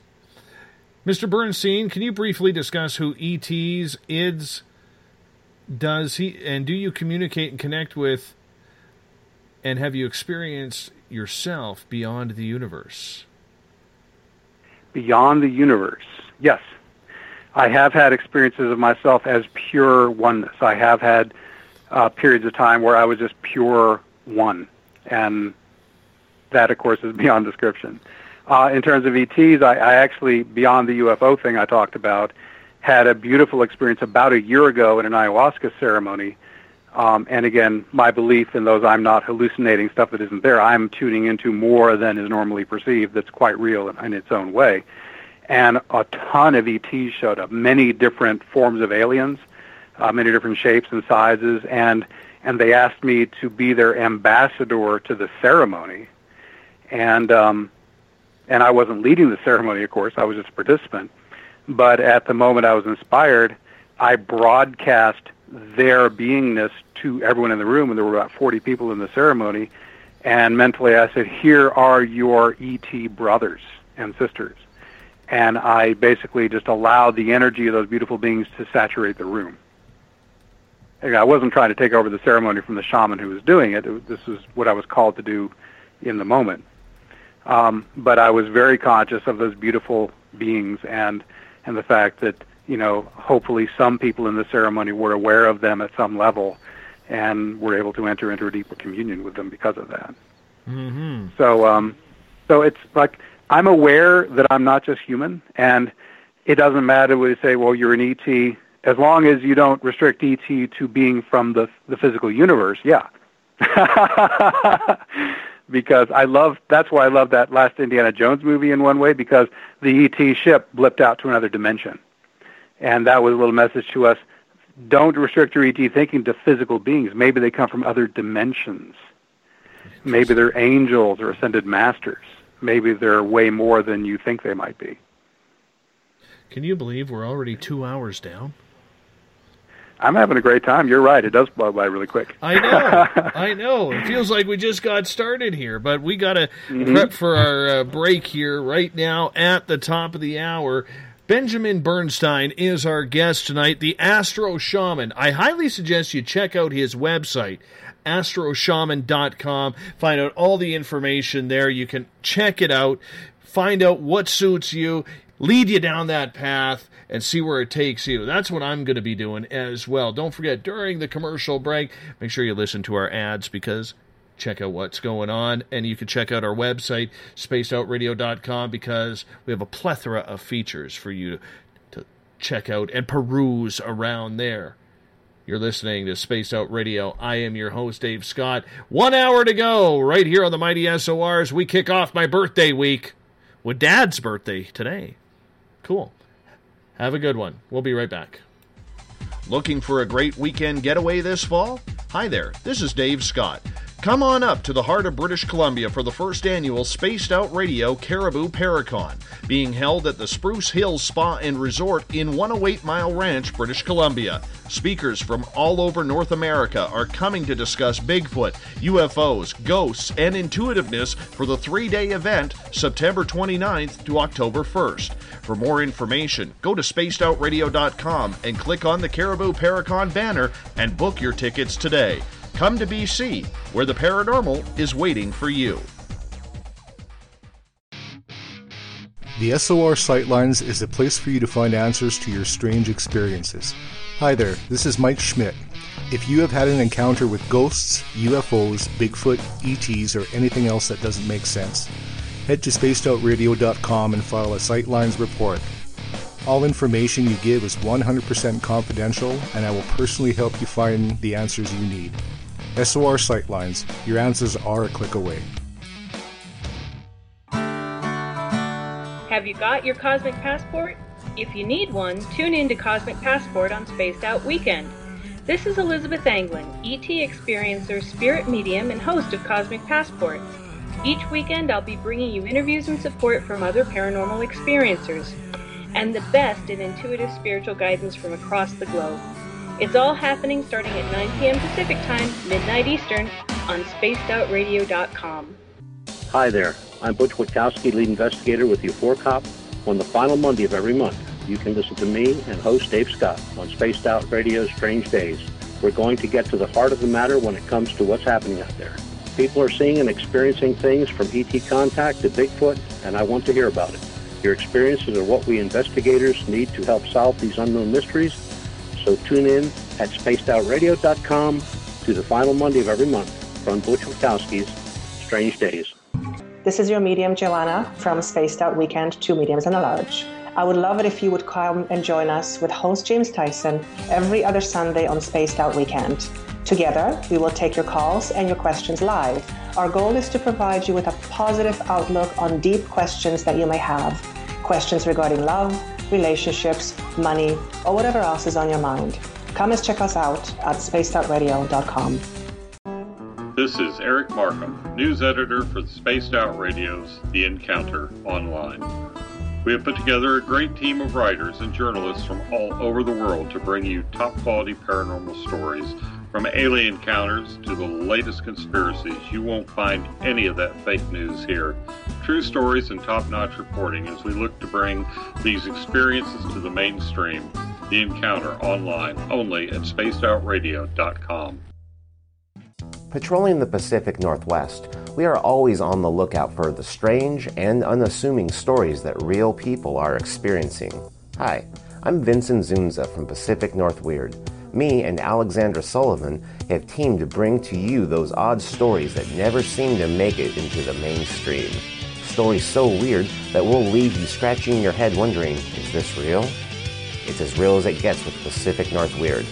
Mr. Bernstein, can you briefly discuss who ETs, IDS, does he, and do you communicate and connect with, and have you experienced yourself beyond the universe? Beyond the universe, yes. I have had experiences of myself as pure oneness. I have had uh, periods of time where I was just pure one, and that, of course, is beyond description. Uh, in terms of ETs, I, I actually, beyond the UFO thing I talked about, had a beautiful experience about a year ago in an ayahuasca ceremony. Um, and again, my belief in those, I'm not hallucinating stuff that isn't there. I'm tuning into more than is normally perceived that's quite real in, in its own way. And a ton of ETs showed up, many different forms of aliens, uh, many different shapes and sizes, and and they asked me to be their ambassador to the ceremony. And um, and I wasn't leading the ceremony, of course. I was just a participant. But at the moment I was inspired, I broadcast their beingness to everyone in the room, and there were about 40 people in the ceremony. And mentally, I said, "Here are your ET brothers and sisters," and I basically just allowed the energy of those beautiful beings to saturate the room. I wasn't trying to take over the ceremony from the shaman who was doing it. it this was what I was called to do in the moment. Um, but I was very conscious of those beautiful beings and and the fact that you know hopefully some people in the ceremony were aware of them at some level and were able to enter into a deeper communion with them because of that. Mm-hmm. So um, so it's like I'm aware that I'm not just human, and it doesn't matter when you say, well, you're an ET, as long as you don't restrict ET to being from the the physical universe. Yeah. because I love that's why I love that last Indiana Jones movie in one way because the ET ship blipped out to another dimension. And that was a little message to us. Don't restrict your ET thinking to physical beings. Maybe they come from other dimensions. Maybe they're angels or ascended masters. Maybe they're way more than you think they might be. Can you believe we're already two hours down? I'm having a great time. You're right. It does blow by really quick. I know. I know. It feels like we just got started here, but we got to mm-hmm. prep for our uh, break here right now at the top of the hour. Benjamin Bernstein is our guest tonight, the Astro Shaman. I highly suggest you check out his website, astroshaman.com. Find out all the information there. You can check it out, find out what suits you, lead you down that path and see where it takes you. That's what I'm going to be doing as well. Don't forget, during the commercial break, make sure you listen to our ads because check out what's going on. And you can check out our website, spacedoutradio.com, because we have a plethora of features for you to, check out and peruse around there. You're listening to Spaced Out Radio. I am your host, Dave Scott. One hour to go, right here on the Mighty SORs. We kick off my birthday week with Dad's birthday today. Cool. Have a good one. We'll be right back. Looking for a great weekend getaway this fall? Hi there, this is Dave Scott. Come on up to the heart of British Columbia for the first annual Spaced Out Radio Cariboo Paracon, being held at the Spruce Hills Spa and Resort in 108 Mile Ranch, British Columbia. Speakers from all over North America are coming to discuss Bigfoot, UFOs, ghosts, and intuitiveness for the three day event, September 29th to October 1st. For more information, go to spacedoutradio.com and click on the Cariboo Paracon banner and book your tickets today. Come to BC, where the paranormal is waiting for you. The SOR Sightlines is a place for you to find answers to your strange experiences. Hi there, this is Mike Schmidt. If you have had an encounter with ghosts, UFOs, Bigfoot, ETs, or anything else that doesn't make sense, head to spacedoutradio.com and file a Sightlines report. All information you give is 100% confidential, and I will personally help you find the answers you need. SOR Sightlines, your answers are a click away. Have you got your Cosmic Passport? If you need one, tune in to Cosmic Passport on Spaced Out Weekend. This is Elizabeth Anglin, ET experiencer, spirit medium, and host of Cosmic Passport. Each weekend, I'll be bringing you interviews and support from other paranormal experiencers and the best in intuitive spiritual guidance from across the globe. It's all happening starting at 9 p.m. Pacific Time, midnight Eastern, on spacedoutradio.com. Hi there. I'm Butch Witkowski, lead investigator with UFORCOP, On the final Monday of every month, you can listen to me and host Dave Scott on Spaced Out Radio's Strange Days. We're going to get to the heart of the matter when it comes to what's happening out there. People are seeing and experiencing things from ET contact to Bigfoot, and I want to hear about it. Your experiences are what we investigators need to help solve these unknown mysteries. So tune in at spacedoutradio.com to the final Monday of every month from Butch Witkowski's Strange Days. This is your medium, Joanna, from Spaced Out Weekend, Two Mediums and a Large. I would love it if you would come and join us with host James Tyson every other Sunday on Spaced Out Weekend. Together, we will take your calls and your questions live. Our goal is to provide you with a positive outlook on deep questions that you may have. Questions regarding love, relationships, money, or whatever else is on your mind. Come and check us out at spacedoutradio.com. This is Eric Markham, news editor for Spaced Out Radio's The Encounter Online. We have put together a great team of writers and journalists from all over the world to bring you top quality paranormal stories. From alien encounters to the latest conspiracies, you won't find any of that fake news here. True stories and top notch reporting as we look to bring these experiences to the mainstream. The Encounter online only at spacedoutradio.com. Patrolling the Pacific Northwest, we are always on the lookout for the strange and unassuming stories that real people are experiencing. Hi, I'm Vincent Zunza from Pacific North Weird. Me and Alexandra Sullivan have teamed to bring to you those odd stories that never seem to make it into the mainstream. Stories so weird that will leave you scratching your head wondering, is this real? It's as real as it gets with Pacific North Weird.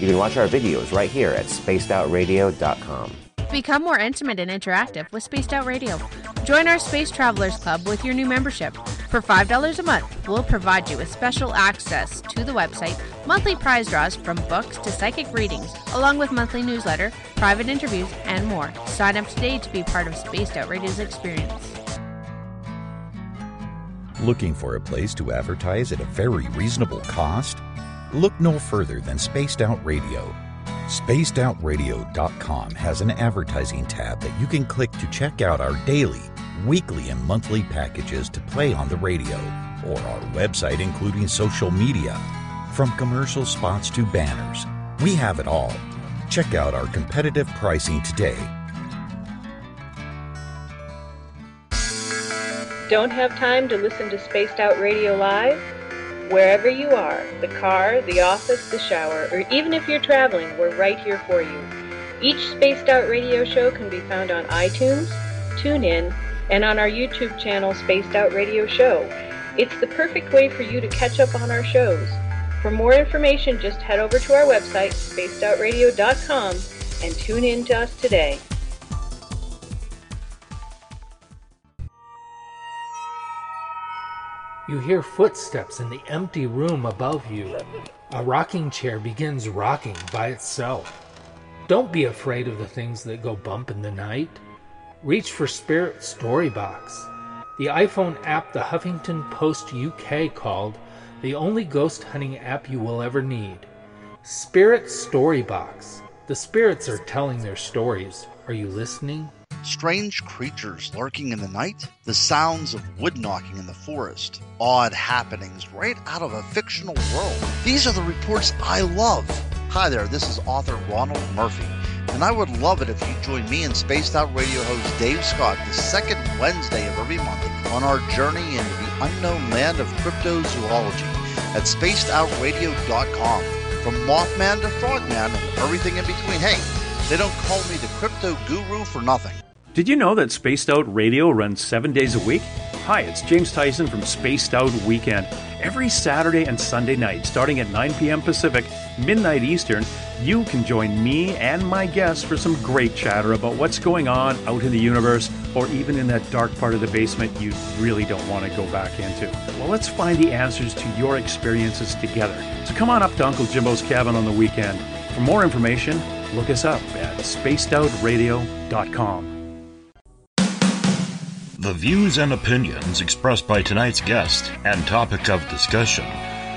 You can watch our videos right here at spacedoutradio.com. Become more intimate and interactive with Spaced Out Radio. Join our Space Travelers Club with your new membership. For $5 a month, we'll provide you with special access to the website, monthly prize draws from books to psychic readings, along with monthly newsletter, private interviews, and more. Sign up today to be part of Spaced Out Radio's experience. Looking for a place to advertise at a very reasonable cost? Look no further than Spaced Out Radio. SpacedOutRadio.com has an advertising tab that you can click to check out our daily, weekly, and monthly packages to play on the radio, or our website, including social media. From commercial spots to banners, we have it all. Check out our competitive pricing today Don't have time to listen to Spaced Out Radio Live? Wherever you are, the car, the office, the shower, or even if you're traveling, we're right here for you. Each Spaced Out Radio show can be found on iTunes, TuneIn, and on our YouTube channel, Spaced Out Radio Show. It's the perfect way for you to catch up on our shows. For more information, just head over to our website, spacedoutradio.com, and tune in to us today. You hear footsteps in the empty room above you. A rocking chair begins rocking by itself. Don't be afraid of the things that go bump in the night. Reach for Spirit Storybox, the iPhone app the Huffington Post UK called the only ghost hunting app you will ever need. Spirit Storybox. The spirits are telling their stories. Are you listening? Strange creatures lurking in the night, the sounds of wood knocking in the forest, odd happenings right out of a fictional world. These are the reports I love. Hi there, this is author Ronald Murphy, and I would love it if you join me and Spaced Out Radio host Dave Scott the second Wednesday of every month on our journey into the unknown land of cryptozoology at spacedoutradio.com. From Mothman to Frogman and everything in between. Hey, they don't call me the crypto guru for nothing. Did you know that Spaced Out Radio runs seven days a week? Hi, it's James Tyson from Spaced Out Weekend. Every Saturday and Sunday night, starting at 9 p.m. Pacific, midnight Eastern, you can join me and my guests for some great chatter about what's going on out in the universe or even in that dark part of the basement you really don't want to go back into. Well, let's find the answers to your experiences together. So come on up to Uncle Jimbo's cabin on the weekend. For more information, look us up at spacedoutradio.com. The views and opinions expressed by tonight's guest and topic of discussion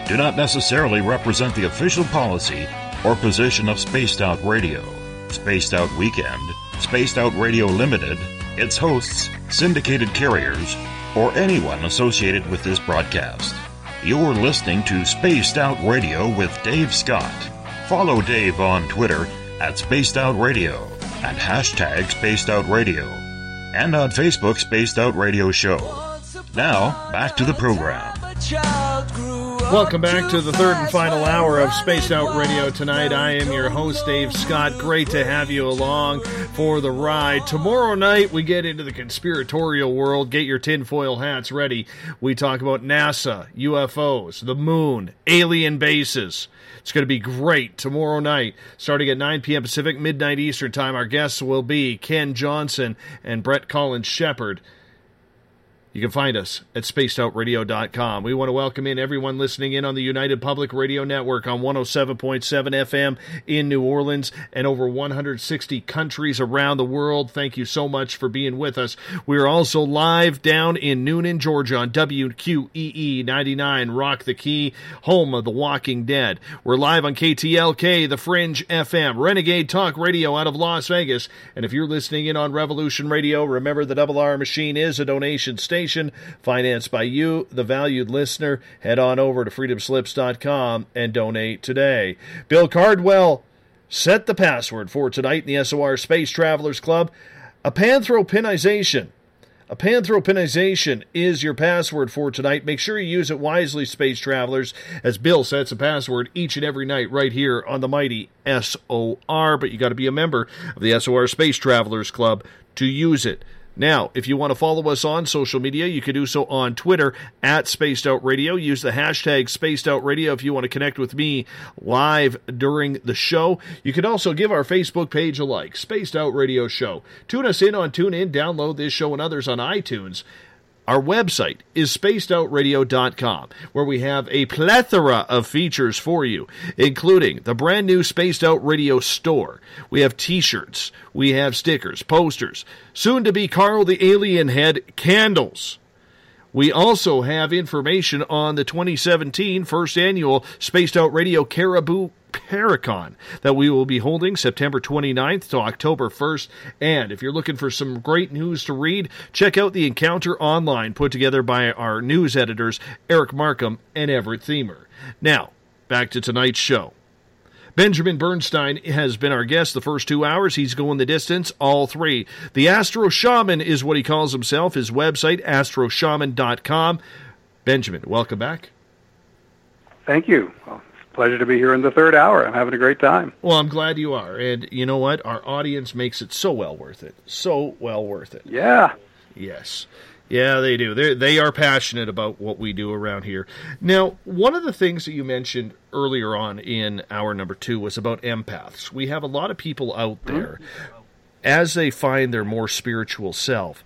do not necessarily represent the official policy or position of Spaced Out Radio, Spaced Out Weekend, Spaced Out Radio Limited, its hosts, syndicated carriers, or anyone associated with this broadcast. You're listening to Spaced Out Radio with Dave Scott. Follow Dave on Twitter at Spaced Out Radio and hashtag Spaced Out Radio, and on Facebook's Spaced Out Radio Show. Now, back to the program. Welcome back to the third and final hour of Spaced Out Radio tonight. I am your host, Dave Scott. Great to have you along for the ride. Tomorrow night, we get into the conspiratorial world. Get your tinfoil hats ready. We talk about NASA, UFOs, the moon, alien bases. It's going to be great tomorrow night, starting at 9 p.m. Pacific, midnight Eastern Time. Our guests will be Ken Johnson and Brett Collins Shepard. You can find us at spacedoutradio.com. We want to welcome in everyone listening in on the United Public Radio Network on 107.7 FM in New Orleans and over 160 countries around the world. Thank you so much for being with us. We are also live down in Newnan, Georgia on WQEE 99 Rock the Key, home of The Walking Dead. We're live on KTLK, The Fringe FM, Renegade Talk Radio out of Las Vegas. And if you're listening in on Revolution Radio, remember the Double R Machine is a donation station financed by you, the valued listener. Head on over to freedomslips.com and donate today. Bill Cardwell set the password for tonight in the SOR Space Travelers Club. A panthropinization. A panthropinization is your password for tonight. Make sure you use it wisely, space travelers, as Bill sets a password each and every night right here on the mighty SOR. But you got to be a member of the SOR Space Travelers Club to use it. Now, if you want to follow us on social media, you can do so on Twitter at Spaced Out Radio. Use the hashtag Spaced Out Radio if you want to connect with me live during the show. You can also give our Facebook page a like, Spaced Out Radio Show. Tune us in on TuneIn, download this show and others on iTunes. Our website is spacedoutradio.com, where we have a plethora of features for you, including the brand new Spaced Out Radio store. We have t shirts, we have stickers, posters, soon to be Carl the Alien Head candles. We also have information on the 2017 first annual Spaced Out Radio Cariboo Paracon that we will be holding September 29th to October 1st. And if you're looking for some great news to read, check out the Encounter Online put together by our news editors Eric Markham and Everett Themer. Now, back to tonight's show. Benjamin Bernstein has been our guest the first two hours. He's going the distance, all three. The Astro Shaman is what he calls himself. His website, astroshaman.com. Benjamin, welcome back. Thank you. Well, pleasure to be here in the third hour. I'm having a great time. Well, I'm glad you are. And you know what? Our audience makes it so well worth it. So well worth it. Yeah. Yes. Yeah, they do. They they are passionate about what we do around here. Now, one of the things that you mentioned earlier on in hour number two was about empaths. We have a lot of people out mm-hmm. there as they find their more spiritual self.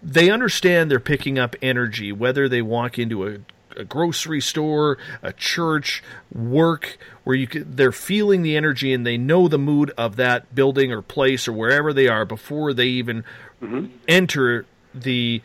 They understand they're picking up energy, whether they walk into a, a grocery store, a church, work, where you can, they're feeling the energy and they know the mood of that building or place or wherever they are before they even mm-hmm. enter the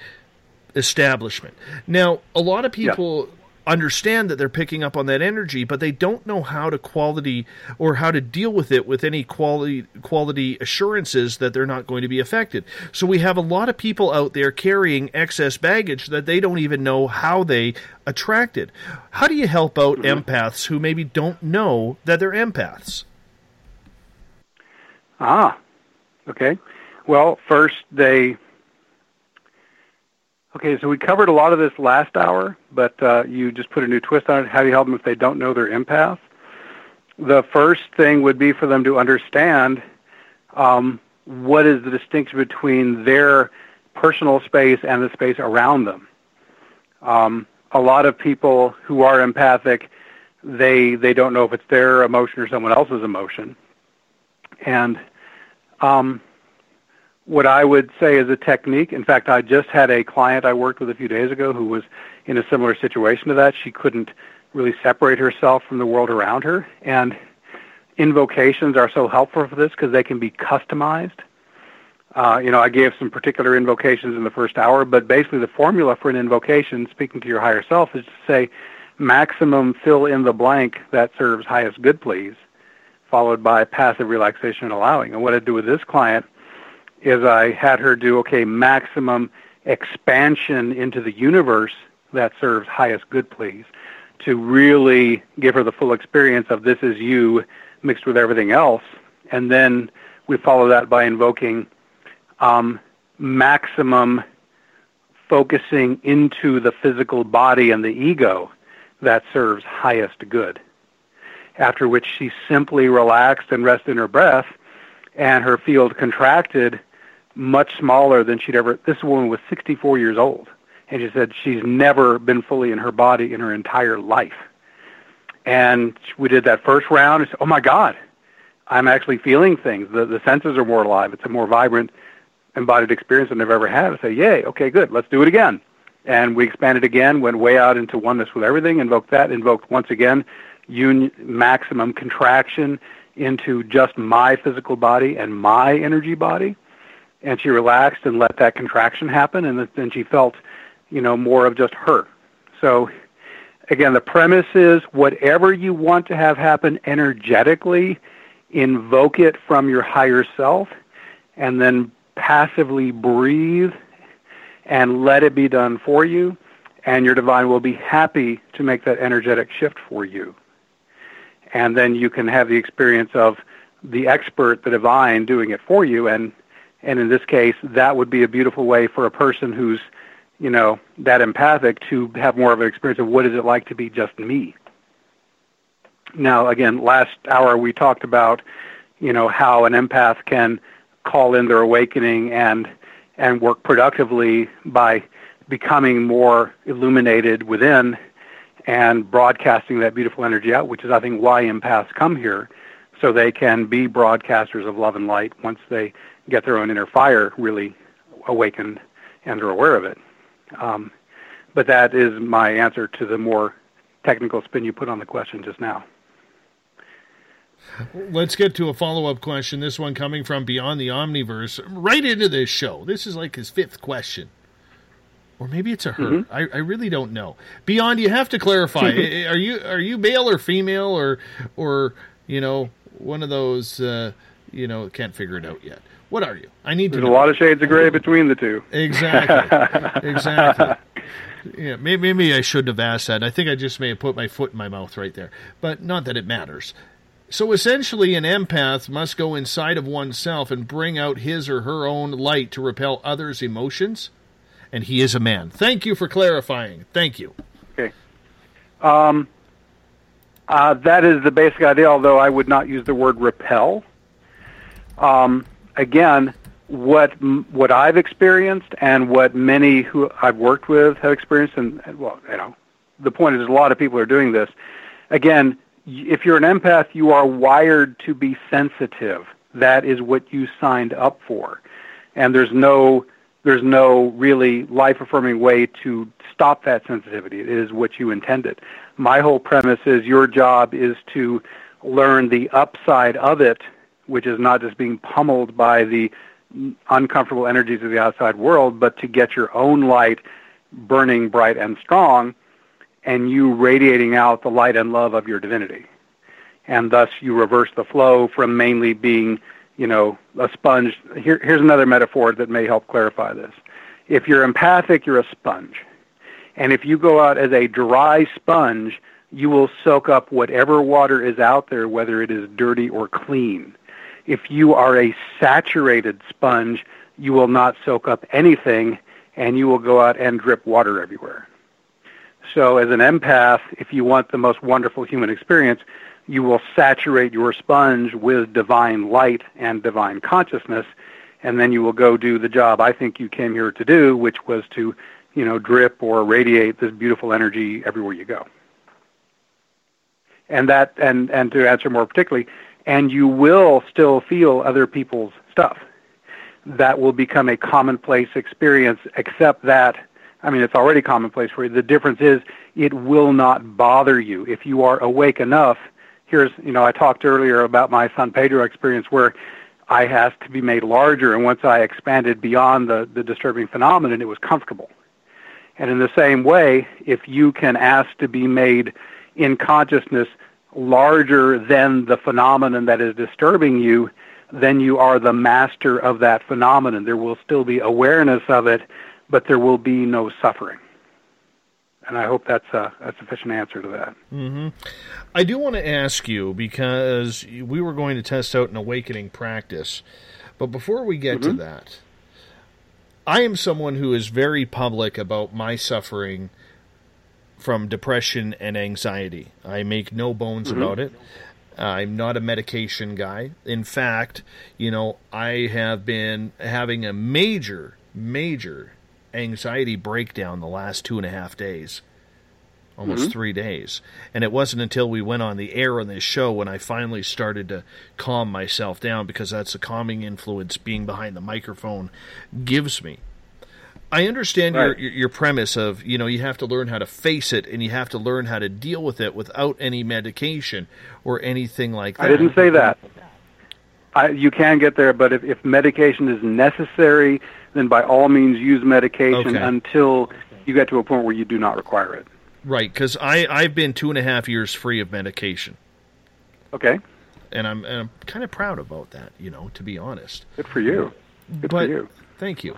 establishment. Now, a lot of people understand that they're picking up on that energy, but they don't know how to quality or how to deal with it with any quality quality assurances that they're not going to be affected. So we have a lot of people out there carrying excess baggage that they don't even know how they attracted. How do you help out empaths who maybe don't know that they're empaths? Ah, okay. Well, first they. Okay, so we covered a lot of this last hour, but uh, you just put a new twist on it. How do you help them if they don't know they're empath? The first thing would be for them to understand um, what is the distinction between their personal space and the space around them. Um, a lot of people who are empathic, they they don't know if it's their emotion or someone else's emotion, and um, what I would say is a technique. In fact, I just had a client I worked with a few days ago who was in a similar situation to that. She couldn't really separate herself from the world around her, and invocations are so helpful for this because they can be customized. Uh, you know, I gave some particular invocations in the first hour, but basically the formula for an invocation, speaking to your higher self, is to say, maximum fill in the blank that serves highest good, please, followed by passive relaxation and allowing. And what I do with this client is I had her do, okay, maximum expansion into the universe that serves highest good, please, to really give her the full experience of this is you mixed with everything else. And then we follow that by invoking um, maximum focusing into the physical body and the ego that serves highest good. After which she simply relaxed and rested in her breath, and her field contracted much smaller than she'd ever. This woman was 64 years old, and she said she's never been fully in her body in her entire life. And we did that first round. And said, oh my God, I'm actually feeling things. The the senses are more alive. It's a more vibrant, embodied experience than I've ever had. I say, yay, okay, good, let's do it again. And we expanded again, went way out into oneness with everything, invoked that, invoked once again union, maximum contraction into just my physical body and my energy body. And she relaxed and let that contraction happen, and then she felt, you know, more of just her. So, again, the premise is whatever you want to have happen energetically, invoke it from your higher self, and then passively breathe and let it be done for you, and your divine will be happy to make that energetic shift for you. And then you can have the experience of the expert, the divine, doing it for you. And, and in this case, that would be a beautiful way for a person who's, you know, that empathic to have more of an experience of what is it like to be just me. Now, again, last hour we talked about, you know, how an empath can call in their awakening and and work productively by becoming more illuminated within and broadcasting that beautiful energy out, which is I think why empaths come here, so they can be broadcasters of love and light once they get their own inner fire really awakened and are aware of it. Um, but that is my answer to the more technical spin you put on the question just now. Let's get to a follow up question. This one coming from Beyond the Omniverse, right into this show. This is like his fifth question. Or maybe it's a her. Mhm. I, I really don't know. Beyond, you have to clarify. Are you are you male or female or or you know one of those uh, you know can't figure it out yet? What are you? I need There's to a lot of shades of gray between the two. Exactly. exactly. Yeah, maybe, maybe I shouldn't have asked that. I think I just may have put my foot in my mouth right there. But not that it matters. So essentially, an empath must go inside of oneself and bring out his or her own light to repel others' emotions. And he is a man. Thank you for clarifying. Thank you. Okay. Um, uh, that is the basic idea, although I would not use the word repel. Um, again, what what I've experienced and what many who I've worked with have experienced, and and, well, you know, the point is a lot of people are doing this. Again, if you're an empath, you are wired to be sensitive. That is what you signed up for, and there's no there's no really life affirming way to stop that sensitivity. It is what you intended. My whole premise is your job is to learn the upside of it, which is not just being pummeled by the uncomfortable energies of the outside world, but to get your own light burning bright and strong and you radiating out the light and love of your divinity. And thus you reverse the flow from mainly being, you know, a sponge. Here, here's another metaphor that may help clarify this. If you're empathic, you're a sponge. And if you go out as a dry sponge, you will soak up whatever water is out there, whether it is dirty or clean. If you are a saturated sponge, you will not soak up anything and you will go out and drip water everywhere. So as an empath, if you want the most wonderful human experience, you will saturate your sponge with divine light and divine consciousness, and then you will go do the job I think you came here to do, which was to, you know, drip or radiate this beautiful energy everywhere you go. And that and, and to answer more particularly, and you will still feel other people's stuff. That will become a commonplace experience, except that I mean, it's already commonplace for you. The difference is it will not bother you if you are awake enough. Here's, you know, I talked earlier about my San Pedro experience where I asked to be made larger, and once I expanded beyond the, the disturbing phenomenon, it was comfortable. And in the same way, if you can ask to be made in consciousness larger than the phenomenon that is disturbing you, then you are the master of that phenomenon. There will still be awareness of it, but there will be no suffering. And I hope that's a, a sufficient answer to that. hmm I do want to ask you because we were going to test out an awakening practice, but before we get to Mhm. that, I am someone who is very public about my suffering from depression and anxiety. I make no bones Mhm. about it. I'm not a medication guy. In fact, you know, I have been having a major, major anxiety breakdown the last two and a half days almost Mhm. three days. And it wasn't until we went on the air on this show when I finally started to calm myself down because that's the calming influence being behind the microphone gives me. I understand Right. your your premise of you know you have to learn how to face it and you have to learn how to deal with it without any medication or anything like that. I didn't say that. I, you can get there, but if, if medication is necessary, then by all means use medication Okay. until you get to a point where you do not require it. Right, because I I've been two and a half years free of medication. Okay. And I'm and I'm kind of proud about that, you know, to be honest. Good for you. Good but, for you. Thank you.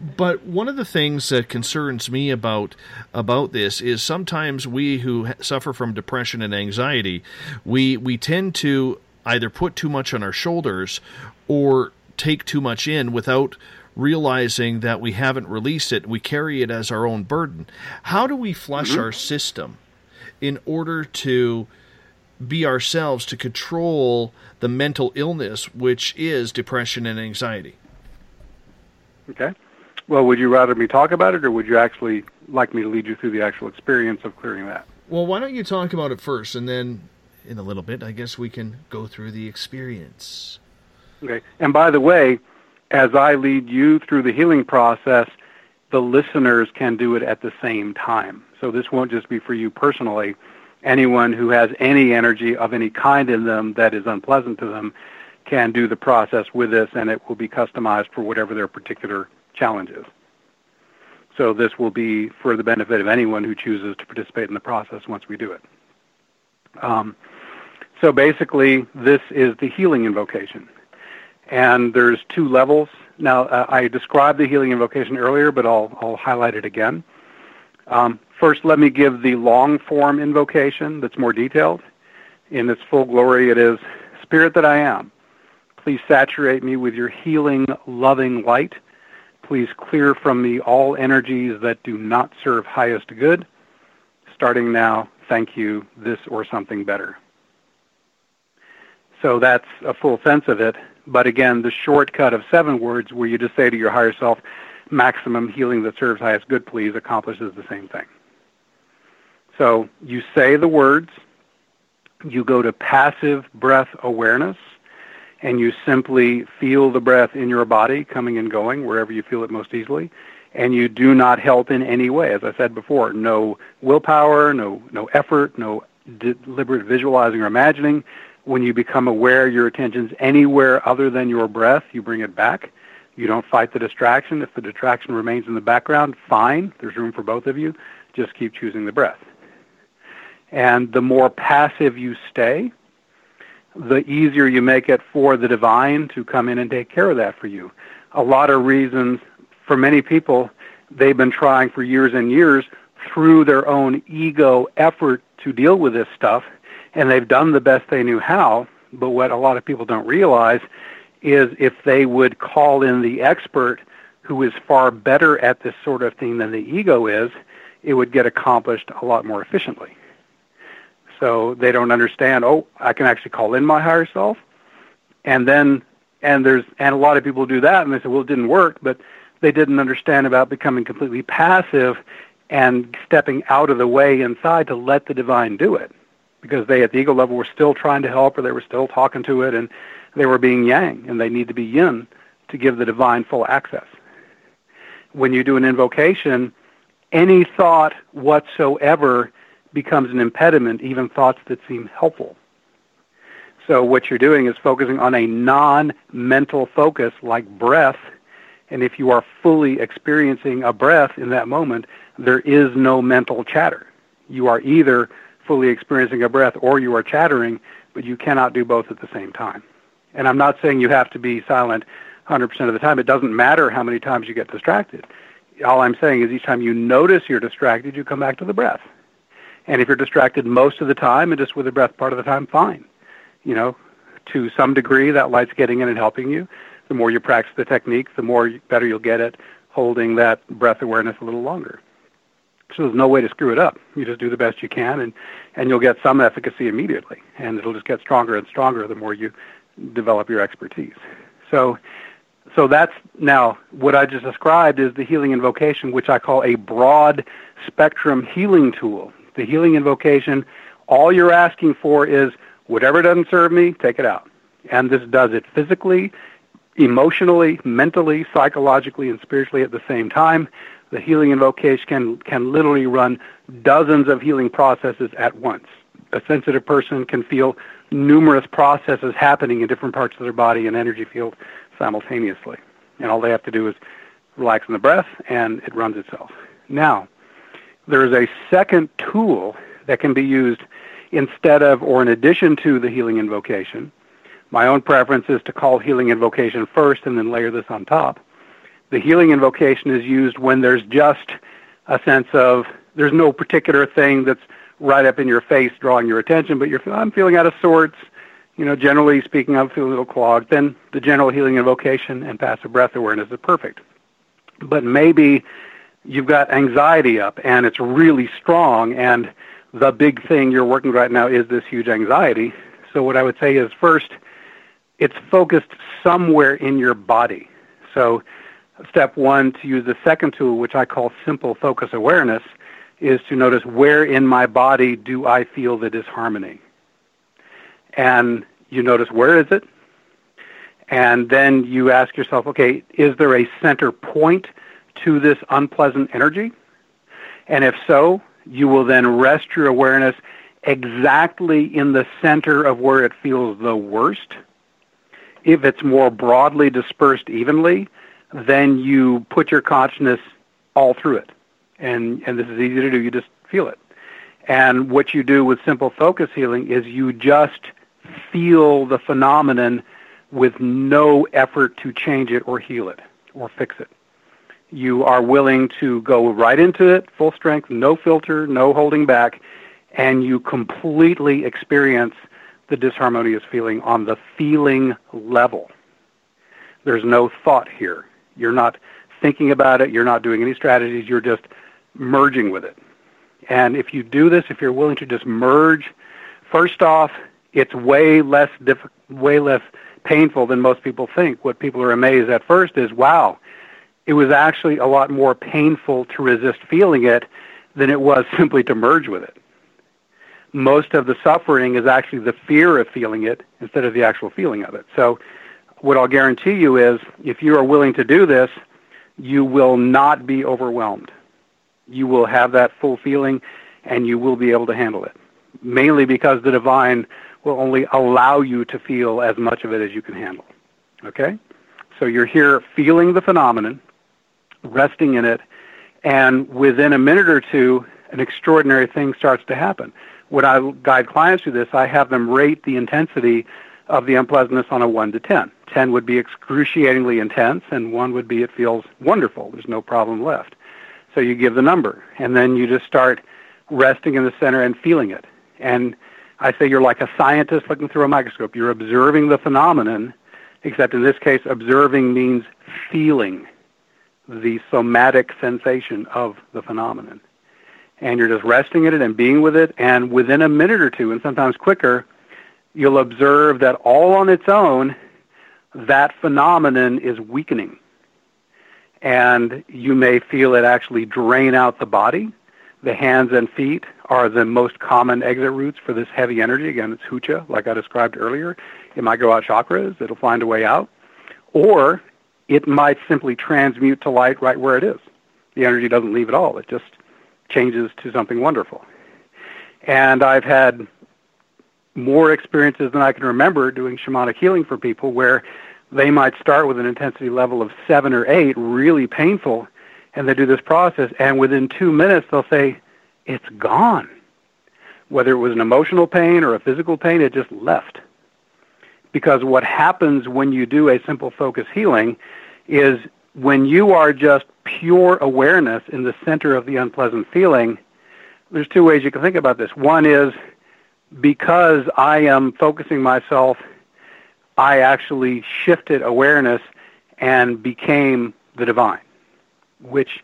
But one of the things that concerns me about about this is sometimes we who suffer from depression and anxiety, we we tend to either put too much on our shoulders or take too much in without realizing that we haven't released it. We carry it as our own burden. How do we flush Mhm. our system in order to be ourselves to control the mental illness which is depression and anxiety? Okay. Well, would you rather me talk about it, or would you actually like me to lead you through the actual experience of clearing that? Well, why don't you talk about it first, and then in a little bit, I guess we can go through the experience. Okay. And by the way, as I lead you through the healing process, the listeners can do it at the same time. So this won't just be for you personally. Anyone who has any energy of any kind in them that is unpleasant to them can do the process with this, and it will be customized for whatever their particular challenge is. So this will be for the benefit of anyone who chooses to participate in the process once we do it. Um, so basically, this is the healing invocation and there's two levels. Now, uh, I described the healing invocation earlier, but I'll, I'll highlight it again. Um, first, let me give the long form invocation that's more detailed. In its full glory, it is Spirit that I am, please saturate me with your healing, loving light. Please clear from me all energies that do not serve highest good. Starting now, thank you, this or something better. So that's a full sense of it. But again, the shortcut of seven words where you just say to your higher self, maximum healing that serves highest good, please, accomplishes the same thing. So you say the words, you go to passive breath awareness, and you simply feel the breath in your body coming and going wherever you feel it most easily. And you do not help in any way. As I said before, no willpower, no, no effort, no deliberate visualizing or imagining. When you become aware your attention's anywhere other than your breath, you bring it back. You don't fight the distraction. If the distraction remains in the background, fine. There's room for both of you. Just keep choosing the breath. And the more passive you stay, the easier you make it for the divine to come in and take care of that for you. A lot of reasons for many people, they've been trying for years and years through their own ego effort to deal with this stuff, and they've done the best they knew how. But what a lot of people don't realize is if they would call in the expert who is far better at this sort of thing than the ego is, it would get accomplished a lot more efficiently. So they don't understand, oh, I can actually call in my higher self. And then, and there's, and a lot of people do that and they say, well, it didn't work, but they didn't understand about becoming completely passive and stepping out of the way inside to let the divine do it. Because they at the ego level were still trying to help or they were still talking to it and they were being yang and they need to be yin to give the divine full access. When you do an invocation, any thought whatsoever becomes an impediment, even thoughts that seem helpful. So what you're doing is focusing on a non-mental focus like breath, and if you are fully experiencing a breath in that moment, there is no mental chatter. You are either fully experiencing a breath or you are chattering, but you cannot do both at the same time. And I'm not saying you have to be silent 100% of the time. It doesn't matter how many times you get distracted. all I'm saying is each time you notice you're distracted, you come back to the breath. And if you're distracted most of the time and just with the breath part of the time, fine. You know, to some degree, that light's getting in and helping you. The more you practice the technique, the more better you'll get at holding that breath awareness a little longer. So there's no way to screw it up. You just do the best you can, and and you'll get some efficacy immediately, and it'll just get stronger and stronger the more you develop your expertise. So, so that's now what I just described is the healing invocation, which I call a broad spectrum healing tool. The healing invocation, all you're asking for is whatever doesn't serve me, take it out, and this does it physically, emotionally, mentally, psychologically, and spiritually at the same time the healing invocation can, can literally run dozens of healing processes at once. A sensitive person can feel numerous processes happening in different parts of their body and energy field simultaneously. And all they have to do is relax in the breath and it runs itself. Now, there is a second tool that can be used instead of or in addition to the healing invocation. My own preference is to call healing invocation first and then layer this on top the healing invocation is used when there's just a sense of there's no particular thing that's right up in your face drawing your attention, but you're I'm feeling out of sorts. You know, generally speaking, I'm feeling a little clogged. Then the general healing invocation and passive breath awareness is perfect. But maybe you've got anxiety up and it's really strong, and the big thing you're working right now is this huge anxiety. So what I would say is first, it's focused somewhere in your body. So step one to use the second tool, which I call simple focus awareness, is to notice where in my body do I feel the disharmony. And you notice where is it? And then you ask yourself, okay, is there a center point to this unpleasant energy? And if so, you will then rest your awareness exactly in the center of where it feels the worst. If it's more broadly dispersed evenly, then you put your consciousness all through it. And, and this is easy to do. You just feel it. And what you do with simple focus healing is you just feel the phenomenon with no effort to change it or heal it or fix it. You are willing to go right into it, full strength, no filter, no holding back, and you completely experience the disharmonious feeling on the feeling level. There's no thought here. You're not thinking about it. You're not doing any strategies. You're just merging with it. And if you do this, if you're willing to just merge, first off, it's way less diff- way less painful than most people think. What people are amazed at first is, wow, it was actually a lot more painful to resist feeling it than it was simply to merge with it. Most of the suffering is actually the fear of feeling it instead of the actual feeling of it. So what I'll guarantee you is if you are willing to do this, you will not be overwhelmed. You will have that full feeling and you will be able to handle it. Mainly because the divine will only allow you to feel as much of it as you can handle. Okay? So you're here feeling the phenomenon, resting in it, and within a minute or two, an extraordinary thing starts to happen. When I guide clients through this, I have them rate the intensity of the unpleasantness on a 1 to 10. 10 would be excruciatingly intense, and 1 would be it feels wonderful. There's no problem left. So you give the number, and then you just start resting in the center and feeling it. And I say you're like a scientist looking through a microscope. You're observing the phenomenon, except in this case, observing means feeling the somatic sensation of the phenomenon. And you're just resting in it and being with it, and within a minute or two, and sometimes quicker, you'll observe that all on its own, that phenomenon is weakening. And you may feel it actually drain out the body. The hands and feet are the most common exit routes for this heavy energy. Again, it's hucha, like I described earlier. It might go out chakras, it'll find a way out. Or it might simply transmute to light right where it is. The energy doesn't leave at all, it just changes to something wonderful. And I've had more experiences than I can remember doing shamanic healing for people where they might start with an intensity level of seven or eight, really painful, and they do this process, and within two minutes they'll say, it's gone. Whether it was an emotional pain or a physical pain, it just left. Because what happens when you do a simple focus healing is when you are just pure awareness in the center of the unpleasant feeling, there's two ways you can think about this. One is because I am focusing myself, I actually shifted awareness and became the divine, which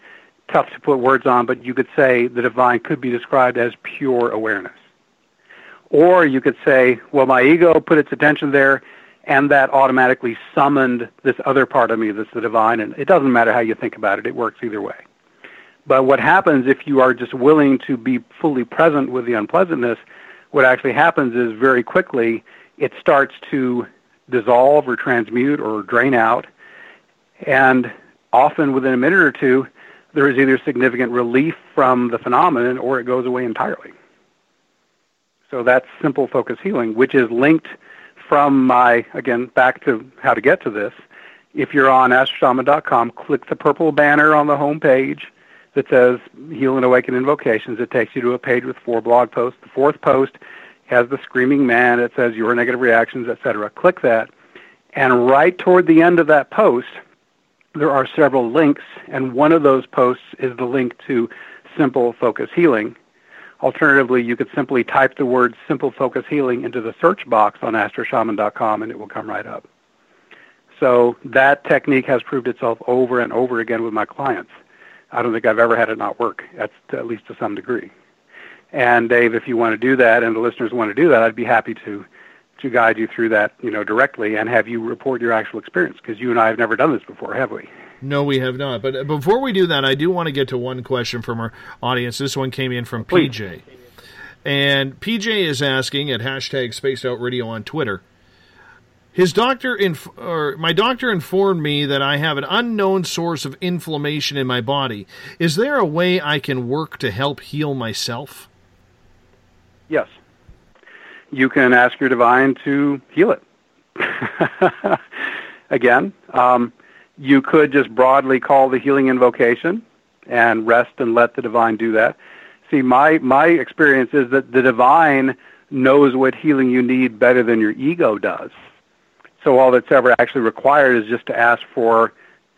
tough to put words on, but you could say the divine could be described as pure awareness. Or you could say, well, my ego put its attention there, and that automatically summoned this other part of me that's the divine. And it doesn't matter how you think about it, it works either way. But what happens if you are just willing to be fully present with the unpleasantness, what actually happens is very quickly it starts to dissolve or transmute or drain out. And often within a minute or two, there is either significant relief from the phenomenon or it goes away entirely. So that's simple focus healing, which is linked from my, again, back to how to get to this. If you're on astroshaman.com, click the purple banner on the home page that says Heal and Awaken Invocations. It takes you to a page with four blog posts. The fourth post has the screaming man. It says your negative reactions, etc. Click that. And right toward the end of that post, there are several links, and one of those posts is the link to Simple Focus Healing. Alternatively, you could simply type the word Simple Focus Healing into the search box on astroshaman.com and it will come right up. So that technique has proved itself over and over again with my clients. I don't think I've ever had it not work, at, at least to some degree. And Dave, if you want to do that, and the listeners want to do that, I'd be happy to to guide you through that, you know, directly and have you report your actual experience because you and I have never done this before, have we? No, we have not. But uh, before we do that, I do want to get to one question from our audience. This one came in from Please. PJ. And PJ is asking at hashtag Spaced Out Radio on Twitter. His doctor, inf- or my doctor informed me that I have an unknown source of inflammation in my body. Is there a way I can work to help heal myself? Yes. You can ask your divine to heal it. Again, um, you could just broadly call the healing invocation and rest and let the divine do that. See, my, my experience is that the divine knows what healing you need better than your ego does. So all that's ever actually required is just to ask for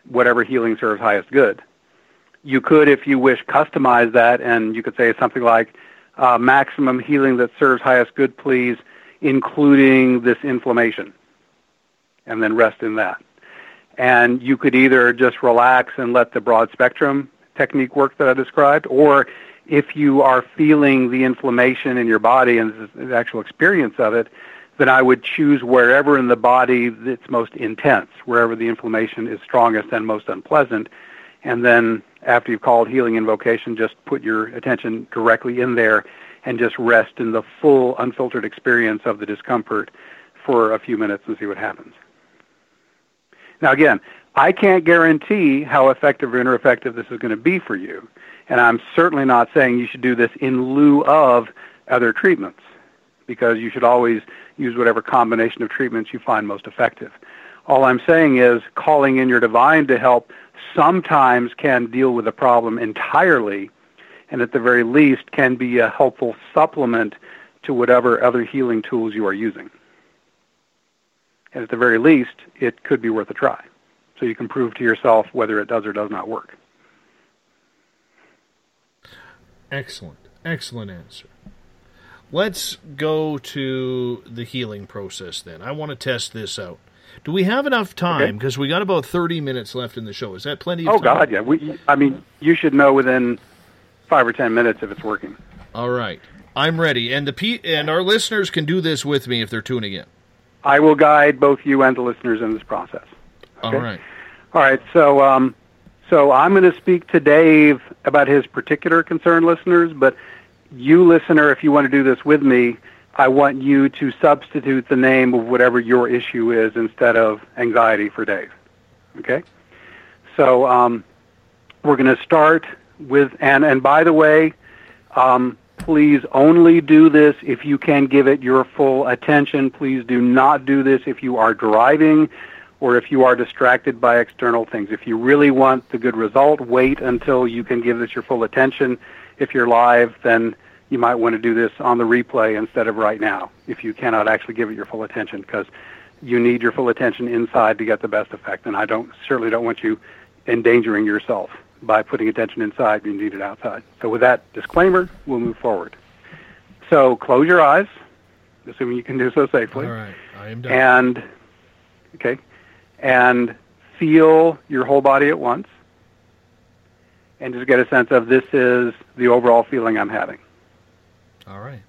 whatever healing serves highest good. You could, if you wish, customize that, and you could say something like, uh, maximum healing that serves highest good, please, including this inflammation, and then rest in that. And you could either just relax and let the broad spectrum technique work that I described, or if you are feeling the inflammation in your body and the actual experience of it, then I would choose wherever in the body it's most intense, wherever the inflammation is strongest and most unpleasant. And then after you've called healing invocation, just put your attention directly in there and just rest in the full unfiltered experience of the discomfort for a few minutes and see what happens. Now again, I can't guarantee how effective or ineffective this is going to be for you. And I'm certainly not saying you should do this in lieu of other treatments because you should always use whatever combination of treatments you find most effective. All I'm saying is calling in your divine to help sometimes can deal with a problem entirely and at the very least can be a helpful supplement to whatever other healing tools you are using. And at the very least, it could be worth a try. So you can prove to yourself whether it does or does not work. Excellent. Excellent answer. Let's go to the healing process then. I want to test this out. Do we have enough time? Because we got about 30 minutes left in the show. Is that plenty of Oh time? God, yeah. We, I mean, you should know within five or ten minutes if it's working. All right. I'm ready. And the P- and our listeners can do this with me if they're tuning in. I will guide both you and the listeners in this process. All right. All right. So, um, so I'm going to speak to Dave about his particular concern, listeners. But you, listener, if you want to do this with me, I want you to substitute the name of whatever your issue is instead of anxiety for Dave. Okay. So um, we're going to start with and and by the way, um, please only do this if you can give it your full attention. Please do not do this if you are driving or if you are distracted by external things. If you really want the good result, wait until you can give this your full attention. If you're live, then you might want to do this on the replay instead of right now if you cannot actually give it your full attention because you need your full attention inside to get the best effect. And I don't certainly don't want you endangering yourself by putting attention inside you need it outside. So with that disclaimer, we'll move forward. So close your eyes, assuming you can do so safely. All right, I am done. And okay, and feel your whole body at once, and just get a sense of this is the overall feeling I'm having. All right.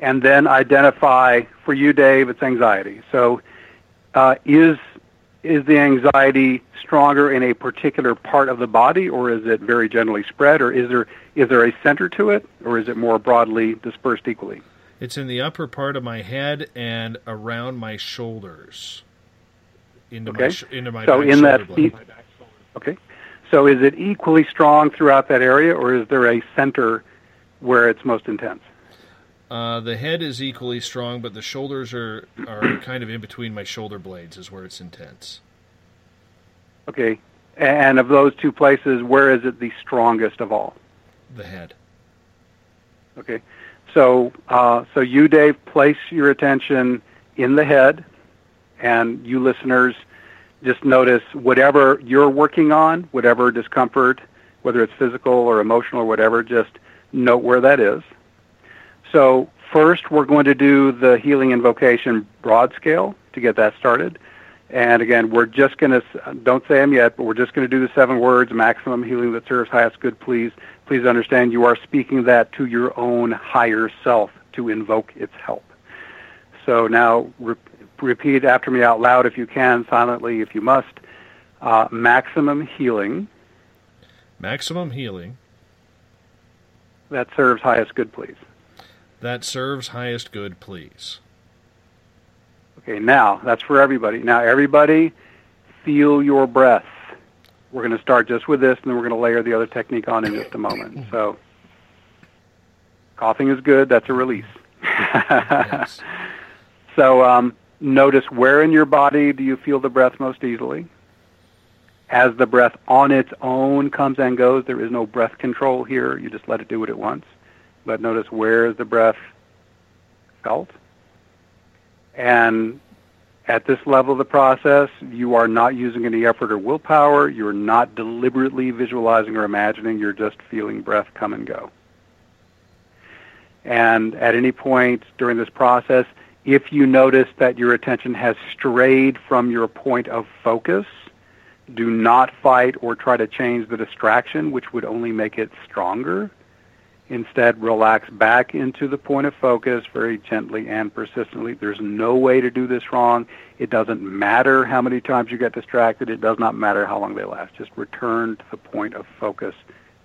And then identify for you, Dave, it's anxiety. So uh, is is the anxiety stronger in a particular part of the body, or is it very generally spread, or is there is there a center to it, or is it more broadly dispersed equally? It's in the upper part of my head and around my shoulders. Into my Okay. sh- into my so back in that e- okay. So is it equally strong throughout that area, or is there a center where it's most intense? Uh, the head is equally strong, but the shoulders are are kind of in between my shoulder blades, is where it's intense. Okay. And of those two places, where is it the strongest of all? The head. Okay. So, uh, so you, Dave, place your attention in the head, and you listeners, just notice whatever you're working on, whatever discomfort, whether it's physical or emotional or whatever, just note where that is. So, first, we're going to do the healing invocation broad scale to get that started. And again, we're just going to, don't say them yet, but we're just going to do the seven words, maximum healing that serves highest good, please. Please understand you are speaking that to your own higher self to invoke its help. So now re- repeat after me out loud if you can, silently if you must. Uh, maximum healing Maximum healing that serves highest good, please. That serves highest good, please. Okay, now that's for everybody. Now, everybody, feel your breath. We're going to start just with this, and then we're going to layer the other technique on in just a moment. So, coughing is good. That's a release. yes. So, um, notice where in your body do you feel the breath most easily. As the breath on its own comes and goes, there is no breath control here. You just let it do what it once. But notice where is the breath felt. And at this level of the process, you are not using any effort or willpower. You're not deliberately visualizing or imagining. You're just feeling breath come and go. And at any point during this process, if you notice that your attention has strayed from your point of focus, do not fight or try to change the distraction, which would only make it stronger. Instead, relax back into the point of focus very gently and persistently. There's no way to do this wrong. It doesn't matter how many times you get distracted. It does not matter how long they last. Just return to the point of focus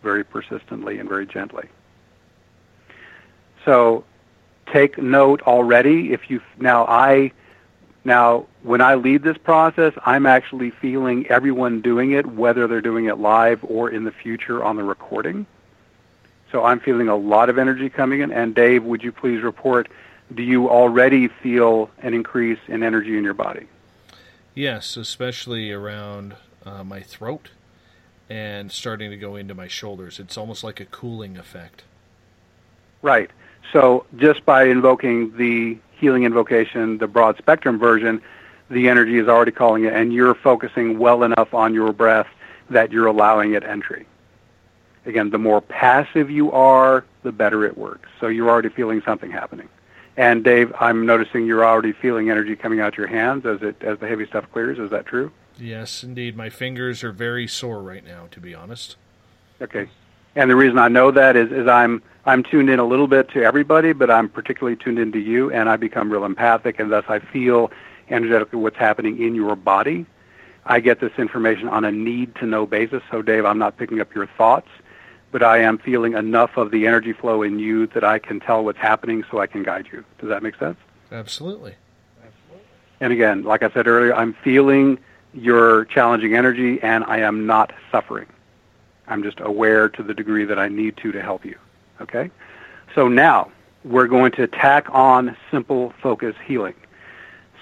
very persistently and very gently. So take note already if you now I now when I lead this process, I'm actually feeling everyone doing it whether they're doing it live or in the future on the recording. So I'm feeling a lot of energy coming in and Dave, would you please report do you already feel an increase in energy in your body? Yes, especially around uh, my throat and starting to go into my shoulders. It's almost like a cooling effect. Right. So just by invoking the healing invocation, the broad spectrum version, the energy is already calling it, and you're focusing well enough on your breath that you're allowing it entry. Again, the more passive you are, the better it works. So you're already feeling something happening. And Dave, I'm noticing you're already feeling energy coming out of your hands as it as the heavy stuff clears. Is that true? Yes, indeed. My fingers are very sore right now, to be honest. Okay. And the reason I know that is, is I'm I'm tuned in a little bit to everybody, but I'm particularly tuned into you, and I become real empathic, and thus I feel energetically what's happening in your body. I get this information on a need to know basis. So, Dave, I'm not picking up your thoughts, but I am feeling enough of the energy flow in you that I can tell what's happening so I can guide you. Does that make sense? Absolutely. And again, like I said earlier, I'm feeling your challenging energy, and I am not suffering. I'm just aware to the degree that I need to to help you. Okay? So now we're going to tack on simple focus healing.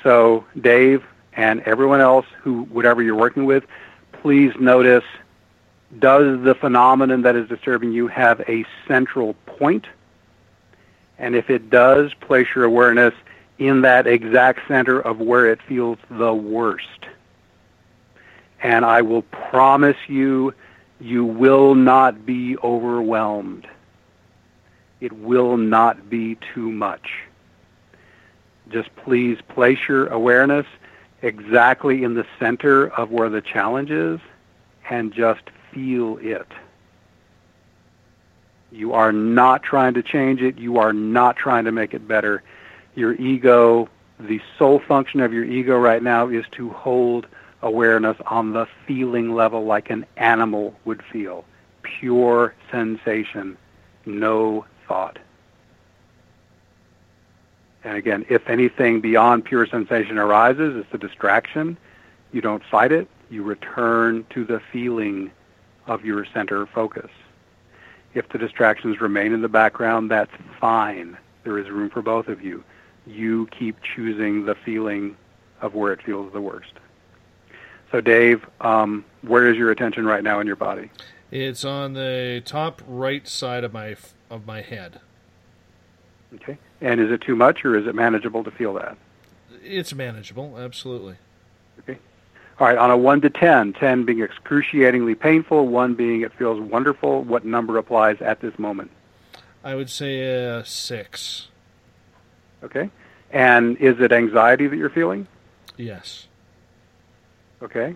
So Dave and everyone else who whatever you're working with, please notice does the phenomenon that is disturbing you have a central point? And if it does, place your awareness in that exact center of where it feels the worst. And I will promise you, you will not be overwhelmed. It will not be too much. Just please place your awareness exactly in the center of where the challenge is and just feel it. You are not trying to change it. You are not trying to make it better. Your ego, the sole function of your ego right now is to hold awareness on the feeling level like an animal would feel. Pure sensation, no thought. And again, if anything beyond pure sensation arises, it's a distraction. You don't fight it. You return to the feeling of your center focus. If the distractions remain in the background, that's fine. There is room for both of you. You keep choosing the feeling of where it feels the worst. So, Dave, um, where is your attention right now in your body? It's on the top right side of my of my head. Okay. And is it too much, or is it manageable to feel that? It's manageable, absolutely. Okay. All right. On a one to 10, 10 being excruciatingly painful, one being it feels wonderful. What number applies at this moment? I would say uh, six. Okay. And is it anxiety that you're feeling? Yes. Okay.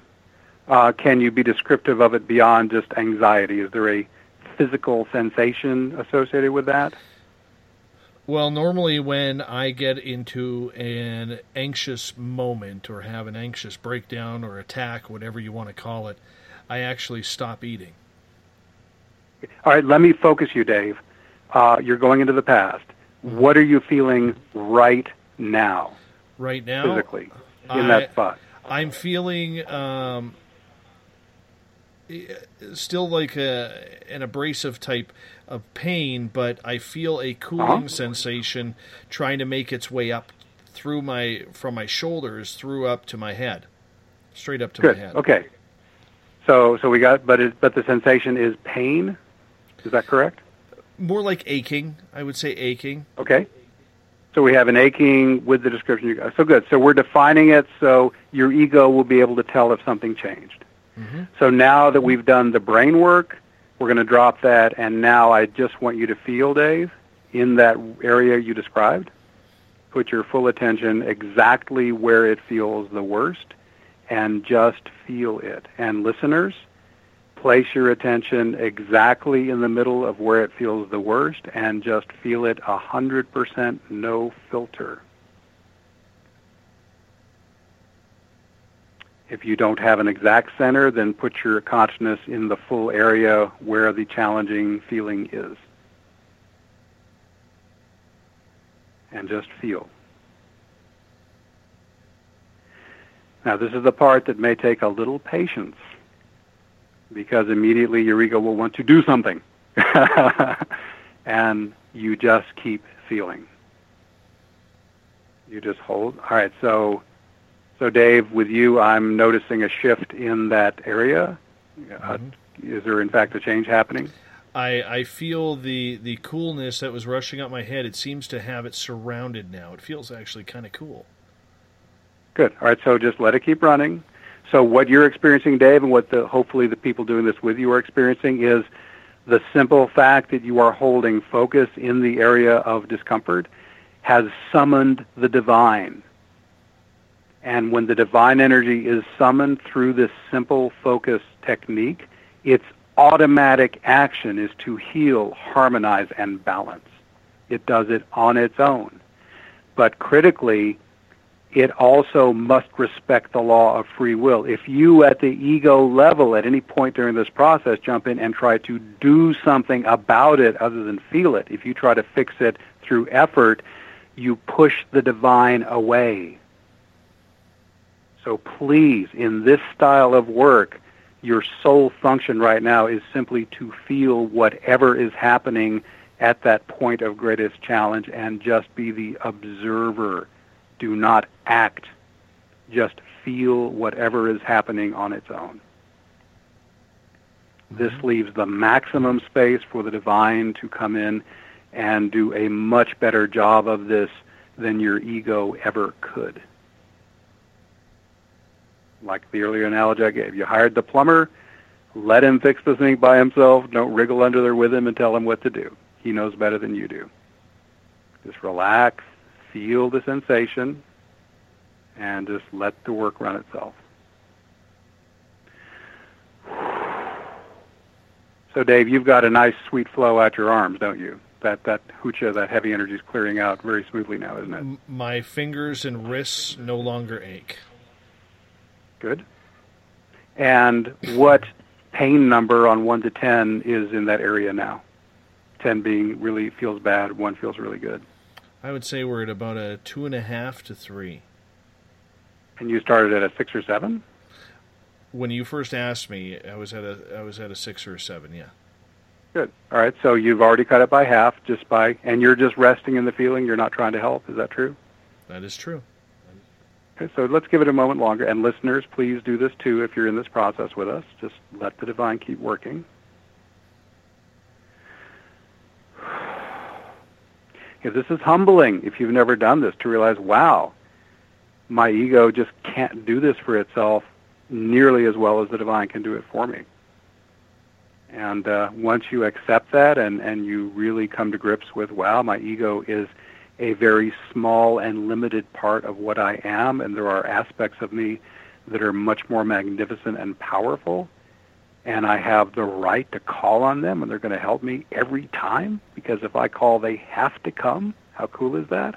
Uh, can you be descriptive of it beyond just anxiety? Is there a physical sensation associated with that? Well, normally when I get into an anxious moment or have an anxious breakdown or attack, whatever you want to call it, I actually stop eating. All right, let me focus you, Dave. Uh, you're going into the past. What are you feeling right now, Right now, physically, in I- that spot? I'm feeling um, eh, still like a, an abrasive type of pain, but I feel a cooling Uh-huh. sensation trying to make its way up through my from my shoulders through up to my head, straight up to Good. my head. Okay. So, so we got, but it, but the sensation is pain. Is that correct? More like aching. I would say aching. Okay. So we have an aching with the description you got. So good. So we're defining it so your ego will be able to tell if something changed. So now that we've done the brain work, we're going to drop that, and now I just want you to feel, Dave, in that area you described. Put your full attention exactly where it feels the worst, and just feel it. And listeners, place your attention exactly in the middle of where it feels the worst, and just feel it a hundred percent, no filter. If you don't have an exact center, then put your consciousness in the full area where the challenging feeling is. And just feel. Now, this is the part that may take a little patience because immediately your ego will want to do something. and you just keep feeling. You just hold. All right, so so Dave, with you, I'm noticing a shift in that area. Uh, is there in fact a change happening? I, I feel the, the coolness that was rushing up my head. It seems to have it surrounded now. It feels actually kind of cool. Good. All right, so just let it keep running. So what you're experiencing, Dave, and what the hopefully the people doing this with you are experiencing is the simple fact that you are holding focus in the area of discomfort has summoned the divine. And when the divine energy is summoned through this simple focus technique, its automatic action is to heal, harmonize, and balance. It does it on its own. But critically, it also must respect the law of free will. If you at the ego level at any point during this process jump in and try to do something about it other than feel it, if you try to fix it through effort, you push the divine away. So please, in this style of work, your sole function right now is simply to feel whatever is happening at that point of greatest challenge and just be the observer. Do not act. Just feel whatever is happening on its own. Mm-hmm. This leaves the maximum space for the divine to come in and do a much better job of this than your ego ever could. Like the earlier analogy I gave, you hired the plumber, let him fix the sink by himself. Don't wriggle under there with him and tell him what to do. He knows better than you do. Just relax, feel the sensation, and just let the work run itself. So, Dave, you've got a nice sweet flow out your arms, don't you? That that hucha, that heavy energy is clearing out very smoothly now, isn't it? My fingers and wrists no longer ache. Good. And what pain number on one to ten is in that area now? Ten being really feels bad, one feels really good. I would say we're at about a two and a half to three. And you started at a six or seven? When you first asked me, I was at a I was at a six or a seven. Yeah. Good. All right. So you've already cut it by half, just by, and you're just resting in the feeling. You're not trying to help. Is that true? That is true. Okay. So let's give it a moment longer. And listeners, please do this too if you're in this process with us. Just let the divine keep working. Yeah, this is humbling if you've never done this to realize, wow, my ego just can't do this for itself nearly as well as the divine can do it for me. And uh, once you accept that and, and you really come to grips with, wow, my ego is a very small and limited part of what I am, and there are aspects of me that are much more magnificent and powerful, and I have the right to call on them, and they're going to help me every time, because if I call, they have to come. How cool is that?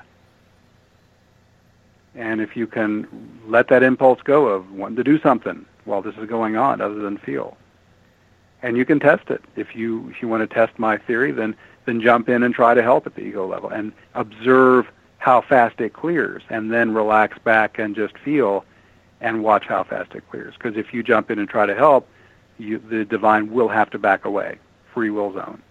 And if you can let that impulse go of wanting to do something while this is going on other than feel, and you can test it. If you if you want to test my theory, then then jump in and try to help at the ego level and observe how fast it clears, and then relax back and just feel, and watch how fast it clears. Because if you jump in and try to help, you, the divine will have to back away, free will zone,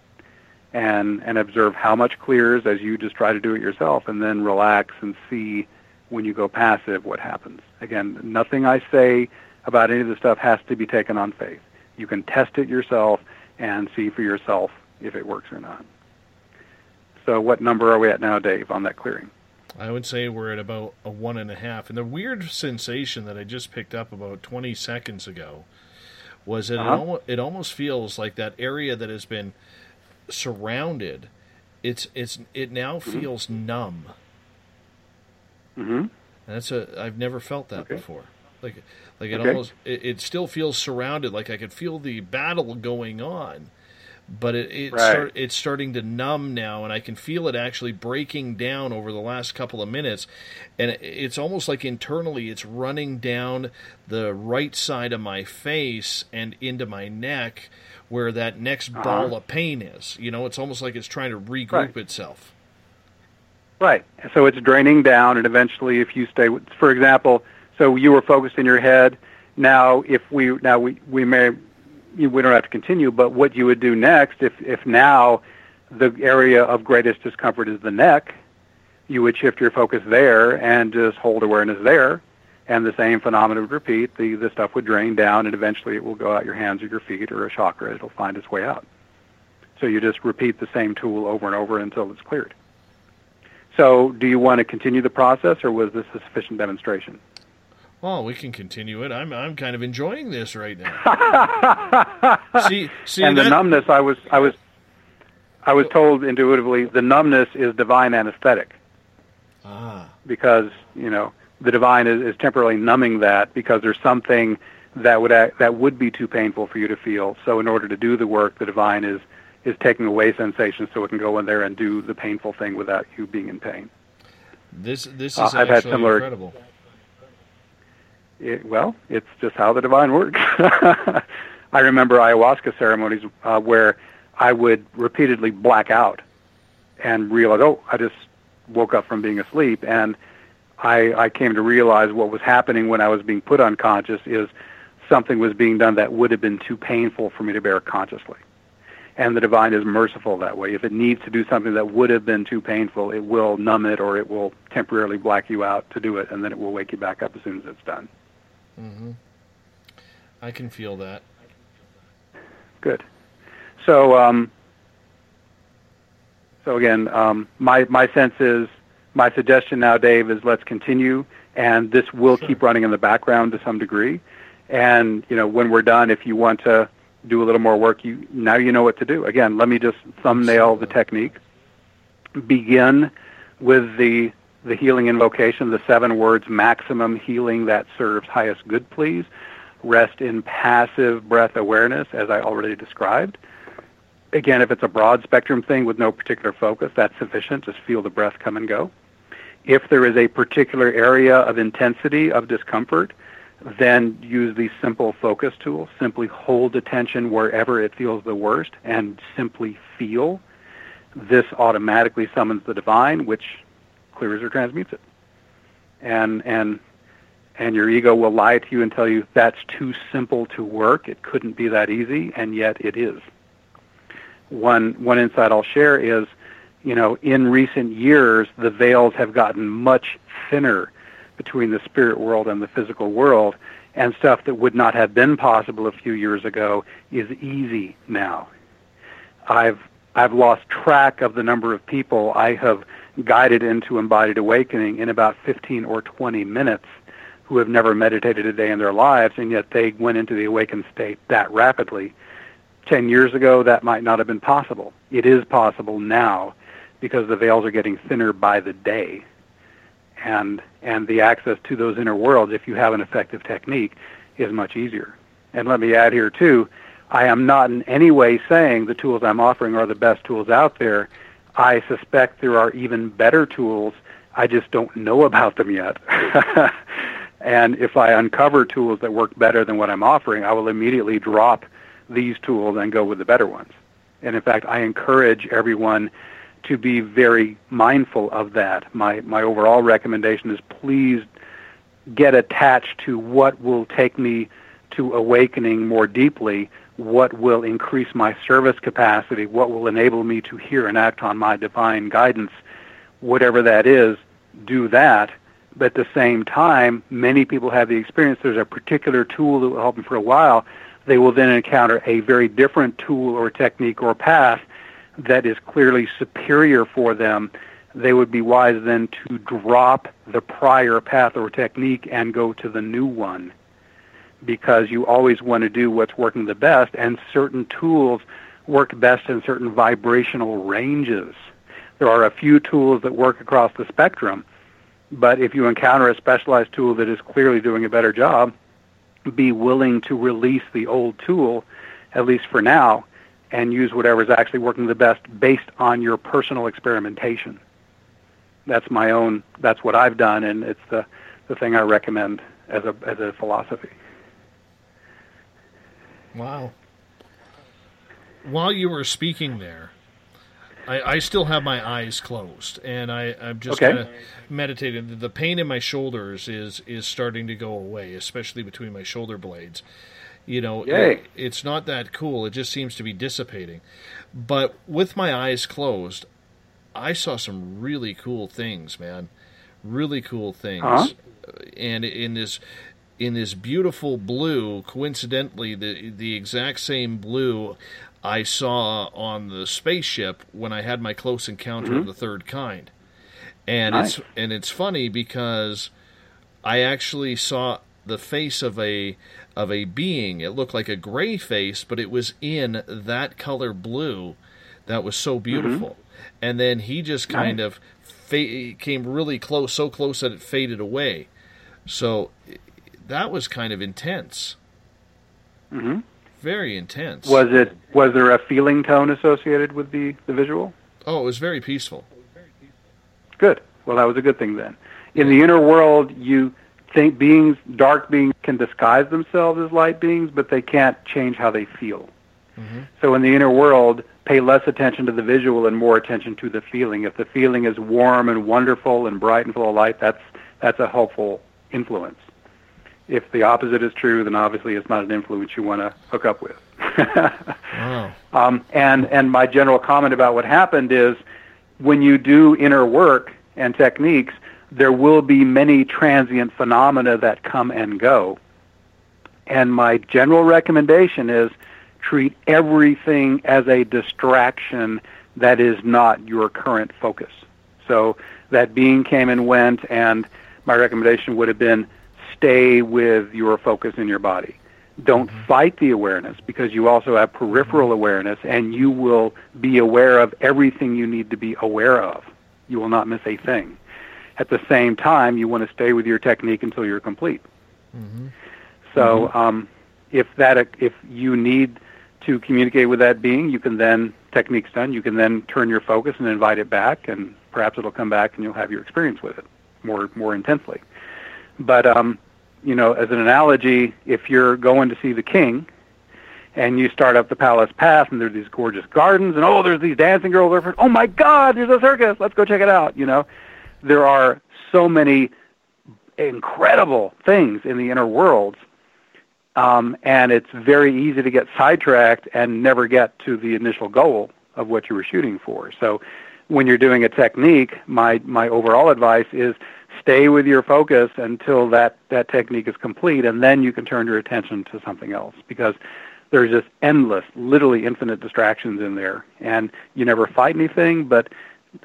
and and observe how much clears as you just try to do it yourself, and then relax and see when you go passive what happens. Again, nothing I say about any of this stuff has to be taken on faith. You can test it yourself and see for yourself if it works or not. So what number are we at now, Dave, on that clearing? I would say we're at about a one and a half. And the weird sensation that I just picked up about 20 seconds ago was that Uh-huh. it, almost, it almost feels like that area that has been surrounded. It's it's it now feels numb. Mm-hmm. That's a I've never felt that before. Like like it Okay. almost it, it still feels surrounded. Like I could feel the battle going on, but it it Right. start, it's starting to numb now, and I can feel it actually breaking down over the last couple of minutes, and it's almost like internally it's running down the right side of my face and into my neck. Where that next Uh-huh. ball of pain is, you know, it's almost like it's trying to regroup Right. itself. Right. So it's draining down, and eventually, if you stay, with, for example, so you were focused in your head. Now, if we now we we may we don't have to continue, but what you would do next, if if now the area of greatest discomfort is the neck, you would shift your focus there and just hold awareness there, and the same phenomenon would repeat. The the stuff would drain down, and eventually it will go out your hands or your feet or a chakra. It'll find its way out. So you just repeat the same tool over and over until it's cleared. So, do you want to continue the process, or was this a sufficient demonstration? Oh, we can continue it. I'm I'm kind of enjoying this right now. see, see, and the that- numbness, I was, I was, I was told intuitively, the numbness is divine anesthetic Ah, because you know the divine is, is temporarily numbing that because there's something that would act, that would be too painful for you to feel. So, in order to do the work, the divine is is taking away sensations so it can go in there and do the painful thing without you being in pain. this this is Uh, I've had similar- incredible. It, well, it's just how the divine works. I remember ayahuasca ceremonies uh, where I would repeatedly black out and realize, oh, I just woke up from being asleep, and I, I came to realize what was happening when I was being put unconscious is something was being done that would have been too painful for me to bear consciously. And the divine is merciful that way. If it needs to do something that would have been too painful, it will numb it or it will temporarily black you out to do it, and then it will wake you back up as soon as it's done. Hmm I can feel that. Good. So, um, so again, um, my my sense is my suggestion now, Dave, is let's continue, and this will keep running in the background to some degree. And you know, when we're done, if you want to do a little more work, you now you know what to do. Again, let me just thumbnail the technique. Begin with the the healing invocation, the seven words maximum healing that serves highest good, please. Rest in passive breath awareness, as I already described. Again, if it's a broad spectrum thing with no particular focus, that's sufficient. Just feel the breath come and go. If there is a particular area of intensity of discomfort, then use the simple focus tool. Simply hold attention wherever it feels the worst and simply feel. This automatically summons the divine, which clears or transmutes it. And and and your ego will lie to you and tell you that's too simple to work. It couldn't be that easy, and yet it is. One one insight I'll share is, you know, in recent years the veils have gotten much thinner between the spirit world and the physical world, and stuff that would not have been possible a few years ago is easy now. I've I've lost track of the number of people I have guided into embodied awakening in about 15 or 20 minutes who have never meditated a day in their lives, and yet they went into the awakened state that rapidly. 10 years ago, that might not have been possible. It is possible now because the veils are getting thinner by the day. And, and the access to those inner worlds, if you have an effective technique, is much easier. And let me add here, too, I am not in any way saying the tools I'm offering are the best tools out there. I suspect there are even better tools. I just don't know about them yet. and if I uncover tools that work better than what I'm offering, I will immediately drop these tools and go with the better ones. And in fact, I encourage everyone to be very mindful of that. My my overall recommendation is please get attached to what will take me to awakening more deeply, what will increase my service capacity, what will enable me to hear and act on my divine guidance, whatever that is, do that. But at the same time, many people have the experience there's a particular tool that will help them for a while. They will then encounter a very different tool or technique or path that is clearly superior for them. They would be wise then to drop the prior path or technique and go to the new one because you always want to do what's working the best, and certain tools work best in certain vibrational ranges. There are a few tools that work across the spectrum, but if you encounter a specialized tool that is clearly doing a better job, be willing to release the old tool, at least for now, and use whatever is actually working the best based on your personal experimentation. That's my own. That's what I've done, and it's the the thing I recommend as a as a philosophy. Wow. While you were speaking there, I, I still have my eyes closed, and I, I'm just Okay. kind of meditating. The pain in my shoulders is is starting to go away, especially between my shoulder blades. You know, it- it's not that cool. It just seems to be dissipating. But with my eyes closed, I saw some really cool things, man. Really cool things. Uh-huh. And in this in this beautiful blue, coincidentally, the the exact same blue I saw on the spaceship when I had my close encounter of Mhm. the third kind. And Nice. it's and it's funny because I actually saw the face of a of a being. It looked like a gray face, but it was in that color blue that was so beautiful. And then he just kind Nice. of fa- came really close, so close that it faded away. So that was kind of intense, hmm very intense. Was it was there a feeling tone associated with the the visual? Oh, it was very peaceful. Good. Well, that was a good thing then. In the inner world, you think beings, dark beings, can disguise themselves as light beings, but they can't change how they feel. So in the inner world, pay less attention to the visual and more attention to the feeling. If the feeling is warm and wonderful and bright and full of light, that's that's a helpful influence. If the opposite is true, then obviously it's not an influence you want to hook up with. Wow. Um, and and my general comment about what happened is, when you do inner work and techniques, there will be many transient phenomena that come and go. And my general recommendation is treat everything as a distraction that is not your current focus. So that being came and went, and my recommendation would have been stay with your focus in your body. Don't fight the awareness because you also have peripheral awareness, and you will be aware of everything you need to be aware of. You will not miss a thing. At the same time, you want to stay with your technique until you're complete. So um, if that if you need to communicate with that being, you can then technique's done. You can then turn your focus and invite it back, and perhaps it'll come back, and you'll have your experience with it more more intensely. But um, you know, as an analogy, if you're going to see the king, and you start up the palace path, and there's these gorgeous gardens, and oh, there's these dancing girls. over- Oh my God, there's a circus. Let's go check it out. You know, there are so many incredible things in the inner worlds um, and it's very easy to get sidetracked and never get to the initial goal of what you were shooting for. So when you're doing a technique, my my overall advice is stay with your focus until that that technique is complete, and then you can turn your attention to something else because there's just endless, literally infinite distractions in there, and you never fight anything. But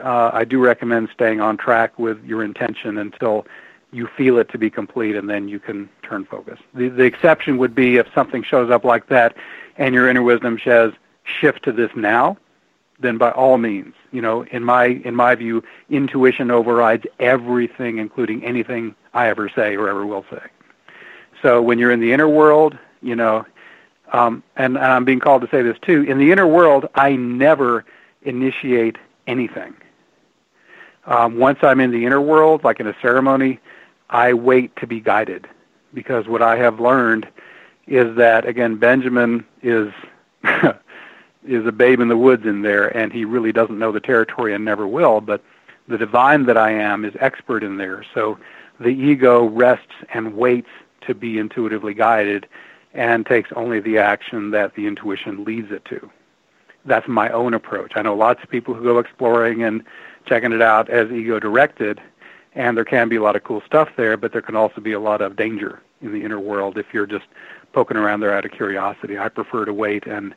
uh, I do recommend staying on track with your intention until you feel it to be complete, and then you can turn focus. The, the exception would be if something shows up like that, and your inner wisdom says, "Shift to this now." Then, by all means, you know, in my in my view, intuition overrides everything, including anything I ever say or ever will say. So, when you're in the inner world, you know, um, and, and I'm being called to say this too. In the inner world, I never initiate anything. Um, once I'm in the inner world, like in a ceremony, I wait to be guided because what I have learned is that again Benjamin is is a babe in the woods in there and he really doesn't know the territory and never will but the divine that I am is expert in there. So the ego rests and waits to be intuitively guided and takes only the action that the intuition leads it to. That's my own approach. I know lots of people who go exploring and checking it out as ego directed and there can be a lot of cool stuff there, but there can also be a lot of danger in the inner world if you're just poking around there out of curiosity. I prefer to wait and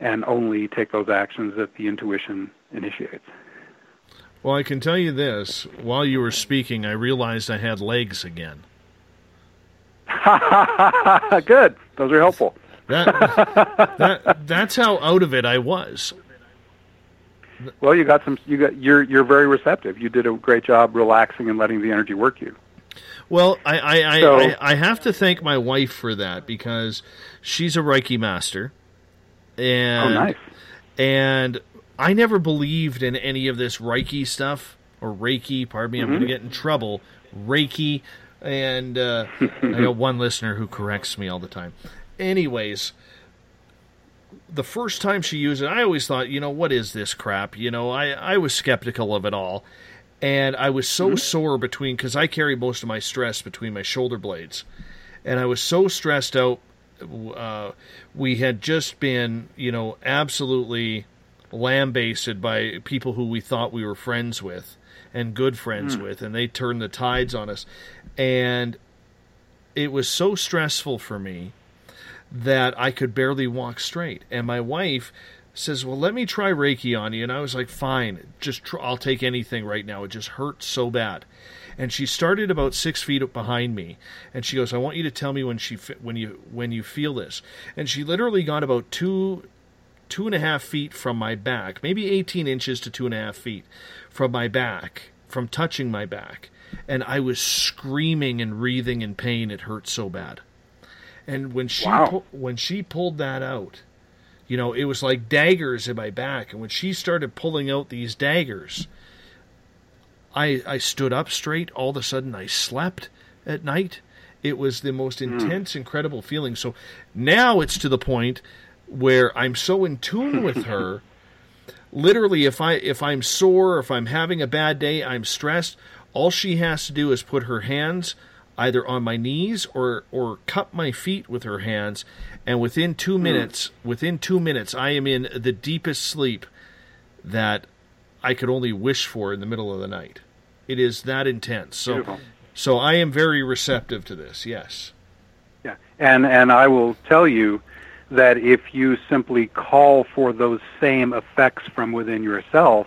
and only take those actions that the intuition initiates. Well, I can tell you this: while you were speaking, I realized I had legs again. Good. Those are helpful. That, that that's how out of it I was. Well, you got some. You got. You're you're very receptive. You did a great job relaxing and letting the energy work you. Well, I I, So- I, I have to thank my wife for that because she's a Reiki master, and Oh, nice. and I never believed in any of this Reiki stuff or Reiki. Pardon me, I'm going to Mhm. get in trouble. Reiki, and uh, I got one listener who corrects me all the time. Anyways, the first time she used it, I always thought, you know, what is this crap? You know, I, I was skeptical of it all. And I was so sore between, because I carry most of my stress between my shoulder blades. And I was so stressed out. Uh, we had just been, you know, absolutely lambasted by people who we thought we were friends with and good friends Hmm. with. And they turned the tides on us. And it was so stressful for me that I could barely walk straight. And my wife says, "Well, let me try Reiki on you." And I was like, "Fine, just tr- I'll take anything right now. It just hurts so bad." And she started about six feet behind me, and she goes, "I want you to tell me when she when you when you feel this." And she literally got about two two and a half feet from my back, maybe eighteen inches to two and a half feet from my back, from touching my back, and I was screaming and wreathing in pain. It hurt so bad. And when she Wow. pu- when she pulled that out, you know, it was like daggers in my back. And when she started pulling out these daggers, I I stood up straight. All of a sudden, I slept at night. It was the most hmm. intense, incredible feeling. So now it's to the point where I'm so in tune with her. Literally, if I if I'm sore, if I'm having a bad day, I'm stressed. All she has to do is put her hands either on my knees or or cup my feet with her hands, and within two hmm. minutes, within two minutes, I am in the deepest sleep that I could only wish for in the middle of the night. It is that intense. So, Beautiful. so I am very receptive to this. Yes. Yeah, and and I will tell you that if you simply call for those same effects from within yourself,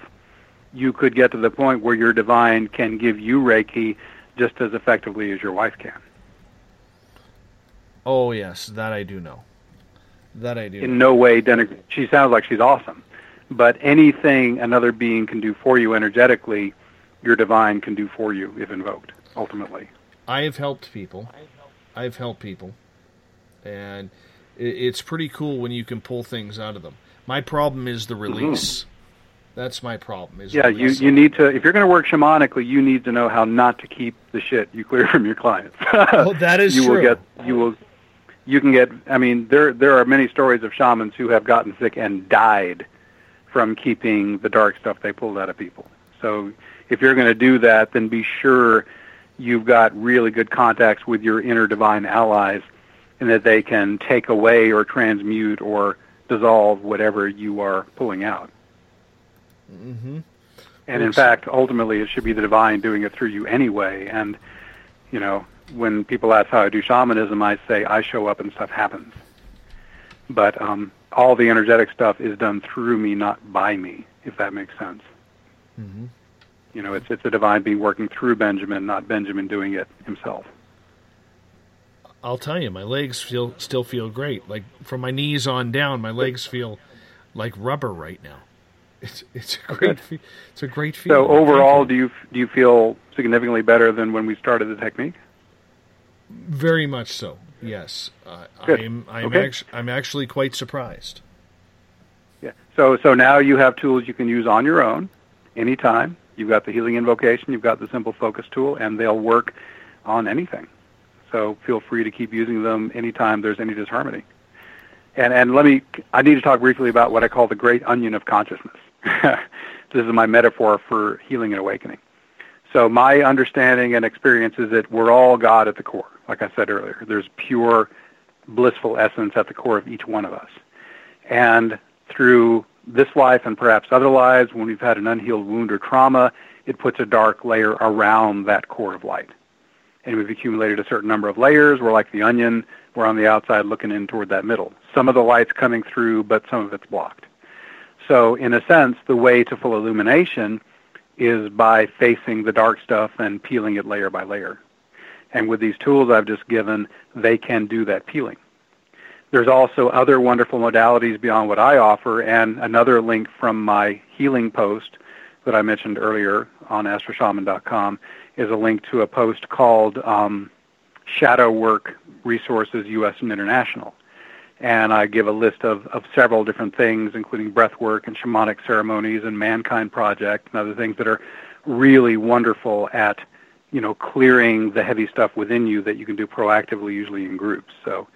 you could get to the point where your divine can give you Reiki just as effectively as your wife can. Oh yes, that I do know. That I do. In no way denigr She sounds like she's awesome, but anything another being can do for you energetically, your divine can do for you if invoked. Ultimately, I have helped people. I've helped people, and it's pretty cool when you can pull things out of them. My problem is the mm-hmm. release. That's my problem. Is yeah, you you need to if you're going to work shamanically, you need to know how not to keep the shit you clear from your clients. Oh, that is you will get you will you can get I mean there there are many stories of shamans who have gotten sick and died from keeping the dark stuff they pulled out of people. So if you're going to do that, then be sure you've got really good contacts with your inner divine allies and that they can take away or transmute or dissolve whatever you are pulling out. Mm-hmm. And in fact, ultimately, it should be the divine doing it through you anyway. And, you know, when people ask how I do shamanism, I say I show up and stuff happens. But um, all the energetic stuff is done through me, not by me, if that makes sense. Mm-hmm. You know, it's it's a divine being working through Benjamin, not Benjamin doing it himself. I'll tell you, my legs feel still feel great. Like from my knees on down, my legs feel like rubber right now. It's it's a great fe- it's a great feeling. So overall, do you do you feel significantly better than when we started the technique? very much so. Yes, uh, I'm I'm Okay. actu- I'm actually quite surprised. Yeah. So so now you have tools you can use on your own, anytime. You've got the healing invocation, you've got the simple focus tool, and they'll work on anything. So feel free to keep using them anytime there's any disharmony. And and let me I need to talk briefly about what I call the great onion of consciousness. this is my metaphor for healing and awakening. So my understanding and experience is that we're all God at the core. Like I said earlier, there's pure blissful essence at the core of each one of us. And through this life and perhaps other lives, when we've had an unhealed wound or trauma, it puts a dark layer around that core of light. And we've accumulated a certain number of layers. We're like the onion. We're on the outside looking in toward that middle. Some of the light's coming through, but some of it's blocked. So, in a sense, the way to full illumination is by facing the dark stuff and peeling it layer by layer. And with these tools I've just given, they can do that peeling. There's also other wonderful modalities beyond what I offer, and another link from my healing post that I mentioned earlier on astroshaman.com is a link to a post called um, Shadow Work Resources U.S. and International. And I give a list of, of several different things, including breath work and shamanic ceremonies and Mankind Project and other things that are really wonderful at, you know, clearing the heavy stuff within you that you can do proactively, usually in groups. So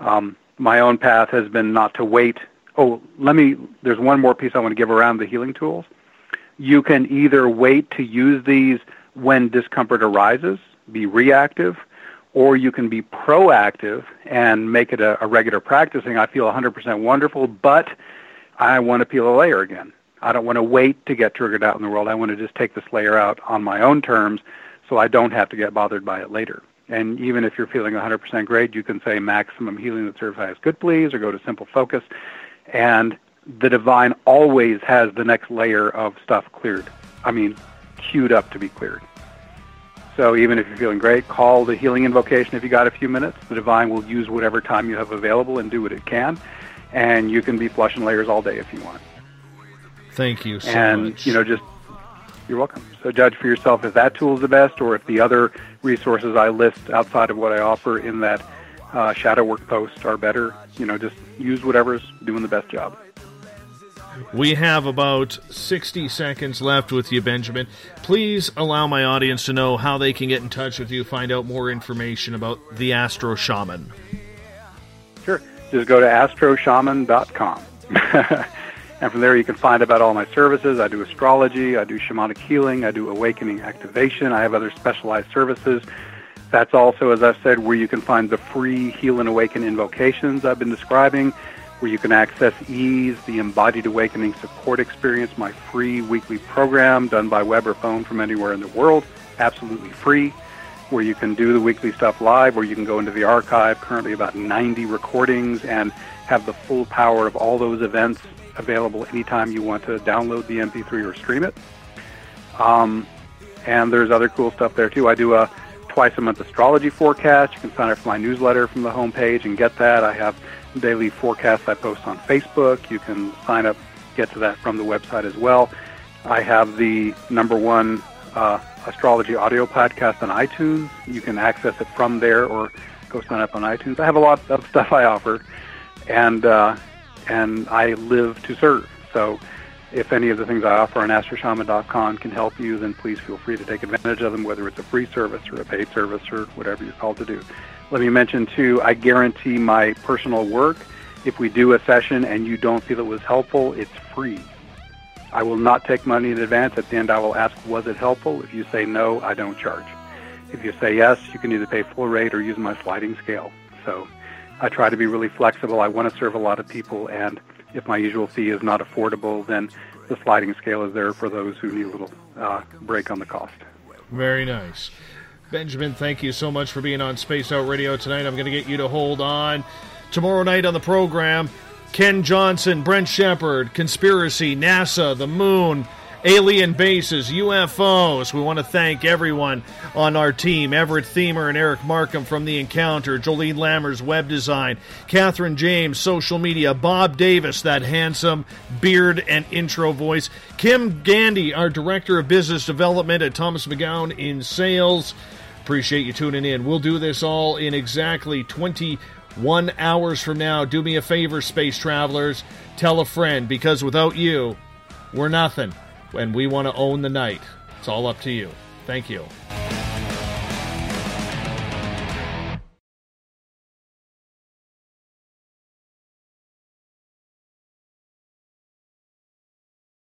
um, my own path has been not to wait. Oh, let me, there's one more piece I want to give around the healing tools. You can either wait to use these when discomfort arises, be reactive, or you can be proactive and make it a, a regular practicing. I feel 100% wonderful, but I want to peel a layer again. I don't want to wait to get triggered out in the world. I want to just take this layer out on my own terms so I don't have to get bothered by it later. And even if you're feeling 100% great, you can say maximum healing that serves highest good, please, or go to simple focus. And the divine always has the next layer of stuff cleared. I mean, queued up to be cleared. So even if you're feeling great, call the healing invocation if you got a few minutes. The divine will use whatever time you have available and do what it can. And you can be flushing layers all day if you want. Thank you so and much. you know, just you're welcome. So judge for yourself if that tool is the best, or if the other resources I list outside of what I offer in that uh, shadow work post are better. You know, just use whatever's doing the best job. We have about 60 seconds left with you, Benjamin. Please allow my audience to know how they can get in touch with you, find out more information about the Astro Shaman. Sure. Just go to astroshaman.com. and from there you can find about all my services. I do astrology, I do shamanic healing, I do awakening activation, I have other specialized services. That's also, as I've said, where you can find the free Heal and Awaken invocations I've been describing, where you can access EASE, the Embodied Awakening Support Experience, my free weekly program done by web or phone from anywhere in the world, absolutely free, where you can do the weekly stuff live, where you can go into the archive, currently about 90 recordings, and have the full power of all those events available anytime you want to download the MP3 or stream it. Um, and there's other cool stuff there too. I do a twice a month astrology forecast. You can sign up for my newsletter from the homepage and get that. I have daily forecasts I post on Facebook. You can sign up, get to that from the website as well. I have the number one uh, astrology audio podcast on iTunes. You can access it from there or go sign up on iTunes. I have a lot of stuff I offer, and uh, and I live to serve. So if any of the things I offer on astroshaman.com can help you, then please feel free to take advantage of them, whether it's a free service or a paid service or whatever you're called to do. Let me mention, too, I guarantee my personal work. If we do a session and you don't feel it was helpful, it's free. I will not take money in advance. At the end, I will ask, was it helpful? If you say no, I don't charge. If you say yes, you can either pay full rate or use my sliding scale. So I try to be really flexible. I want to serve a lot of people, and if my usual fee is not affordable, then the sliding scale is there for those who need a little uh, break on the cost. Very nice. Benjamin, thank you so much for being on Space Out Radio tonight. I'm going to get you to hold on. Tomorrow night on the program, Ken Johnson, Brent Shepard, Conspiracy, NASA, the Moon, alien bases, UFOs. We want to thank everyone on our team Everett Themer and Eric Markham from The Encounter, Jolene Lammers, web design, Catherine James, social media, Bob Davis, that handsome beard and intro voice, Kim Gandy, our director of business development at Thomas McGowan in sales. Appreciate you tuning in. We'll do this all in exactly 21 hours from now. Do me a favor, space travelers. Tell a friend, because without you, we're nothing and we want to own the night. It's all up to you. Thank you.